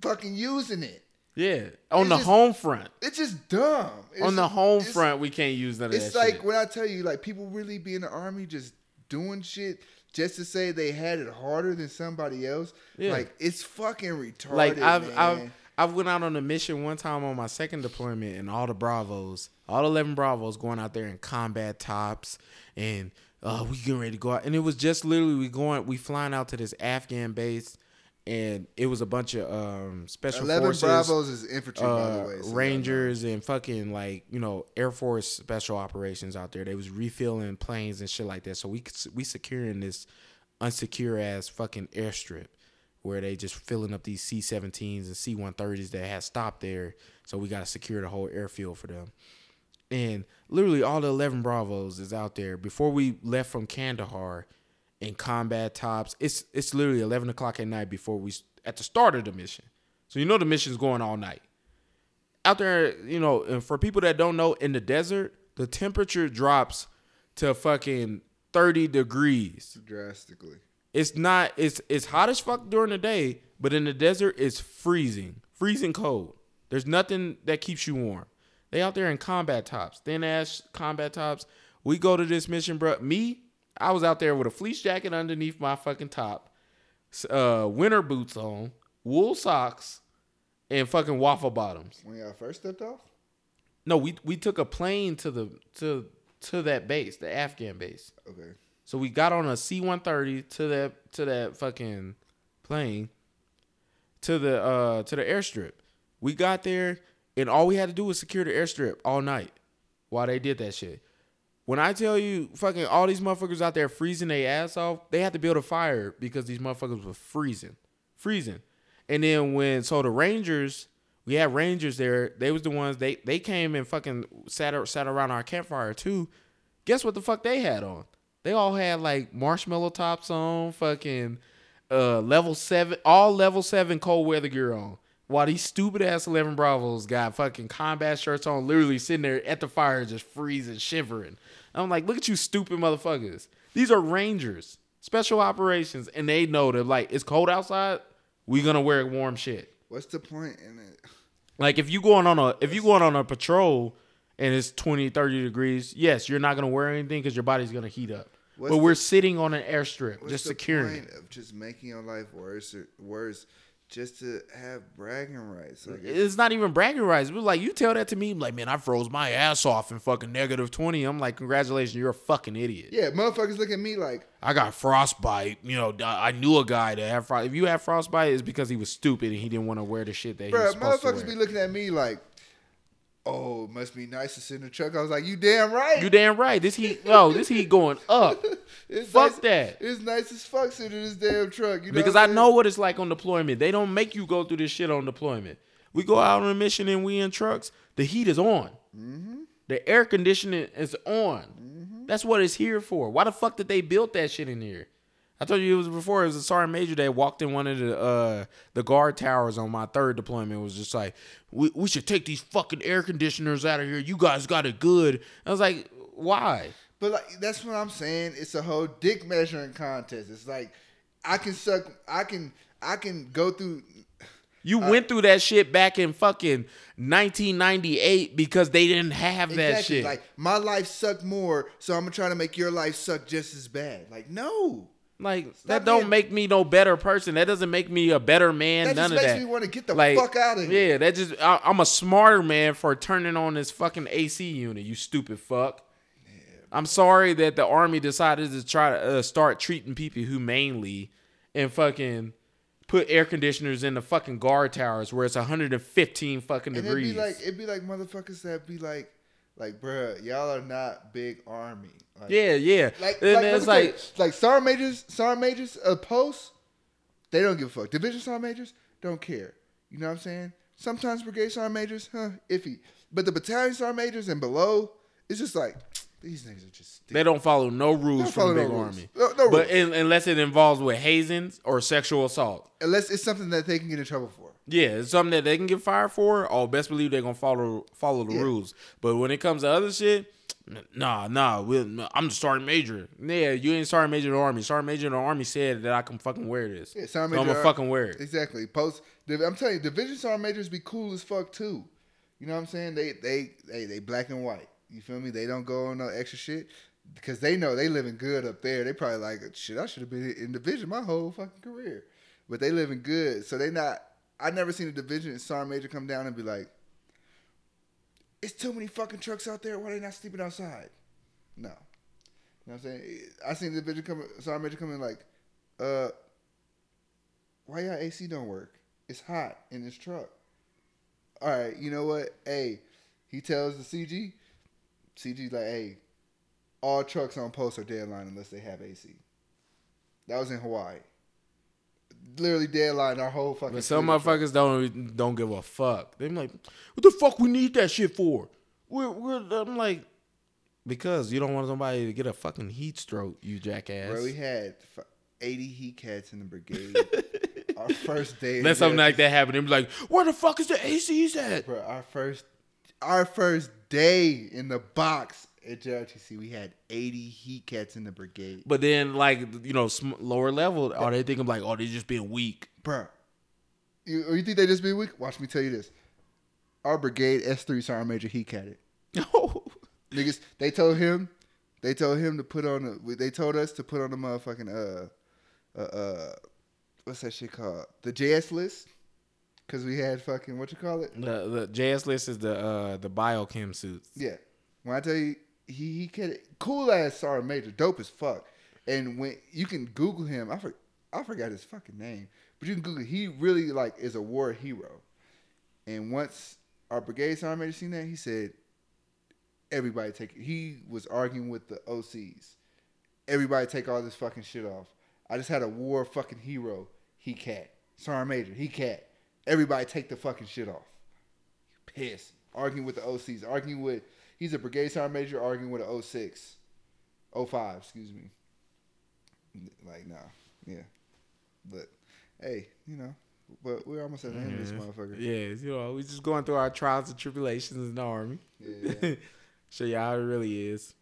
fucking using it? Yeah, on It's the just- home front. It's just dumb. It's on the home front, we can't use none of It's that like shit. when I tell you, like people really be in the army just doing shit just to say they had it harder than somebody else. Yeah. Like it's fucking retarded. like I've man. I've I went out on a mission one time on my second deployment, and all the Bravos, all eleven Bravos, going out there in combat tops, and uh, we getting ready to go out, and it was just literally we going, we flying out to this Afghan base, and it was a bunch of um special Eleven forces, Bravos is infantry, by uh, the way. so Rangers and fucking like you know Air Force special operations out there. They was refilling planes and shit like that. So we we securing this unsecure ass fucking airstrip where they just filling up these C-17s and C-130s that had stopped there. So we got to secure the whole airfield for them. And literally all the 11 Bravos is out there. Before we left from Kandahar in combat tops, it's it's literally 11 o'clock at night before we, at the start of the mission. So you know the mission's going all night. Out there, you know, and for people that don't know, in the desert, the temperature drops to fucking 30 degrees. drastically. It's not it's it's hot as fuck during the day, but in the desert it's freezing. Freezing cold. There's nothing that keeps you warm. They out there in combat tops, thin ass combat tops. We go to this mission, bro. Me, I was out there with a fleece jacket underneath my fucking top, uh, winter boots on, wool socks, and fucking waffle bottoms. When y'all first stepped off, No, we we took a plane to the to to that base, the Afghan base. okay. So we got on a C one thirty to that to that fucking plane to the uh to the airstrip. We got there and all we had to do was secure the airstrip all night while they did that shit. When I tell you fucking all these motherfuckers out there freezing their ass off, they had to build a fire because these motherfuckers were freezing. Freezing. And then when so the Rangers, we had Rangers there, they was the ones they they came and fucking sat sat around our campfire too. Guess what the fuck they had on? They all had like marshmallow tops on, fucking uh level seven, all level seven cold weather gear on. While these stupid ass eleven Bravos got fucking combat shirts on, literally sitting there at the fire just freezing, shivering. I'm like, look at you stupid motherfuckers. These are Rangers, special operations, and they know that like it's cold outside, we gonna wear warm shit. What's the point in it? Like if you going on a if you going on a patrol and it's 20, 30 degrees, yes, you're not gonna wear anything because your body's gonna heat up. What's but the- we're sitting on an airstrip, What's just the securing point it. of just making your life worse, or worse, just to have bragging rights? Like, it's, It's not even bragging rights. But like you tell that to me, I'm like, man, I froze my ass off in fucking negative 20. I'm like, congratulations, you're a fucking idiot. yeah, motherfuckers look at me like, I got frostbite. You know, I knew a guy that had frost. If you had frostbite, it's because he was stupid and he didn't want to wear the shit that he bro, was supposed to motherfuckers be looking at me like, oh, it must be nice to sit in the truck. I was like, you damn right. you damn right. This heat, no, this heat going up. It's Fuck nice- that. It's nice as fuck sitting in this damn truck. You know because I know what it's like on deployment. They don't make you go through this shit on deployment. We go out on a mission and we in trucks. The heat is on. Mm-hmm. The air conditioning is on. Mm-hmm. That's what it's here for. Why the fuck did they build that shit in here? I told you it was before. It was a sergeant major that walked in one of the uh, the guard towers on my third deployment. It was just like, we, we should take these fucking air conditioners out of here. You guys got it good. I was like, why? But like that's what I'm saying. It's a whole dick measuring contest. It's like I can suck. I can. I can go through. You went through that shit back in fucking 1998 because they didn't have that shit. Like my life sucked more, so I'm gonna try to make your life suck just as bad. Like no, Like Stop that don't being- make me no better person. That doesn't make me a better man. that None just of makes that. me want to get the like, fuck out of here. Yeah, that just I, I'm a smarter man for turning on this fucking AC unit. You stupid fuck. I'm sorry that the army decided to try to uh, start treating people humanely and fucking put air conditioners in the fucking guard towers where it's 115 fucking And degrees. it'd be like it'd be like motherfuckers that be like, like, bruh, y'all are not big army. Like, yeah, yeah. Like, and like, it's let me tell like you, like sergeant majors, sergeant majors, uh, posts, they don't give a fuck. Division sergeant majors don't care. You know what I'm saying? Sometimes brigade sergeant majors, huh, iffy. But the battalion sergeant majors and below, it's just like these niggas are just. They don't follow no rules Don't from the no big army. No- no but in, unless it involves with hazings or sexual assault. Unless it's something that they can get in trouble for. Yeah, it's something that they can get fired for. Oh, best believe they're gonna follow follow the Yeah. rules. But when it comes to other shit, nah, nah. we'll- I'm the sergeant major. Yeah, you ain't sergeant major in the army. Sergeant major in the army said that I can fucking wear this. Yeah, so sergeant I'm major. gonna fucking wear it. Exactly. Post. I'm telling you, division sergeant majors be cool as fuck too. You know what I'm saying? They they they they black and white. You feel me? They don't go on no extra shit because they know they living good up there. They probably like shit. I should have been in division my whole fucking career, but they living good, so they not I never seen a division in Sergeant Major come down and be like, "It's too many fucking trucks out there. Why are they not sleeping outside?" No, you know what I'm saying. I seen the division come, Sergeant Major come in like, "Uh, why y'all AC don't work? It's hot in this truck." All right, you know what? Hey, he tells the CG. CG's like, "Hey, all trucks on post are deadline unless they have AC." That was in Hawaii. Literally deadline our whole fucking. But some motherfuckers don't don't give a fuck. They're like, what the fuck we need that shit for? We're, we're I'm like, because you don't want somebody to get a fucking heat stroke, you jackass. Bro, we had 80 heat cats in the brigade. our first day. in Let something like that happen. They be like, where the fuck is the ACs at? Bro, our first, our first day in the box at JRTC, we had 80 heat cats in the brigade. But then, like you know, sm- lower level, are they thinking like, oh, they just being weak? Bro, you, you think they just be weak? Watch me tell you this. Our brigade S3 Sergeant Major heat catted. No. Niggas, they told him, they told him to put on the, they told us to put on the motherfucking, uh, uh, uh, what's that shit called? The JSLIST? Cause we had fucking, what you call it? the the JSLIST is the uh the biochem suits. Yeah. When I tell you, he, he could, cool ass Sergeant Major, dope as fuck. And when, you can Google him, I, for, I forgot his fucking name, but you can Google, he really like is a war hero. And once our brigade sergeant major seen that, he said, everybody take it. He was arguing with the OCs. Everybody take all this fucking shit off. I just had a war fucking hero. He cat. Sergeant Major. He cat. Everybody take the fucking shit off. Pissed. Arguing with the OCs. Arguing with, he's a brigade sergeant major arguing with an 06. 05, excuse me. Like, nah. Yeah. But, hey, you know, but we're almost at the end of this motherfucker. Yeah, you know, we just going through our trials and tribulations in the army. Yeah. Show you how it really is.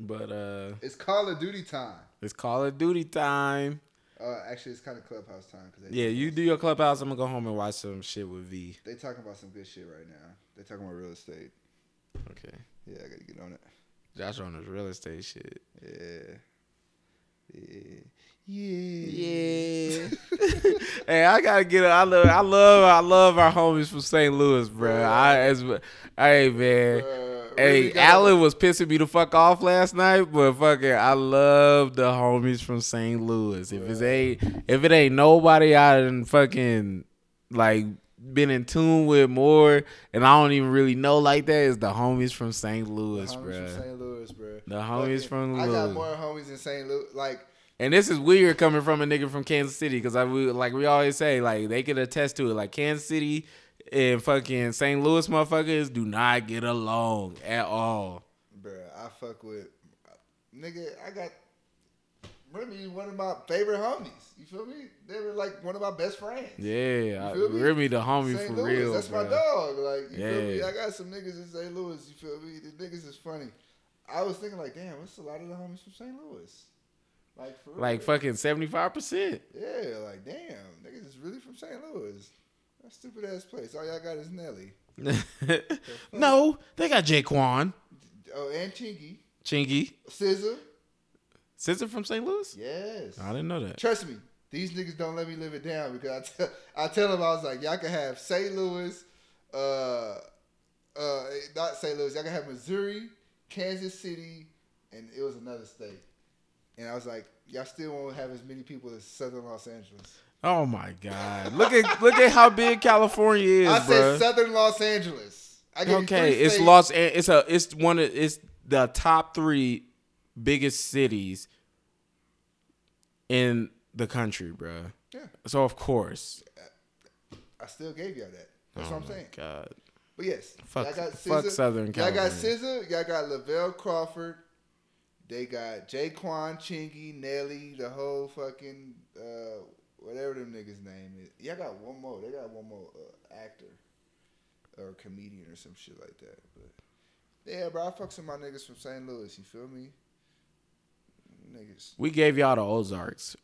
But uh It's Call of Duty time. it's Call of Duty time. Uh, actually, it's kind of clubhouse time they Yeah, you do your clubhouse. I'm gonna go home and watch some shit with V. they talking about some good shit right now. They talking about real estate. Okay. Yeah, I gotta get on it. Josh on his real estate shit. Yeah, yeah, yeah. Yeah. hey, I gotta get. it. I love. I love. I love our homies from St. Louis, bro. I as. Hey man. Hey, got- was pissing me the fuck off last night, but fucking, I love the homies from St. Louis. If it ain't, if it ain't nobody I done fucking like been in tune with more, and I don't even really know like that, is the homies from St. Louis, bro. from St. Louis, bro. The homies from I got more homies in St. Louis. Like, And this is weird coming from a nigga from Kansas City because I like we always say like they could attest to it. Like Kansas City and fucking St. Louis motherfuckers do not get along at all. bro, I fuck with nigga. I got Remy, one of my favorite homies. You feel me? They were like one of my best friends. Yeah, I, feel me? Remy the homie St. for Louis, real. that's my dog. Like, you feel me? Yeah. I got some niggas in St. Louis. You feel me? The niggas is funny. I was thinking like, damn, what's a lot of the homies from St. Louis? Like for real. Like fucking seventy five percent. Yeah, like damn, niggas is really from St. Louis. That stupid ass place. All y'all got is Nelly. No, they got J-Kwon, Oh, and Chingy. Chingy, Scissor. Sister from St. Louis. Yes. I didn't know that. Trust me, these niggas don't let me live it down because I tell, tell them I was like, y'all can have St. Louis, uh, uh, not St. Louis, y'all can have Missouri, Kansas City, and it was another state. And I was like, y'all still won't have as many people as Southern Los Angeles. Oh my god! Look at look at how big California is, I bruh. said Southern Los Angeles. I gave Okay, it's states. Los. An- It's a. It's one of. It's the top three biggest cities in the country, bruh. Yeah, So of course. I still gave y'all that. That's oh what I'm saying. God. But yes, Fuck- y'all got fuck SZA, Southern Y'all got California. SZA. Y'all got Lavell Crawford. They got J-Kwon, Chingy, Nelly, the whole fucking uh, whatever them niggas name is. Y'all got one more. They got one more uh, actor or comedian or some shit like that. But yeah, bro, I fucks with my niggas from St. Louis. You feel me? Niggas. We gave y'all the Ozarks.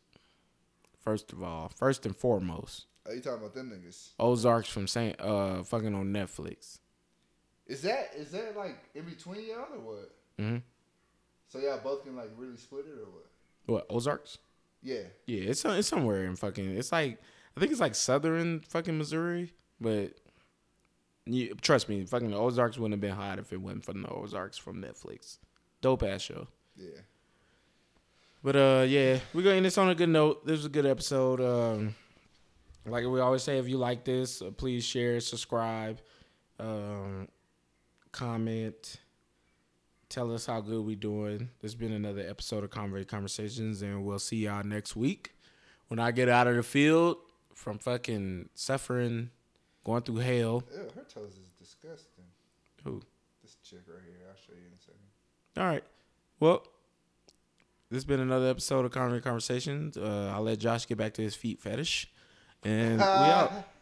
First of all, first and foremost, Are you talking about them niggas? Ozarks from Saint. Uh, fucking on Netflix. Is that is that like in between y'all or what? hmm So y'all both can like really split it or what? What Ozarks? Yeah. Yeah, it's it's somewhere in fucking. It's like I think it's like southern fucking Missouri, but you, trust me, fucking the Ozarks wouldn't have been hot if it wasn't for the Ozarks from Netflix. Dope ass show. Yeah. But uh, yeah, we're gonna end this on a good note. This was a good episode. Um, like we always say, if you like this, uh, please share, subscribe, um, comment, tell us how good we doing. There's been another episode of Convert Conversations, and we'll see y'all next week when I get out of the field from fucking suffering, going through hell. Ew, her toes is disgusting. Who? This chick right here. I'll show you in a second. All right. Well, this has been another episode of Convert Conversations. Uh, I'll let Josh get back to his feet fetish, and we out.